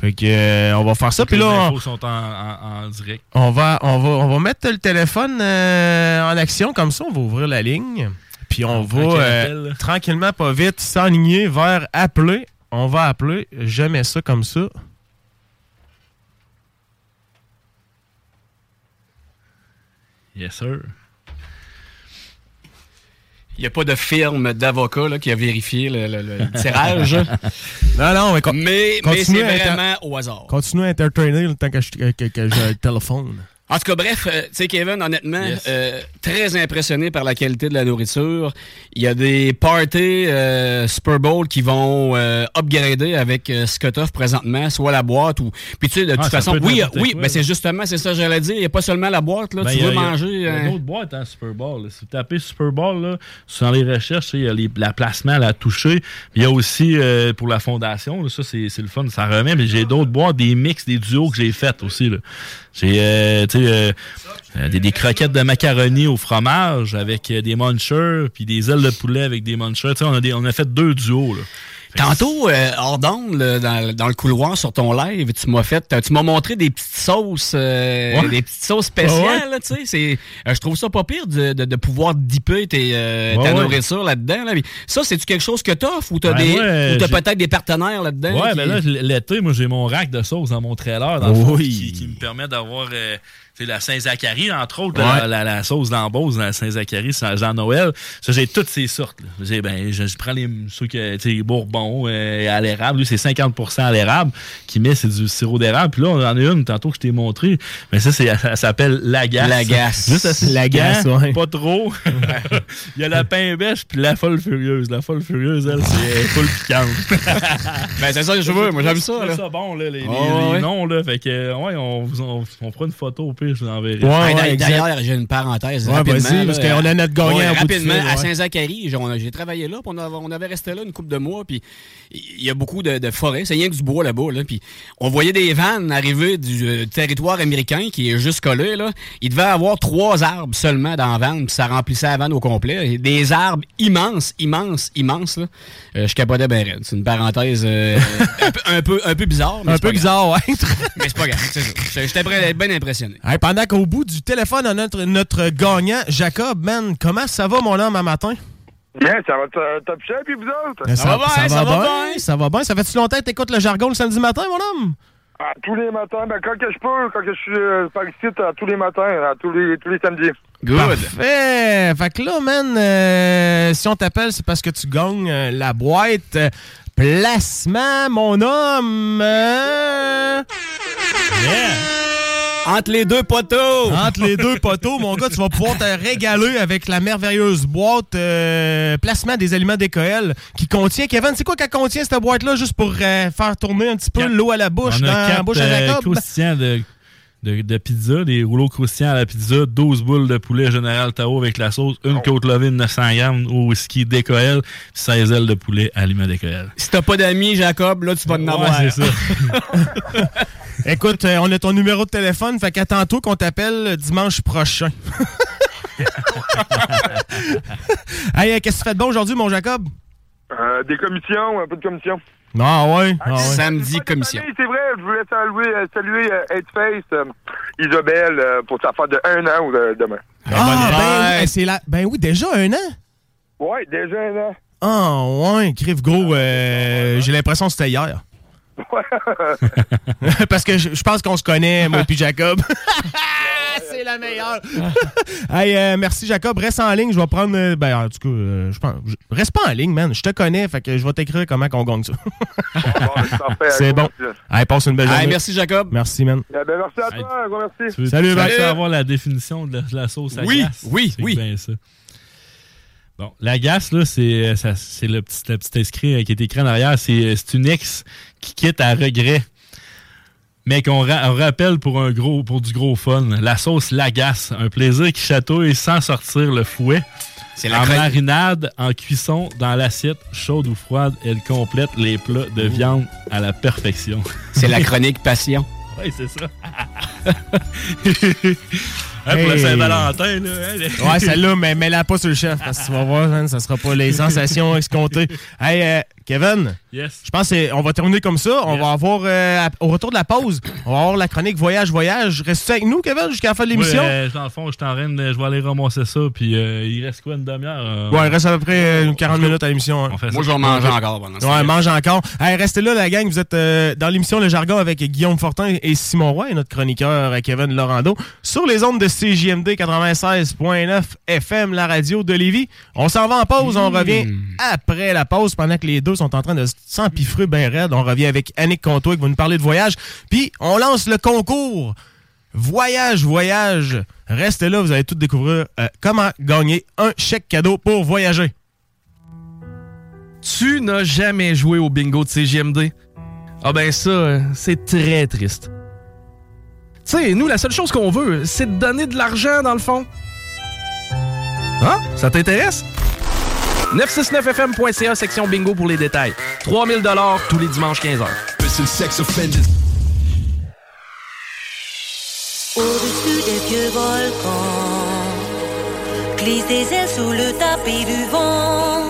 Fait que euh, on va faire ça, puis les là, on- infos sont en, en- en direct. on va, on va, on va mettre le téléphone euh, en action comme ça. On va ouvrir la ligne. Puis on va Tranquille euh, tranquillement, pas vite, s'enligner vers appeler. On va appeler. Je mets ça comme ça. Yes, sir. Il n'y a pas de firme d'avocat qui a vérifié le, le- le tirage. Non, non, mais, con- mais, c'est vraiment au hasard. Continue à entertainer le temps que je- que- que- téléphone. En tout cas, bref, euh, tu sais, Kevin, honnêtement, euh, très impressionné par la qualité de la nourriture. Il y a des parties euh, Super Bowl qui vont euh, upgrader avec euh, ce que t'offres présentement, soit la boîte ou... Puis tu sais, de Ah, toute façon, oui, oui, quoi, ben c'est justement, c'est ça que j'allais dire. Il n'y a pas seulement la boîte, là. Ben, tu veux manger... Il y a une autre boîte, hein, Super Bowl. là. Si vous tapez Super Bowl, là, sur les recherches, il y a les, la placement la toucher. Il y a aussi euh, pour la fondation, là, ça c'est c'est le fun, ça remet. Mais j'ai d'autres boîtes, des mix, des duos que j'ai faites aussi. là. J'ai euh, euh, des, croquettes de macaroni au fromage avec euh, des munchers, puis des ailes de poulet avec des munchers. On a, des, on a fait deux duos. Là. Tantôt, euh, hors d'onde, dans, dans le couloir sur ton live, tu m'as fait, tu m'as montré des petites sauces, euh, Ouais. des petites sauces spéciales. Ouais, tu sais, c'est, euh, je trouve ça pas pire de, de, de pouvoir dipper tes, euh, Ouais, ta nourriture là-dedans. Là. Ça, c'est-tu quelque chose que t'offres ou t'as Ben, des, ou t'as j'ai- peut-être des partenaires là-dedans? Ouais, qui- ben là, l'été, moi, j'ai mon rack de sauce dans mon trailer, dans le fond, Oui. qui, qui me permet d'avoir sais, la Saint-Zacharie, entre autres, Ouais. la, la- la sauce d'embauche dans la Saint-Zacharie, c'est Jean-Noël. Ça, j'ai toutes ces sortes. J'ai, ben, je, je prends les, ceux que, Bourbon, euh, à l'érable. Lui, c'est 50% à l'érable qui met, c'est du sirop d'érable. Puis là, on en a une, tantôt que je t'ai montré. Mais ça, c'est, ça s'appelle l'agace. L'agace. Juste L'agace, ouais. Pas trop. Il y a la pain bêche puis la folle furieuse. La folle furieuse, elle, c'est full piquante. Ben, c'est ça que je veux. Moi, j'aime ça, C'est ça bon, là, les, les- Ah, les ouais. noms, là. Fait que, ouais, on, vous en- on fera une photo pire, je. Ouais. D'ailleurs, j'ai une parenthèse. Ouais, rapidement, parce qu'on a notre gagnant Rapidement, fil, à ouais. Saint-Zacharie, j'ai- travaillé là, on, avait- on avait resté là une couple de mois, puis il y a beaucoup de, de forêts, c'est rien que du bois là-bas, là, puis on voyait des vannes arriver du euh, territoire américain qui est juste collé, là. Il devait avoir trois arbres seulement dans la vanne, puis ça remplissait la vanne au complet. Et Des arbres immenses, immenses, immenses, là. Euh, je capotais bien raide. C'est une parenthèse euh, un, peu, un, peu, un peu bizarre, mais Un peu pas grave. bizarre, ouais. Mais c'est pas grave, c'est ça. J'étais bien impressionné. Hey, pendant qu'au bout du téléphone, on a notre, notre gagnant, Jacob, man, comment ça va, mon homme, un matin? Bien, ça va top chef, puis vous autres? Ben, Ça, va bien, ça va bien. Ça fait-tu longtemps que t'écoutes le jargon le samedi matin, mon homme? Ah, tous les matins, ben, quand que je peux, quand que je suis euh, par ici, à tous les matins, à tous les, tous les samedis. Parfait. Fait que là, man, euh, si on t'appelle, c'est parce que tu gagnes euh, la boîte. euh, Placement, mon homme. euh, Entre les deux poteaux. Entre les deux poteaux, mon gars, tu vas pouvoir te régaler avec la merveilleuse boîte euh, placement des aliments d'écoel qui contient. Kevin, c'est quoi qu'elle contient cette boîte-là, juste pour euh, faire tourner un petit peu l'eau à la bouche, On dans a la quatre bouche à euh, Jacob? croustillants de, de, de pizza, des rouleaux croustillants à la pizza, 12 boules de poulet général Tao avec la sauce, une côte levée de 900 grammes au whisky décoël, 16 ailes de poulet aliment décoël. Si t'as pas d'amis, Jacob, là, tu vas en avoir. Ouais, c'est ça. Écoute, euh, on a ton numéro de téléphone, fait qu'attends-toi qu'on t'appelle dimanche prochain. hey, euh, qu'est-ce que tu fais de bon aujourd'hui, mon Jacob? Euh, des commissions, un peu de commission. Ah ouais? Ah ouais. Samedi, commission. Oui, c'est vrai, je voulais saluer, saluer Headface, euh, Isabelle, euh, pour sa fête de un an ou de- demain. Ah, ben, oui, c'est la... ben oui, déjà un an? Ouais, déjà un an. Ah ouais, crève gros, euh, j'ai l'impression que c'était hier. Parce que je je pense qu'on se connaît, moi puis Jacob. c'est la meilleure. hey, euh, merci Jacob. Reste en ligne. Je vais prendre. euh, ben, en tout cas, euh, je pense. je- Reste pas en ligne, man. Je te connais. Fait que je vais t'écrire comment qu'on gagne ça. c'est bon. Hey, passe une belle Hey, journée. merci, Jacob. Merci, man. Eh ben, merci à toi, gros merci. Tu veux- Salut, tu Max. veux avoir la définition de la, de la sauce à Oui, glace? oui, C'est oui. Bon, la là, c'est euh, ça- c'est le petit, le petit inscrit euh, qui est écrit en arrière. C'est euh, c'est une ex qui quitte à regret. Mais qu'on ra- on rappelle pour un gros pour du gros fun. La sauce Lagasse, un plaisir qui chatouille sans sortir le fouet. C'est la en marinade, en cuisson, dans l'assiette, chaude ou froide, elle complète les plats de viande à la perfection. C'est la chronique passion. Oui, c'est ça. Hein, pour la. Saint-Valentin, là. hein, Ouais, celle-là, mais mets-la pas sur le chef, parce que tu vas voir, man, ça sera pas les sensations escomptées. Hey, euh, Kevin, Yes. je pense qu'on va terminer comme ça. On va avoir, euh, au retour de la pause, on va avoir la chronique Voyage-Voyage. Reste-tu avec nous, Kevin, jusqu'à la fin de l'émission? Oui, euh, dans le fond, je suis en train de. Je vais aller ramasser ça, puis euh, il reste quoi, une demi-heure? euh, Ouais, il reste à peu près euh, 40 minutes à l'émission. hein. Moi, je vais manger encore pendant ce Ouais, mange encore. Hey, restez là, la gang. Vous êtes euh, dans l'émission Le Jargon avec Guillaume Fortin et Simon Roy et notre chroniqueur euh, Kevin Lorando sur les ondes de CJMD 96.9 FM, la radio de Lévis. On s'en va en pause. On revient après la pause pendant que les deux sont en train de s'empiffrer bien raide. On revient avec Annick Contois qui va nous parler de voyage. Puis, on lance le concours. Voyage, voyage. Restez là, vous allez tout découvrir euh, comment gagner un chèque cadeau pour voyager. Tu n'as jamais joué au bingo de CGMD? Ah ben ça, euh, c'est très triste. Tu sais, nous, la seule chose qu'on veut, c'est de donner de l'argent, dans le fond. Hein? Ça t'intéresse? 969fm.ca, section bingo pour les détails. 3000 tous les dimanches 15h. Au-dessus des vieux volcans, glisse des ailes sous le tapis du vent.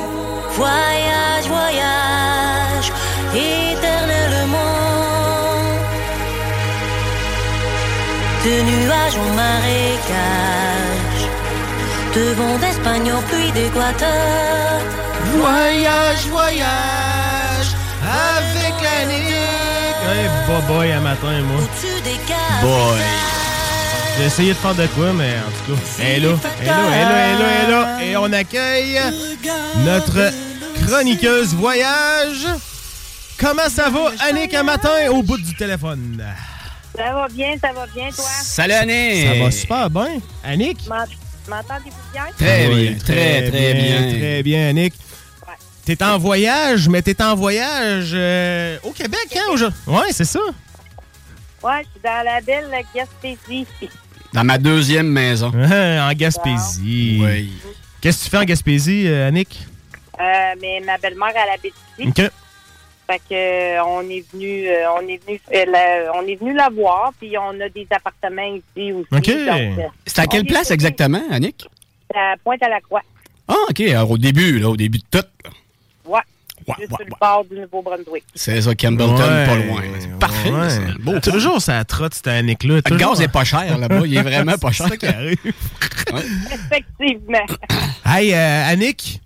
Voyage, voyage, éternellement. De nuages en marécage, de vent d'Espagne au puits d'Équateur. Voyage, voyage, avec l'année. Hey, boy, boy, à matin, moi. Au-dessus des caves. Boy. J'ai essayé de faire de quoi, mais en tout cas, elle est là, elle est là, elle est là, elle est là, elle est là. Et on accueille notre chroniqueuse voyage. Comment ça va, Annick, à matin, au bout du téléphone? Ça va bien, ça va bien, toi? Salut, Annick. Ça va super bien. Annick? M'ent- M'entendez-vous bien? Très Oui, bien, très, très bien. Très bien, Annick. T'es en voyage, mais t'es en voyage euh, au Québec, hein? aujourd'hui? Ouais, c'est ça. Ouais, je suis dans la belle Gaspésie. Dans ma deuxième maison. en Gaspésie. Oui. Qu'est-ce que tu fais en Gaspésie, euh, Annick? Euh, mais ma belle-mère, elle habite ici. OK. Fait que euh, on est venu, euh, on est venu, euh, la, on est venu la voir, puis on a des appartements ici aussi. OK. C'est à quelle place exactement, Annick? À Pointe-à-la-Croix. Ah, OK. Alors, au début, là, au début de tout. là. Ouais. Ouais, Juste ouais, sur le bord du Nouveau-Brunswick. C'est ça, Campbellton, Ouais, pas loin. C'est parfait. ouais. ça. Beau Toujours ça trotte, cette Annick-là. Le gaz est pas cher là-bas. Il est vraiment pas cher. C'est ça qui arrive. Effectivement. Hey, euh, Annick,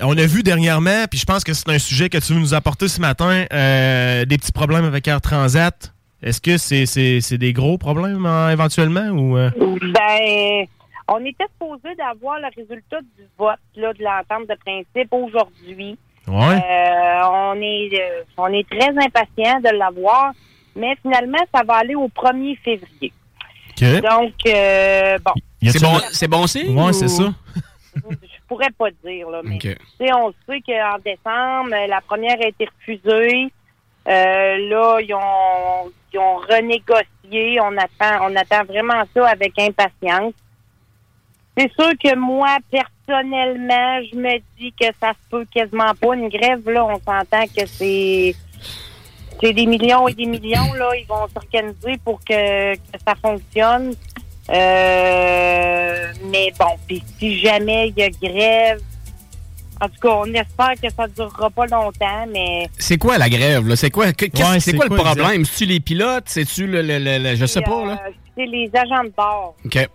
on a vu dernièrement, puis je pense que c'est un sujet que tu veux nous apporter ce matin, euh, des petits problèmes avec Air Transat. Est-ce que c'est c'est- c'est des gros problèmes hein, éventuellement ou euh? Ben, on était supposé d'avoir le résultat du vote là, de l'entente de principe aujourd'hui. Ouais. Euh, on est euh, on est très impatient de l'avoir, mais finalement, ça va aller au 1er février. OK. Donc, euh, bon, C'est bon, bon signe? Ouais, ou- c'est ça. Je pourrais pas dire, là, mais OK. tu sais, on sait qu'en décembre, euh, la première a été refusée. Euh, là, ils ont, ils ont renégocié. On attend, on attend vraiment ça avec impatience. C'est sûr que moi, personnellement, je me dis que ça se peut quasiment pas. Une grève, là, on s'entend que c'est c'est des millions et des millions, là. Ils vont s'organiser pour que, que ça fonctionne. Euh, mais bon, puis si jamais il y a grève, en tout cas, on espère que ça ne durera pas longtemps, mais C'est quoi la grève, là? C'est quoi, Ouais, c'est quoi, le problème? C'est-tu les pilotes? C'est-tu le, le- le- le- Je sais pas, là. euh, c'est les agents de bord OK.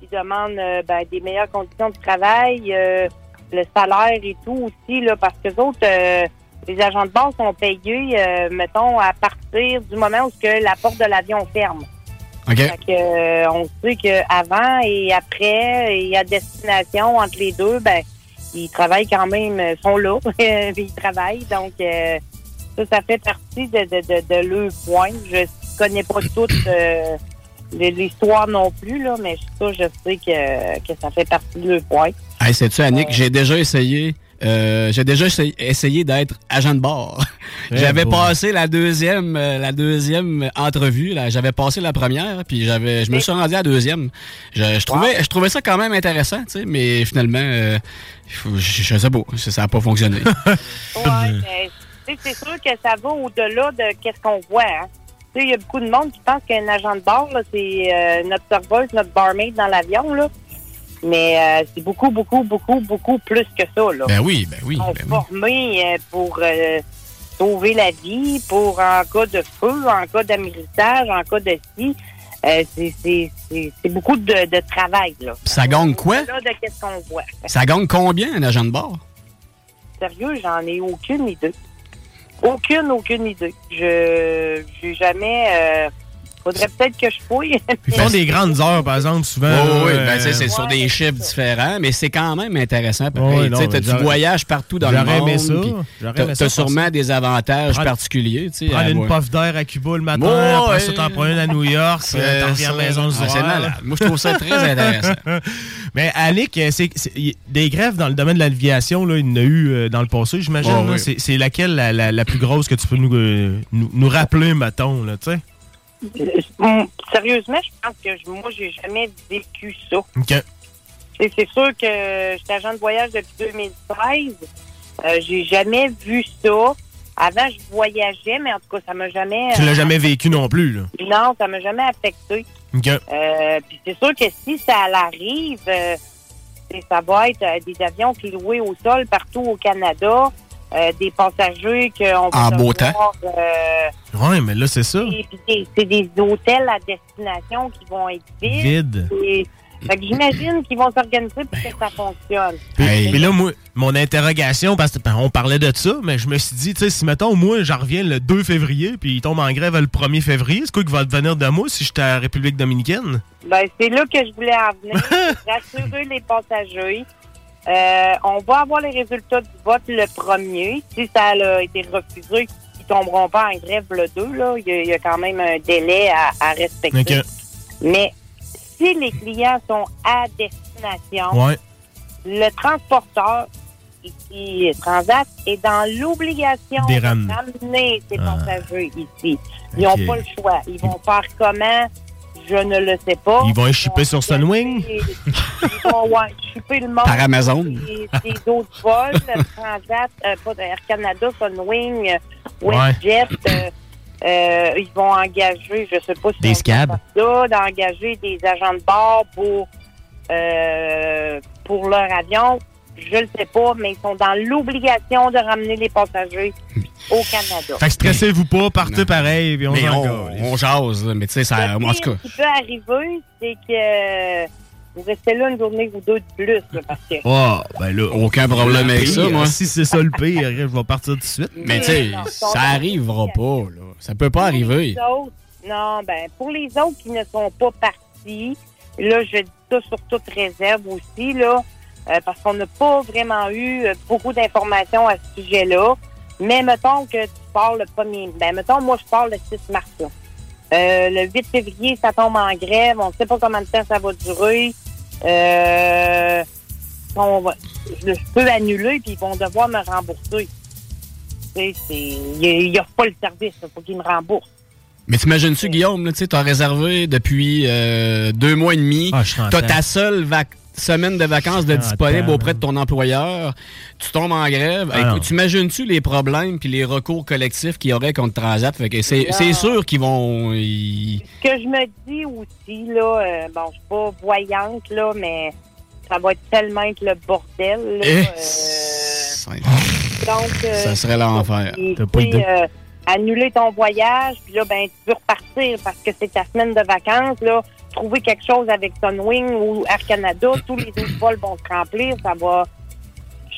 qui demandent euh, ben, des meilleures conditions de travail, euh, le salaire et tout aussi, là, parce que les autres, euh, les agents de bord sont payés, euh, mettons, à partir du moment où ce que la porte de l'avion ferme. OK. Fait que, euh, on sait qu'avant et après et à destination entre les deux, ben ils travaillent quand même, euh, sont là, ils travaillent. Donc euh, ça, ça fait partie de, de, de, de leur point. Je connais pas toute euh, l'histoire non plus, là, mais ça, je sais que, que ça fait partie de leur point. Hey, sais-tu, Annick, j'ai déjà essayé. Euh, j'ai déjà essayé, d'être agent de bord. Eh j'avais passé la deuxième, euh, la deuxième entrevue. Là. J'avais passé la première, puis j'avais, je me suis rendu à la deuxième. Je, je trouvais, je trouvais ça quand même intéressant, tu sais, mais finalement, euh, je, je sais pas, ça n'a pas fonctionné. Ouais, c'est sûr que ça va au-delà de qu'est-ce qu'on voit. Hein. Tu sais, Il y a beaucoup de monde qui pense qu'un agent de bord, là, c'est euh, notre serveuse, notre barmaid dans l'avion. là. Mais euh, c'est beaucoup, beaucoup, beaucoup, beaucoup plus que ça. Là. ben oui, ben oui. Sont ben oui. formés euh, pour euh, sauver la vie, pour en cas de feu, en cas d'améritage, en cas de ci. Euh, c'est- beaucoup de, de travail. Là. Ça gagne quoi? Au-delà de qu'est-ce qu'on voit. Ça gagne combien un agent de bord? Sérieux, j'en ai aucune idée. Aucune, aucune idée. Je j'ai jamais. Faudrait peut-être que je fouille. Ils font des grandes heures, par exemple, souvent. Oui, ben, euh, tu sais, c'est sur des chiffres différents, mais c'est quand même intéressant. Ouais, non, Tu tu voyages partout dans le monde. aimé ça. puis J'aurais t'as- aimé ça T'as faire sûrement ça. des avantages Prendre- particuliers. tu Prendre une puff d'air à Cuba le matin, Ouais, après ça, t'en prends une à New York, C'est euh, t'en reviens à la maison Ah, c'est malade. Moi, je trouve ça très intéressant. Mais Annick, euh, c'est, des grèves dans le domaine de l'aviation, il y en a eu dans le passé, j'imagine. C'est, laquelle la, la- la plus grosse que tu peux nous, nous, nous rappeler, mettons, là, tu sais? Hum, Sérieusement, je pense que je- moi, j'ai jamais vécu ça. OK. C'est sûr que j'étais agent de voyage depuis 2013. Euh, j'ai jamais vu ça. Avant, je voyageais, mais en tout cas, ça m'a jamais. Tu l'as euh, jamais vécu non plus, là. Non, ça m'a jamais affecté. OK. Euh, puis c'est sûr que si ça arrive, euh, ça va être euh, des avions qui loués au sol partout au Canada, euh, des passagers qu'on va En beau devoir, euh, Ouais, mais là, c'est ça. et puis des- c'est des hôtels à destination qui vont être vides. Et- fait que j'imagine qu'ils vont s'organiser pour que ça fonctionne. Puis, puis là, moi, mon interrogation, parce que ben, on parlait de ça, mais je me suis dit, tu sais, si mettons, moi, j'en reviens le 2 février, puis il tombe en grève le 1er février, c'est quoi qui va devenir de moi si j'étais à la République dominicaine? Ben, c'est là que je voulais en venir. rassurer les passagers. Euh, on va avoir les résultats du vote le premier. Si ça a été refusé, ils tomberont pas en grève le 2. Là. Il, y a, il y a quand même un délai à, à respecter. Mais si les clients sont à destination, Ouais. le transporteur ici, Transat, est dans l'obligation de ramener. ses Ah. passagers ici. Ils n'ont pas le choix. Ils vont faire comment? Je ne le sais pas. Ils vont échipper sur Sunwing? Ils vont ouais, le monde. Par Amazon. Des, des autres vols, euh, Transat, euh, pas Air Canada, Sunwing, euh, Ouais. WestJet. euh, ils vont engager, je sais pas si Des scabs. d'engager des agents de bord pour, euh, pour leur avion. Je le sais pas, mais ils sont dans l'obligation de ramener les passagers au Canada. Fait que stressez-vous pas, partez pareil, puis on Mais on, on jase, là, mais tu sais, ça, en tout cas. qui peut arriver, c'est que vous restez là une journée ou deux de plus, là, parce que Oh, ben là. Aucun problème avec ça, moi. Si c'est ça le pire, je vais partir tout de suite. Mais tu sais, ça arrivera pas, là. Ça peut pas arriver. les autres, non, ben, pour les autres qui ne sont pas partis, là, je dis ça sur toute réserve aussi, là, euh, parce qu'on n'a pas vraiment eu euh, beaucoup d'informations à ce sujet-là. Mais mettons que tu pars le premier, ben, mettons, moi, je pars le 6 mars, là. Euh, le 8 février, ça tombe en grève. On ne sait pas combien de temps ça va durer. Euh, on va- je, je peux annuler, puis ils vont devoir me rembourser. Tu sais, c'est- Ils n'offrent pas le service. Il faut qu'ils me remboursent. Mais t'imagines-tu, Guillaume, tu sais, t'as réservé depuis euh, deux mois et demi. Ah, t'as temps. ta seule vac- semaine de vacances de en disponible auprès de ton employeur. Tu tombes en grève. Ah, Écoute, non. T'imagines-tu les problèmes puis les recours collectifs qu'il y aurait contre Transat? Fait que c'est, c'est sûr qu'ils vont... ils- Ce que je me dis aussi, là, euh, bon, je suis pas voyante, là, mais ça va être tellement être le bordel. Là, Eh, euh, donc, euh, Ça serait l'enfer. T'as pas tu idée. euh, annuler ton voyage, puis là, ben, tu veux repartir parce que c'est ta semaine de vacances, là. Trouver quelque chose avec Sunwing ou Air Canada, tous les autres vols vont se remplir, ça va,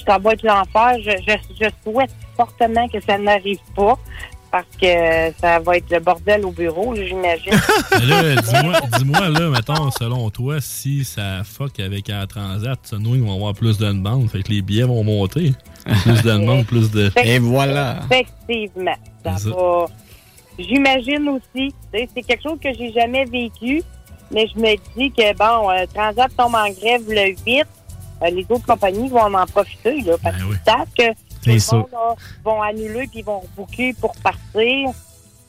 ça va être l'enfer. Je, je, je souhaite fortement que ça n'arrive pas parce que ça va être le bordel au bureau, j'imagine. Dis-moi, dis-moi, là, mettons, selon toi, si ça fuck avec Air Transat, Sunwing vont avoir plus de demande, fait que les billets vont monter. Plus de demande, plus de... Effectivement. Ça C'est ça. va. J'imagine aussi, tu sais, c'est quelque chose que j'ai jamais vécu, mais je me dis que, bon, euh, Transat tombe en grève le 8, euh, les autres compagnies vont en profiter, là, parce qu'ils savent que tout C'est le ça. monde là, vont annuler puis vont rebooker pour partir.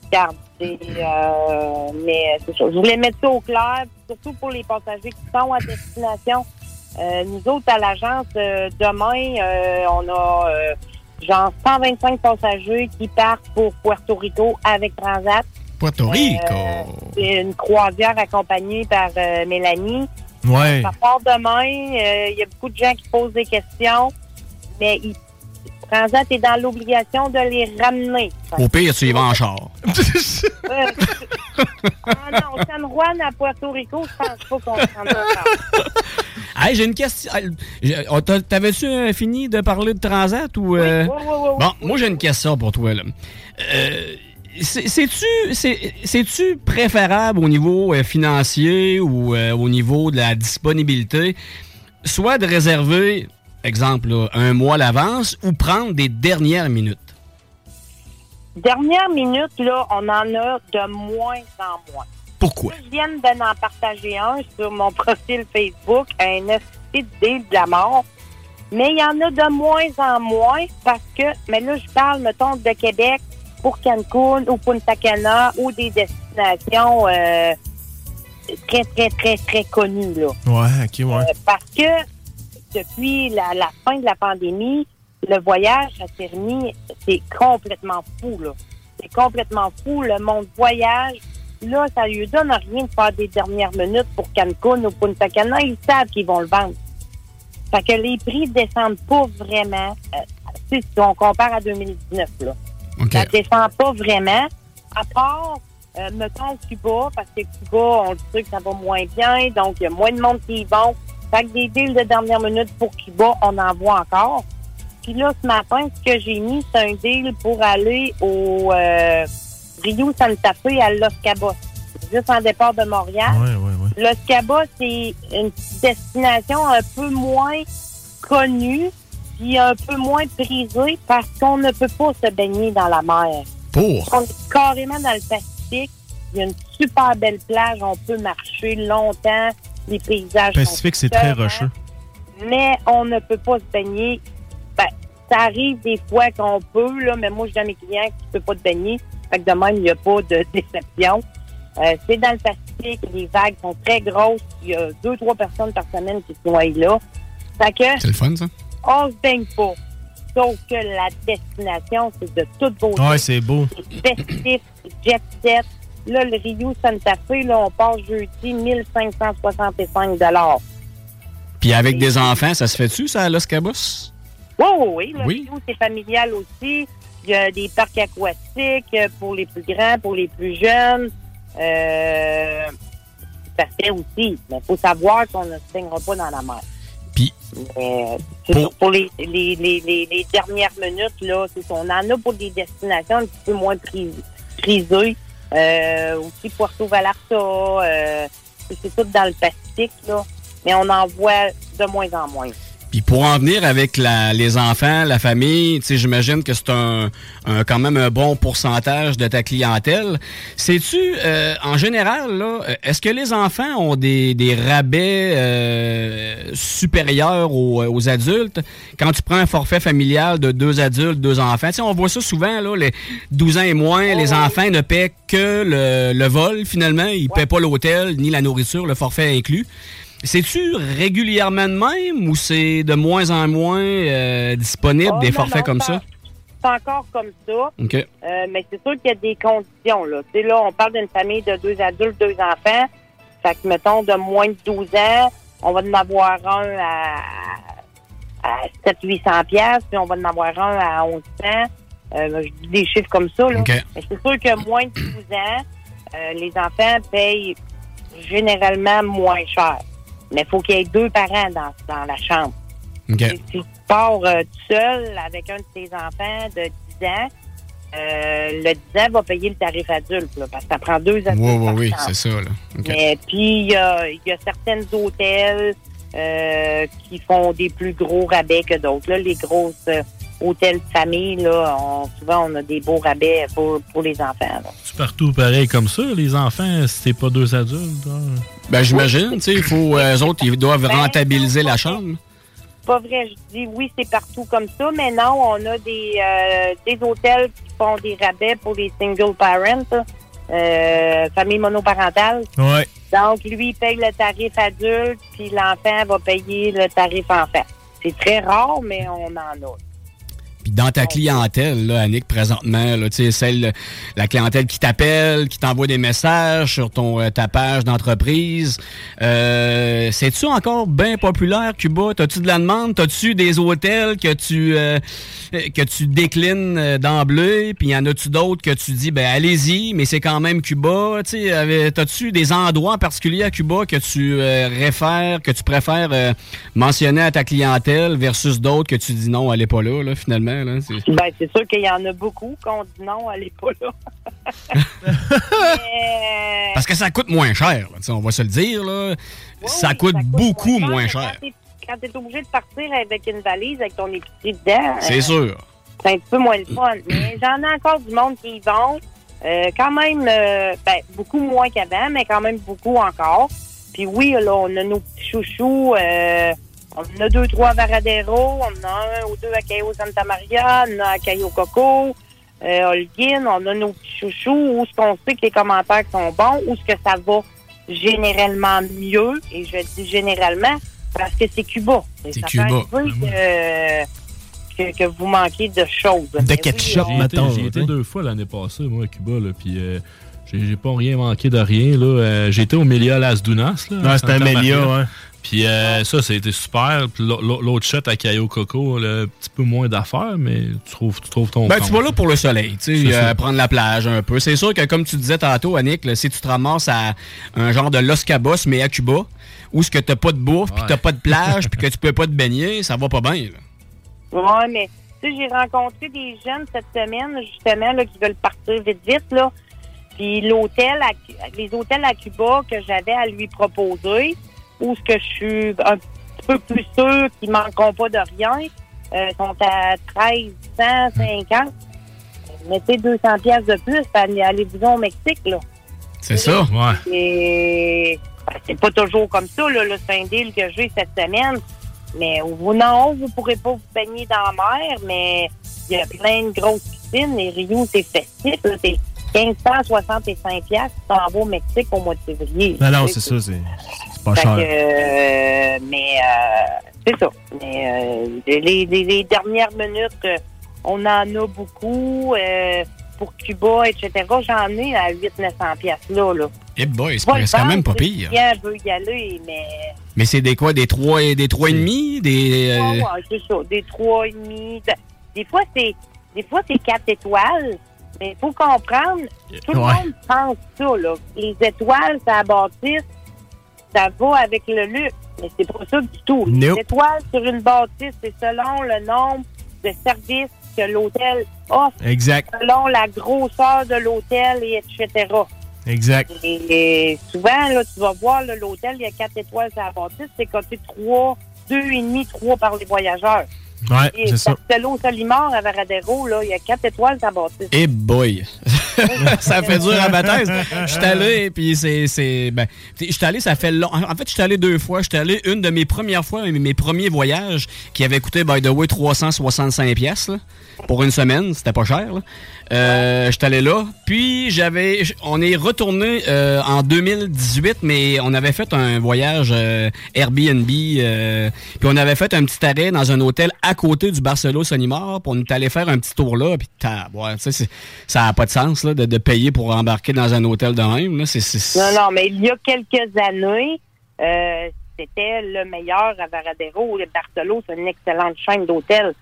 Regarde, euh, mais c'est ça. Je voulais mettre ça au clair, surtout pour les passagers qui sont à destination. Euh, nous autres, à l'agence, euh, demain, euh, on a euh, genre 125 passagers qui partent pour Puerto Rico avec Transat. Puerto Rico. Euh, c'est une croisière accompagnée par euh, Mélanie. Ouais. Ça part demain. euh, Il y a beaucoup de gens qui posent des questions, mais il- Transat est dans l'obligation de les ramener. Au pire, tu y vas en char. Euh, ah non, San Juan à Puerto Rico, je pense pas qu'on rende encore. Hey, j'ai une question. Oh, T'avais-tu euh, fini de parler de Transat ou... euh? oui, oui, oui, Bon, moi j'ai une question pour toi. là. Euh, C'est-tu c'est- c'est-tu préférable au niveau euh, financier ou euh, au niveau de la disponibilité, soit de réserver, exemple, là, un mois à l'avance ou prendre des dernières minutes? Dernière minute, là, on en a de moins en moins. Pourquoi? Je viens de en partager un sur mon profil Facebook, un deal de la mort. Mais il y en a de moins en moins parce que, mais là, je parle, mettons, de Québec pour Cancun ou Punta Cana ou des destinations euh, très, très, très, très connues, là. Ouais, ok, ouais. Euh, parce que depuis la, la fin de la pandémie, le voyage a terminé, c'est complètement fou, là. C'est complètement fou. Le monde voyage. Là, ça lui donne rien de faire des dernières minutes pour Cancun ou Punta Cana. Ils savent qu'ils vont le vendre. Fait que les prix descendent pas vraiment. Euh, si on compare à 2019, là. Ça descend pas vraiment. À part, euh, mettons, Cuba, parce que Cuba, on le sait que ça va moins bien, donc il y a moins de monde qui y vont. Fait que des deals de dernière minute pour Cuba, on en voit encore. Puis là, ce matin, ce que j'ai mis, c'est un deal pour aller au euh, Rio Santa Fe à Los Cabos. Juste en départ de Montréal. Ouais, ouais, ouais. Los Cabos, c'est une destination un peu moins connue puis un peu moins prisée parce qu'on ne peut pas se baigner dans la mer. Pour? On est carrément dans le Pacifique. Il y a une super belle plage. On peut marcher longtemps. Les paysages sont Pacifique, c'est très rocheux. Mais on ne peut pas se baigner. Ben, ça arrive des fois qu'on peut, là, mais moi, je dis à mes clients que tu peux pas te baigner. Fait que de même, il n'y a pas de déception. Euh, c'est dans le Pacifique. Les vagues sont très grosses. Il y a deux, trois personnes par semaine qui se noient là. Fait que C'est le fun, ça? On se baigne pas. Sauf que la destination, c'est de toute beauté. Ouais, c'est beau. C'est festif, jet set. Là, le Rio Santa Fe, là, on part jeudi 1565 Puis avec des enfants, ça se fait-tu, ça, à Los Cabos? Oui, oui, oui. Le Oui. Rio, c'est familial aussi. Il y a des parcs aquatiques euh, pour les plus grands, pour les plus jeunes. Euh, ça se fait aussi. Mais il faut savoir qu'on ne se baignera pas dans la mer. Puis, sûr, pour les, les, les, les, dernières minutes, là, c'est ça. On en a pour des destinations un petit peu moins pris- prisées. Euh, aussi Puerto Vallarta, euh, c'est c'est tout dans le Pacifique, là. Mais on en voit de moins en moins. Puis pour en venir avec la- les enfants, la famille, tu sais, j'imagine que c'est un, un- quand même un bon pourcentage de ta clientèle. Sais-tu, euh, en général, là, euh, est-ce que les enfants ont des, des rabais euh, supérieurs aux, aux adultes? Quand tu prends un forfait familial de deux adultes, deux enfants, tu sais, on voit ça souvent, là, les 12 ans et moins, les enfants ne paient que le, le vol, finalement. Ils ne paient pas l'hôtel ni la nourriture, le forfait inclus. C'est-tu régulièrement de même ou c'est de moins en moins euh, disponible Oh, des non, forfaits non, comme ça- ça? C'est encore comme ça. OK. Euh, mais c'est sûr qu'il y a des conditions. Là. Là, on parle d'une famille de deux adultes, deux enfants. Fait que, mettons, de moins de 12 ans, on va en avoir un à, à 700-800 pièces puis on va en avoir un à 1100. Euh, je dis des chiffres comme ça. Là. Mais c'est sûr que moins de 12 ans, euh, les enfants payent généralement moins cher. Mais il faut qu'il y ait deux parents dans, dans la chambre. OK. Si tu pars euh, tout seul avec un de tes enfants de 10 ans, euh, le 10 ans va payer le tarif adulte, là, parce que ça prend deux adultes. Oui, oui, oui, c'est ça. Là. OK. Mais puis, il y a, il y a certaines hôtels euh, qui font des plus gros rabais que d'autres. Là, les grosses hôtels de famille, là, on- souvent, on a des beaux rabais pour, pour les enfants. là. C'est partout pareil comme ça, les enfants, si c'est pas deux adultes. hein. Ben, j'imagine, tu sais, il faut, euh, eux autres, ils doivent Ben, rentabiliser la chambre. C'est pas vrai, je dis oui, c'est partout comme ça, mais non, on a des, euh, des hôtels qui font des rabais pour les single parents, euh, famille monoparentale. Ouais. Donc, lui, il paye le tarif adulte, puis l'enfant va payer le tarif enfant. C'est très rare, mais on en a. Puis dans ta clientèle, là, Annick, présentement, là, tu sais, celle, la clientèle qui t'appelle, qui t'envoie des messages sur ton, euh, ta page d'entreprise, euh, c'est-tu encore bien populaire, Cuba? T'as-tu de la demande? T'as-tu des hôtels que tu, euh, que tu déclines euh, d'emblée? Puis y en a-tu d'autres que tu dis, ben allez-y, mais c'est quand même Cuba? Tu sais, avec- t'as-tu des endroits en particulier à Cuba que tu euh, réfères, que tu préfères mentionner à ta clientèle versus d'autres que tu dis non, elle est pas là, là, finalement? Là, c'est- Ben, c'est sûr qu'il y en a beaucoup qu'on dit non, elle est pas là. Mais- Parce que ça coûte moins cher, là, on va se le dire. Là. ça coûte beaucoup moins cher. Quand tu es obligé de partir avec une valise avec ton épicerie dedans, C'est euh, sûr. c'est un petit peu moins le fun. Mais j'en ai encore du monde qui y vont. Euh, quand même, euh, ben, beaucoup moins qu'avant, mais quand même beaucoup encore. Puis oui, là, on a nos petits chouchous. euh, on en a deux, trois à Varadero. On en a un ou deux à Cayo Santa Maria. On en a à Cayo Coco. Euh, Holguin. On a nos petits chouchous. Où est-ce qu'on sait que les commentaires sont bons? Où est-ce que ça va généralement mieux? Et je dis généralement parce que c'est Cuba. C'est ça Cuba. arriver que, que, que vous manquez de choses. Mais oui, J'ai on- été, j'ai été deux fois l'année passée, moi, à Cuba, là, puis euh, j'ai pas rien manqué de rien. là. Euh, j'ai été au Melia Las Dunas. Là, Ouais, à c'était Santa Melia, ouais. Puis euh, ça, ça a été super. Puis l'au- l'au- l'autre shot à Cayo Coco, là, un petit peu moins d'affaires, mais tu trouves, tu trouves ton Ben, compte. tu vas là pour le soleil, tu sais, euh, prendre la plage un peu. C'est sûr que, comme tu disais tantôt, Annick, là, si tu te ramasses à un genre de Los Cabos, mais à Cuba, où ce que t'as pas de bouffe, puis t'as pas de plage, puis que tu peux pas te baigner, ça va pas bien. là. Ouais, mais tu sais, j'ai rencontré des jeunes cette semaine, justement, là, qui veulent partir vite, vite, là. Puis l'hôtel, à Cu- les hôtels à Cuba que j'avais à lui proposer, où ce que je suis un peu plus sûr qu'ils manqueront pas de rien, euh, sont à 1350. Mettez 200 pièces de plus, allez-vous au Mexique, là. C'est ça? Ouais. Et ben, c'est pas toujours comme ça, là, le c'est un deal que j'ai cette semaine. Mais vous, non, vous pourrez pas vous baigner dans la mer, mais il y a plein de grosses piscines. Et Rio, c'est festif. Là, C'est 1565 piastres. Tu t'en vas au Mexique au mois de février. Non, non, c'est ça, c'est pas fait cher. que, euh, mais euh, c'est ça. Mais euh, les, les- les dernières minutes, on en a beaucoup. euh, pour Cuba, etc. J'en ai à 800-900 piastres là. là. Eh boy, c'est quand même pas pire. quelqu'un veut y aller, mais Mais c'est des quoi? Des trois et des trois et demi? Des. euh, Ouais, ouais, c'est ça. Des trois et demi. De- Des fois, c'est des fois c'est quatre étoiles. Mais il faut comprendre, tout le Ouais. monde pense ça, là. Les étoiles, ça bâtisse, ça va avec le luxe. Mais c'est pas ça du tout. Les étoiles sur une bâtisse, c'est selon le nombre de services que l'hôtel offre, Exact. selon la grosseur de l'hôtel, et etc. Exact. Et, et souvent, là, tu vas voir l'hôtel, il y a quatre étoiles à la bâtisse, c'est coté 3, deux et demi, trois par les voyageurs. Ouais, Et c'est ça. Solimar à Varadero, là, il y a quatre étoiles à bâtisse. Eh boy! ça fait dur à baptise. Je suis allé, puis c'est. c'est- Ben, je suis allé, ça fait long. En fait, je suis allé deux fois. Je suis allé une de mes premières fois, mes, mes premiers voyages, qui avait coûté, by the way, 365 pièces pour une semaine. C'était pas cher. là. Euh, Je suis allé là. Puis, j'avais. On est retourné euh, en 2018, mais on avait fait un voyage euh, Airbnb. euh, puis, on avait fait un petit arrêt dans un hôtel à côté du Barcelo Sonimar. Puis, on est allé faire un petit tour là. Puis, ouais, ça n'a pas de sens là, de, de payer pour embarquer dans un hôtel de même. là. Non, non, mais il y a quelques années, euh, c'était le meilleur à Varadero. Le Bartolo, c'est une excellente chaîne d'hôtels.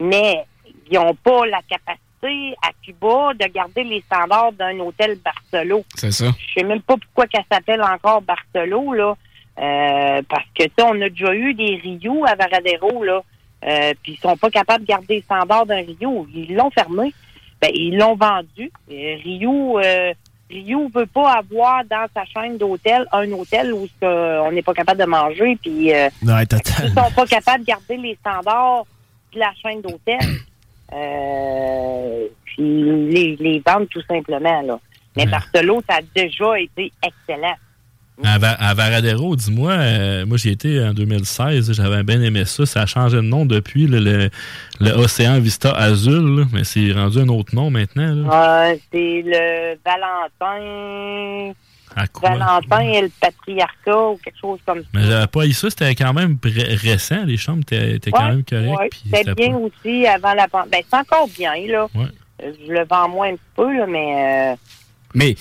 Mais ils n'ont pas la capacité à Cuba de garder les standards d'un hôtel Bartolo. C'est ça. Je sais même pas pourquoi qu'elle s'appelle encore Bartolo, là. Euh, parce que, tu on a déjà eu des Rio à Varadero, là. Euh, puis ils sont pas capables de garder les standards d'un Rio. Ils l'ont fermé. Ben, ils l'ont vendu. Rio, euh, Rio veut pas avoir dans sa chaîne d'hôtels un hôtel où euh, on n'est pas capable de manger. Puis euh, ils sont pas capables de garder les standards de la chaîne d'hôtels. Euh, puis les, les vendre tout simplement, là. Mais Bartolo, ça a déjà été excellent. À, Va- à Varadero, dis-moi, euh, moi j'y étais en 2016, j'avais bien aimé ça. Ça a changé de nom depuis, là, le, le Océan Vista Azul, là, mais c'est rendu un autre nom maintenant. là. Euh, c'est le Valentin. À quoi? Valentin et le patriarcat ou quelque chose comme ça. Mais j'avais pas eu ça, c'était quand même ré- récent, les chambres étaient, étaient quand même correctes. ouais, C'était c'était bien pas- aussi avant la pandémie. Ben, c'est encore bien, là. Ouais. Je le vends moins un petit peu, là, mais. euh, Mais,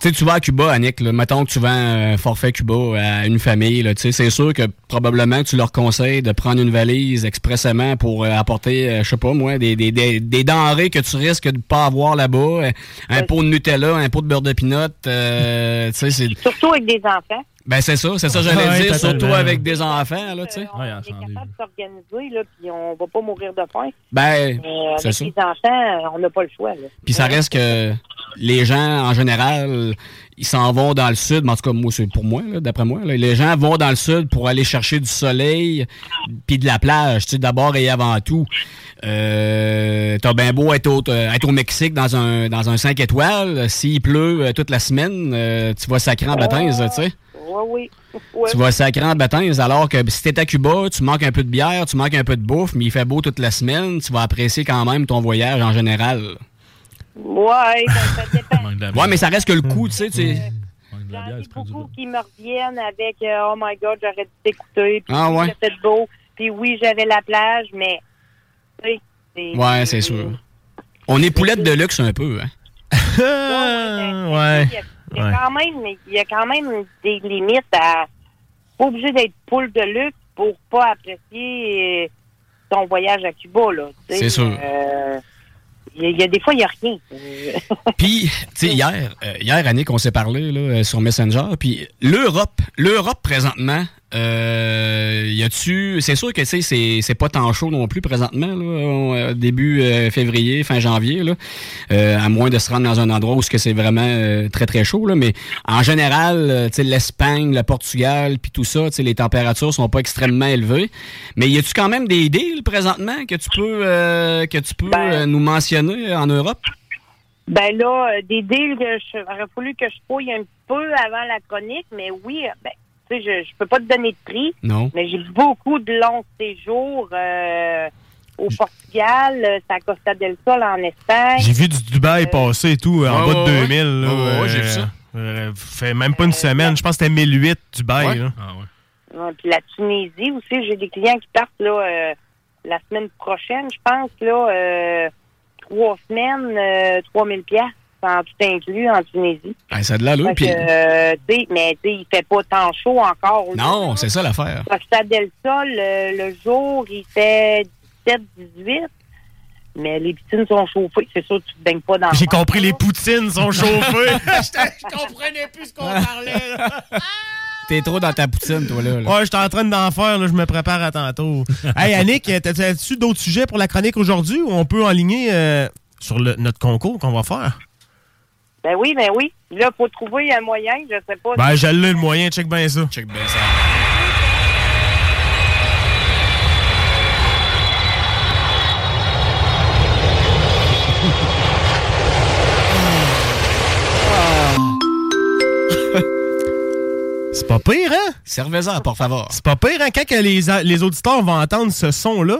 sais, tu vas à Cuba, Annick, là, mettons que tu vends un forfait Cuba à une famille, tu c'est sûr que probablement tu leur conseilles de prendre une valise expressément pour euh, apporter, euh, je sais pas moi, des, des, des, des denrées que tu risques de pas avoir là-bas, euh, un pot de Nutella, un pot de beurre de pinot, euh, tu sais, c'est... surtout avec des enfants. Ben c'est ça, c'est ça que j'allais Ouais, dire, surtout avec des enfants, là, tu sais. On est capable de s'organiser, là, puis on va pas mourir de faim. Ben, Mais euh, c'est avec ça. les enfants, on n'a pas le choix, là. Puis ça reste que les gens, en général, ils s'en vont dans le sud. Mais en tout cas, moi, c'est pour moi, d'après moi. là. les gens vont dans le sud pour aller chercher du soleil puis de la plage, tu sais, d'abord et avant tout. Euh, T'as bien beau être au, être au Mexique dans un, dans un 5 étoiles. S'il pleut euh, toute la semaine, euh, tu vas sacrer en baptême, tu sais. Oui, oui. Ouais. Tu vas sacrer en baptême, alors que si t'es à Cuba, tu manques un peu de bière, tu manques un peu de bouffe, mais il fait beau toute la semaine, tu vas apprécier quand même ton voyage en général. Ouais, ça, ça dépend. Ouais, mais ça reste que le coup, tu sais. tu sais. J'en ai beaucoup qui me reviennent avec euh, Oh my God, j'aurais dû t'écouter. Puis Ah ouais? c'était beau. Puis oui, j'avais la plage, mais. tu sais, c'est- Ouais, c'est sûr. On est poulette de luxe un peu, hein? ouais. Il y a quand même, il y a quand même des limites à. Pas obligé d'être poule de luxe pour pas apprécier ton voyage à Cuba, là. tu sais. C'est sûr. Euh, Il y, a- des fois, il n'y a rien. Puis, tu sais, hier, euh, hier, Annick, on s'est parlé là, euh, sur Messenger. Puis l'Europe, l'Europe présentement, euh, y a-tu. C'est sûr que c'est c'est pas tant chaud non plus présentement, là, euh, début euh, février, fin janvier, là, euh, à moins de se rendre dans un endroit où ce que c'est vraiment très très chaud. Là, mais en général, tu sais, l'Espagne, le Portugal, puis tout ça, tu sais, les températures sont pas extrêmement élevées. Mais y a-tu quand même des là, présentement que tu peux que tu peux euh, nous mentionner en Europe? Ben là, des deals que je, aurait fallu que je fouille un peu avant la chronique, mais oui, ben, tu sais, je, je peux pas te donner de prix. Non. Mais j'ai beaucoup de longs séjours euh, au Portugal, euh, à Costa del Sol en Espagne. J'ai vu du Dubaï passer et tout, en bas de ouais, 2000. là, ouais, j'ai vu euh, ça. euh, fait même pas une semaine. Je pense que c'était 1008 Dubaï. Ouais. là. Ouais, puis la Tunisie aussi, j'ai des clients qui partent là euh, la semaine prochaine, je pense, là, euh, trois semaines, euh, 3000 pièces en tout inclus en Tunisie. Ah, ça a de l'allure. Que, euh, mais tu sais, il fait pas tant chaud encore. Non, c'est ça l'affaire. Costa del Sol, le, le jour, il fait 17, 18. Mais les piscines sont chauffées. C'est sûr que tu te baignes pas dans J'ai compris, les poutines sont chauffées. Je comprenais plus ce qu'on parlait, là. T'es trop dans ta poutine, toi, là. là. Ouais, j'étais en train d'en faire, là, je me prépare à tantôt. hey, Annick, t'as- as-tu d'autres sujets pour la chronique aujourd'hui ou on peut enligner euh, sur le- notre concours qu'on va faire? Ben oui, ben oui. Là, faut trouver un moyen, je sais pas. Ben, j'allais le moyen, check bien ça. Check bien ça. C'est pas pire, hein? Servez-en, par favor. C'est pas pire, hein? Quand que les, les auditeurs vont entendre ce son-là,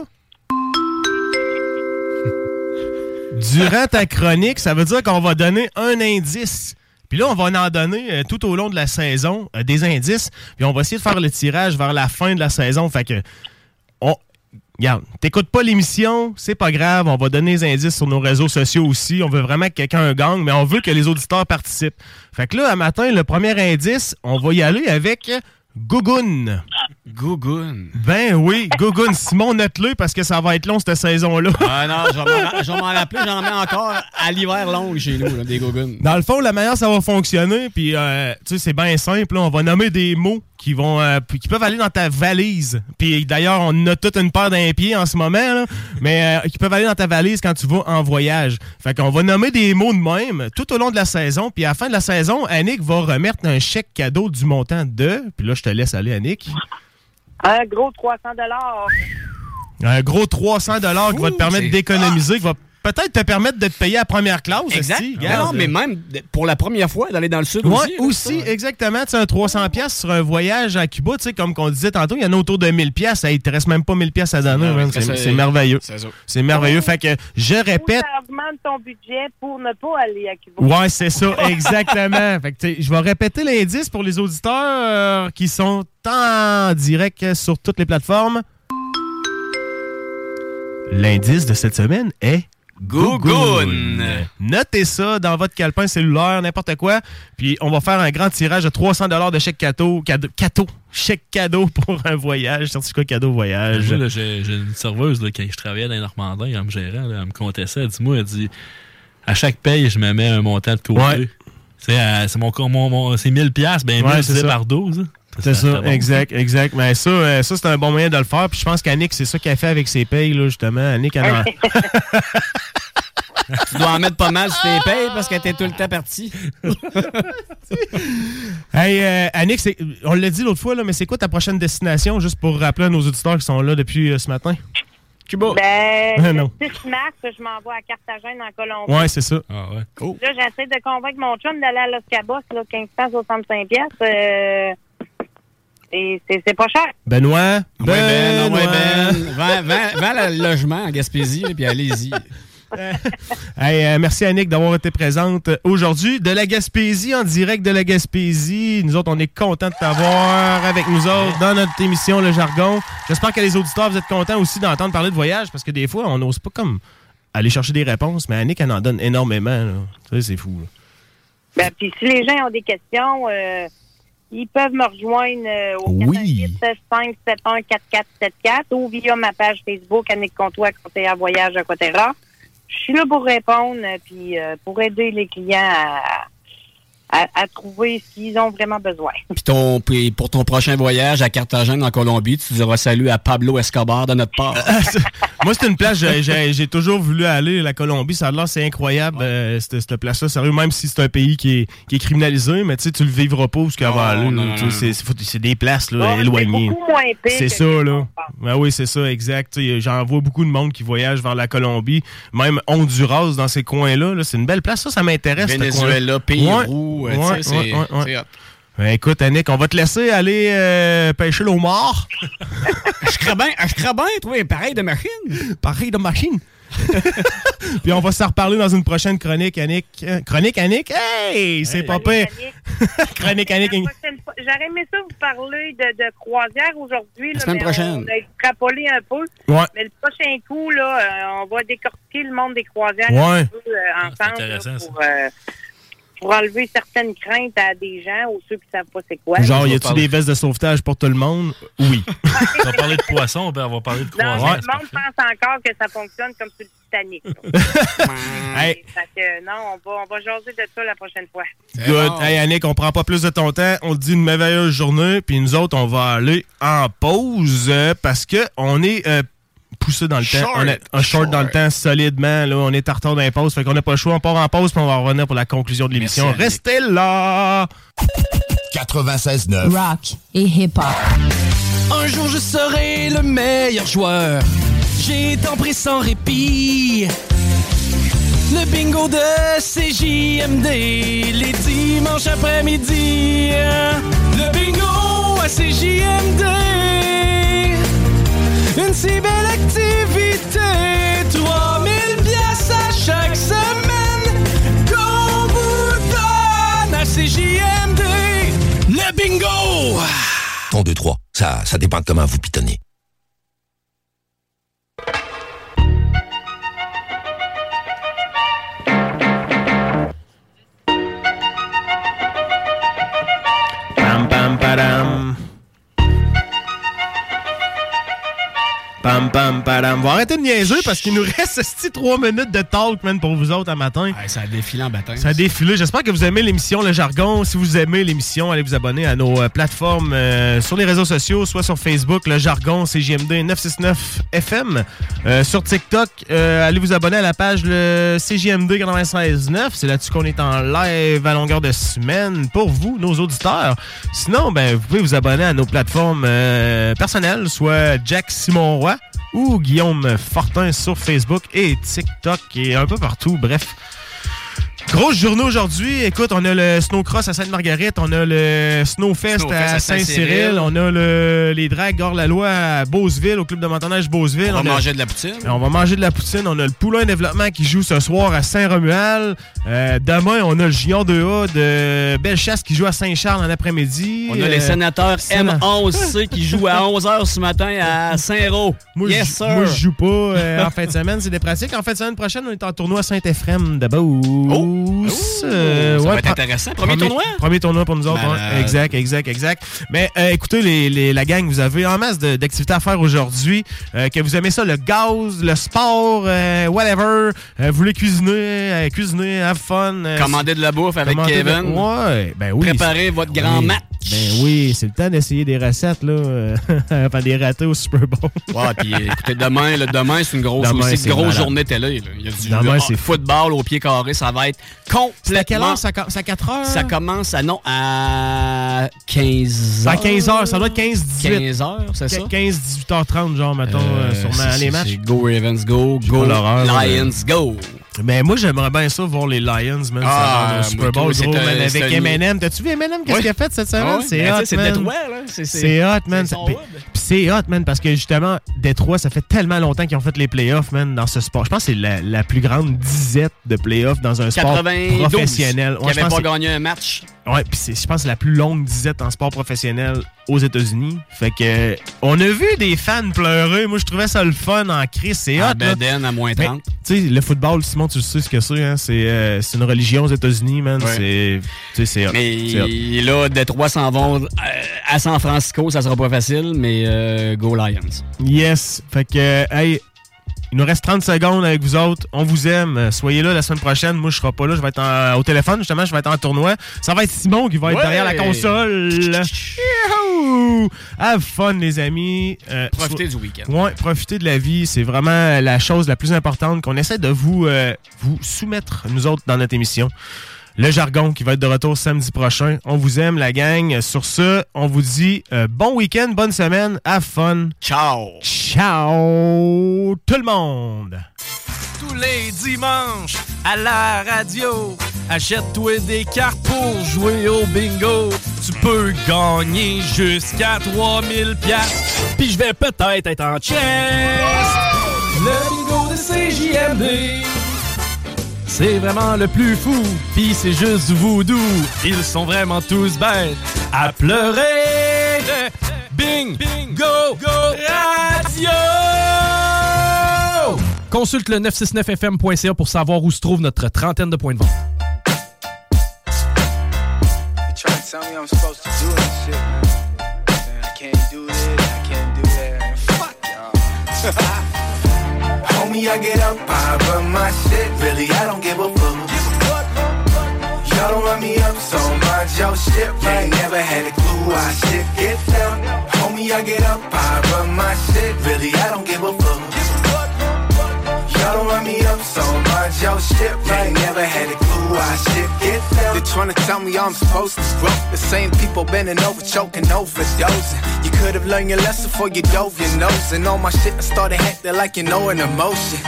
durant ta chronique, ça veut dire qu'on va donner un indice. Puis là, on va en donner euh, tout au long de la saison euh, des indices. Puis on va essayer de faire le tirage vers la fin de la saison. Fait que, on, regarde, t'écoutes pas l'émission, c'est pas grave. On va donner des indices sur nos réseaux sociaux aussi. On veut vraiment que quelqu'un gagne, mais on veut que les auditeurs participent. Fait que là, à matin, le premier indice, on va y aller avec Gougoun. Gougoun. Ben oui, Gougoun. Simon, note-le parce que ça va être long cette saison-là. Ah non, je vais m'en- rappeler, j'en mets encore à l'hiver long chez nous, là, des gougounes. Dans le fond, la manière ça va fonctionner, puis euh, tu sais, c'est bien simple. là. on va nommer des mots qui vont, euh, qui peuvent aller dans ta valise. Puis d'ailleurs, on a toute une paire d'un pied en ce moment, là, mais euh, qui peuvent aller dans ta valise quand tu vas en voyage. Fait qu'on va nommer des mots de même tout au long de la saison. Puis à la fin de la saison, Annick va remettre un chèque cadeau du montant de. Puis là, je te laisse aller, Annick. Un gros 300 Un gros 300 dollars qui va te permettre d'économiser, qui va peut-être te permettre de te payer à première classe. Exact. aussi. Mais Regarde. non, mais même pour la première fois, d'aller dans le sud Ouais, aussi. aussi, exactement. Tu sais, un 300 pièces sur un voyage à Cuba, tu sais, comme qu'on disait tantôt, il y en a autour de 1000 pièces. Il te reste même pas 1000 pièces à donner. Ouais, man. c'est- C'est c'est merveilleux. c'est ça. C'est merveilleux. Fait que je répète. Ça augmente ton budget pour ne pas aller à Cuba. Ouais, c'est ça, exactement. fait que, tu sais, je vais répéter l'indice pour les auditeurs euh, qui sont en direct sur toutes les plateformes. L'indice de cette semaine est Gougoun. Notez ça dans votre calepin cellulaire, n'importe quoi. Puis on va faire un grand tirage de 300 de chèque cadeau, cadeau, cadeau, chèque cadeau pour un voyage, certificat cadeau voyage? Moi, là, j'ai j'ai une serveuse là, quand je travaillais dans les Normandins, en me gérant, là, elle me comptait ça. Elle dit Moi, elle dit À chaque paye, je me mets un montant de côté. Ouais. C'est euh, c'est mon, mon, mon- c'est 1000 pièces, ben Ouais, 1000 c'est par 12. C'est ça, bon. exact, exact. Mais ça, euh, ça c'est un bon moyen de le faire. Puis je pense qu'Annick, c'est ça qu'elle fait avec ses payes, là, justement. Annick, elle en- Tu dois en mettre pas mal sur tes payes parce que t'es tout le temps parti. Hey, euh, Annick, on l'a dit l'autre fois, là, mais c'est quoi ta prochaine destination, juste pour rappeler à nos auditeurs qui sont là depuis euh, ce matin? Cuba. Ben, Ah, le non. 6 mars, je m'en vais à Carthagène, en Colombie. Ouais, c'est ça. Ah ouais. Là, j'essaie de convaincre mon chum d'aller à Los Cabos, là, 15 piastres, 65 piastres. Euh, et c'est pas cher. Benoît? Ouais, Ben, Benoît. ouais, Ben. Vends le logement en Gaspésie, là, puis allez-y. Hey, euh, merci Annick d'avoir été présente aujourd'hui de la Gaspésie, en direct de la Gaspésie. Nous autres, on est contents de t'avoir avec nous autres dans notre émission Le Jargon. J'espère que les auditeurs, vous êtes contents aussi d'entendre parler de voyage parce que des fois, on n'ose pas comme aller chercher des réponses, mais Annick, elle en donne énormément. là. Tu sais, c'est fou. là. Ben, puis si les gens ont des questions, euh, ils peuvent me rejoindre euh, au Oui. 571 4474 ou via ma page Facebook Annick Comtois, conseillère voyage à Cotera. Je suis là pour répondre, euh, puis euh, pour aider les clients à, à, à trouver ce qu'ils ont vraiment besoin. Puis ton, puis pour ton prochain voyage à Carthagène, en Colombie, tu diras salut à Pablo Escobar de notre part. Moi, c'est une place, j'ai- toujours voulu aller, la Colombie. Ça a l'air, c'est incroyable, euh, cette, cette place-là. Sérieux, même si c'est un pays qui est, qui est criminalisé, mais tu sais, tu le vivras pas où ce qu'il va Non, aller. C'est des places là, Bon, éloignées. C'est beaucoup moins pire C'est que ça, là. Ben oui, c'est ça, exact. J'en vois beaucoup de monde qui voyage vers la Colombie, même Honduras, dans ces coins-là. là. c'est une belle place. Ça, ça m'intéresse. Venezuela. Pérou, Ouais, euh, ouais, c'est- ouais. Ben, écoute, Annick, on va te laisser aller euh, pêcher. Je crois bien, je bien, toi, pareil de machine. Pareil de machine? Puis on va se reparler dans une prochaine chronique, Annick. Euh, Chronique, Annick? Hey, c'est pas pire. chronique, Annick. La J'aurais aimé ça vous parler de, de croisière aujourd'hui. là, semaine mais prochaine. On a extrapolé un peu. Ouais. Mais le prochain coup, là, euh, on va décortiquer le monde des croisières Ouais. un peu euh, ensemble là, intéressant, ça. pour, euh, pour enlever certaines craintes à des gens ou ceux qui savent pas c'est quoi. Genre, y a-tu des vestes de sauvetage pour tout le monde? Oui. On va parler de poisson, puis on va parler de Non, mais croisière. le monde pense encore que ça fonctionne comme sur le Titanic. Hey. Fait que, non, on va, on va jaser de ça la prochaine fois. Good. Hey, Annick, on prend pas plus de ton temps. On te dit une merveilleuse journée. Puis nous autres, on va aller en pause euh, parce que on est euh, poussé dans le temps. On est un short dans le temps solidement. Là, on est en retard dans les pauses. Fait qu'on n'a pas le choix. On part en pause. Puis on va revenir pour la conclusion de l'émission. Restez là. 96.9. Rock et hip-hop. Un jour je serai le meilleur joueur. J'ai tant pris sans répit. Le bingo de CJMD, les dimanches après-midi. Le bingo à CJMD, une si belle activité. 3000 pièces à chaque semaine qu'on vous donne à CJMD. Le bingo! Ton 2-3, ça, ça dépend de comment vous pitonnez. Pam, pam, padam. On va arrêter de niaiser parce qu'il nous reste 3 minutes de talk, man, pour vous autres à matin. ça a défilé en baptême. Ça a défilé. J'espère que vous aimez l'émission Le Jargon. Si vous aimez l'émission, allez vous abonner à nos euh, plateformes euh, sur les réseaux sociaux, soit sur Facebook, Le Jargon, CGMD 969 FM. Euh, sur TikTok, euh, allez vous abonner à la page le CGMD 96.9. C'est là-dessus qu'on est en live à longueur de semaine pour vous, nos auditeurs. Sinon, ben, vous pouvez vous abonner à nos plateformes personnelles, soit Jack Simon Roy ou Guillaume Fortin sur Facebook et TikTok et un peu partout. Bref. Grosse journée aujourd'hui. Écoute, on a le Snowcross à Sainte-Marguerite, on a le Snowfest, Snowfest à à Saint-Cyril, on a le, les drags hors-la-loi à Beauceville, au club de montagnage Beauceville. On va a- manger de la poutine. on va manger de la poutine. On a le Poulain Développement qui joue ce soir à Saint-Romuald. Euh, demain, on a le Junior 2A de Bellechasse qui joue à Saint-Charles en après-midi. On a Euh, les sénateurs Sénat- M11C qui jouent à 11h ce matin à Saint-Roch. Moi, yes, je, sir. moi, je joue pas euh, en fin de semaine, c'est des pratiques. En fin de semaine prochaine, on est en tournoi à Saint-Ephrem de Beauce. Euh, ça va être intéressant. Premier tournoi? Premier tournoi pour nous autres. Exact, exact, exact. Mais euh, écoutez, les, les- la gang, vous avez en masse d'activités à faire aujourd'hui. Euh, que vous aimez ça, le gaz, le sport, whatever. Vous voulez cuisiner, cuisiner, have fun. Commander de la bouffe avec Commander de- Kevin. Ouais, ben oui. Préparer votre grand match. Ben oui, c'est le temps d'essayer des recettes, là. avant des ratés au Super Bowl. Ouais, puis écoutez, demain, là, demain c'est une grosse, Demain, aussi c'est grosse malade. journée télé. là. Il y a du Demain, c'est football au pied carré, ça va être complètement... À quelle heure? Ça à 4 heures? Ça commence à, non, à 15 heures. À 15 heures, ça doit être 15-18. 15 heures, c'est ça? 15-18h30, genre, mettons, euh, Euh, sûrement, les matchs. Go Ravens, go, go, Lions, go. Mais moi, j'aimerais bien ça, voir les Lions, man. Ah, Super Bowl, c'est gros, man, avec Eminem. T'as-tu vu Eminem? Qu'est-ce qu'il a fait cette semaine? C'est ben, hot, c'est. Détroit, là. C'est- hot, man. c'est hot, man, parce que justement, Détroit, ça fait tellement longtemps qu'ils ont fait les playoffs, man, dans ce sport. Je pense que c'est la, la plus grande disette de playoffs dans un sport 92, professionnel. qui pense pas gagné un match. Ouais, puis c'est, je pense, que c'est la plus longue disette en sport professionnel aux États-Unis. Fait que, on a vu des fans pleurer. Moi, je trouvais ça le fun en crise. C'est hot. Beden, à moins Mais, 30. Tu sais, le football, Simon, tu sais ce que c'est. Hein? C'est, euh, une religion aux États-Unis, man. Ouais. C'est, tu sais, c'est hot. C'est hot. Mais là, Détroit s'en vont euh, à San Francisco, ça sera pas facile, mais euh, go Lions. Yes. Fait que, hey, il nous reste 30 secondes avec vous autres. On vous aime. Euh, Soyez là la semaine prochaine. Moi, je serai pas là. Je vais être en- au téléphone, justement. Je vais être en tournoi. Ça va être Simon qui va être Ouais. derrière la console. Youhou! Have fun, les amis. Euh, Profitez so- du week-end. Ouais, profitez de la vie. C'est vraiment la chose la plus importante qu'on essaie de vous, euh, vous soumettre, nous autres, dans notre émission. Le jargon qui va être de retour samedi prochain. On vous aime, la gang. Sur ce, on vous dit euh, bon week-end, bonne semaine, have fun. Ciao. Ciao, tout le monde. Tous les dimanches à la radio. Achète-toi des cartes pour jouer au bingo. Tu peux gagner jusqu'à 3000 pièces. Puis je vais peut-être être en chest. Le bingo de CJMD. C'est vraiment le plus fou, pis c'est juste voodoo. Ils sont vraiment tous bêtes à pleurer. Bing, bingo, go, radio! Consulte le 969fm.ca pour savoir où se trouve notre trentaine de points de vente. Saying I get up, I run my shit. Really, I don't give a fuck. Y'all don't run me up, so mind your shit. You ain't never had a clue why shit get down. Homie, I get up, I run my shit. Really, I don't give a fuck. Me up, so much. your shit. Ain't never had a clue why shit get down. They're trying to tell me I'm supposed to grow. The same people bending over, choking, overdosing. You could have learned your lesson before you dove your nose. And all my shit, I started acting like you know an emotion.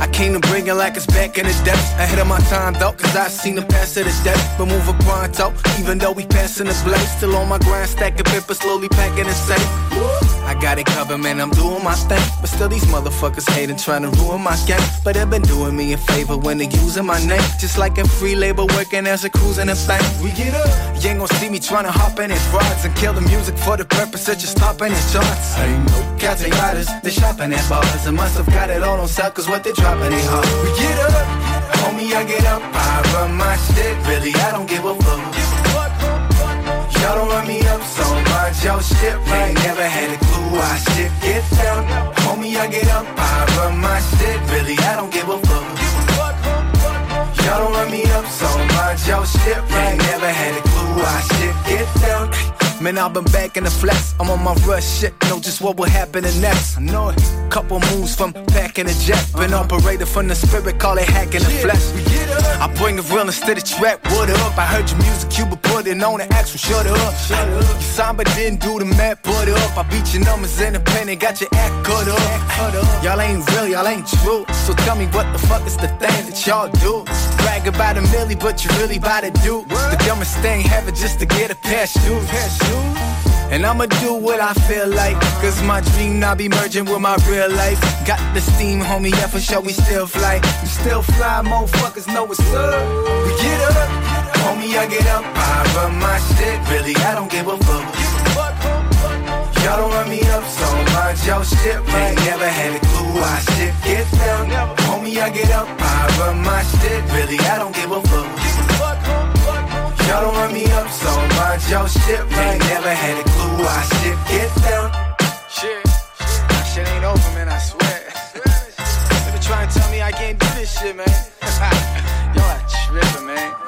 I came to bring it like it's back in the depths. Ahead of my time though, cause I seen the pass to the death. But moving pronto, even though we passing the blade. Still on my grind, stacking paper, slowly packing the safe. I got it covered, man, I'm doing my thing. But still, these motherfuckers hating, trying to ruin my game. But they've been doing me a favor when they're using my name. Just like in free labor, working as a cruise in a bank. We get up. You ain't gonna see me trying to hop in in frauds and kill the music for the purpose of just stopping in charts. Ain't no cats and riders, they shopping at bars. And must have got it all on sale, cause what they dropping ain't hard. We get up, homie, I get up, I run my shit. Really, I don't give a fuck. Y'all don't run me up so much, y'all shit right. Never had a clue why shit get down. Homie, I get up, I run my shit. Really, I don't give a fuck. Y'all don't run me up so much, y'all shit right. Never had a clue why shit get down. Man, I've been back in the flex. I'm on my rush shit. Know just what will happen next. I know it. Couple moves from back in the jet. Been uh-huh. operated from the spirit, call it hacking the flesh. I bring the realness to the trap. What up? I heard your music, you been putting on the actual. Shut up. Shut up. You but didn't do the math. Put it up. I beat your numbers independent. Got your act cut up. Y'all ain't real, y'all ain't true. So tell me what the fuck is the thing that y'all do? Brag about a milli, but you really about to do the dumbest thing just to get a pair shoes. And I'ma do what I feel like. Cause my dream now be merging with my real life. Got the steam, homie, yeah, for sure we still fly. We still fly, motherfuckers know what's up. We get up, homie, I get up. I run my shit, really, I don't give a fuck. Y'all don't run me up so much, y'all shit right. Never had a clue why shit get down. Homie, I get up, I run my shit, really, I don't give a fuck. Y'all don't run me up so much, y'all shit right. Never had a clue why shit get down. Shit, that shit ain't over, man, I swear. They been trying to tell me I can't do this shit, man. Y'all tripping, man.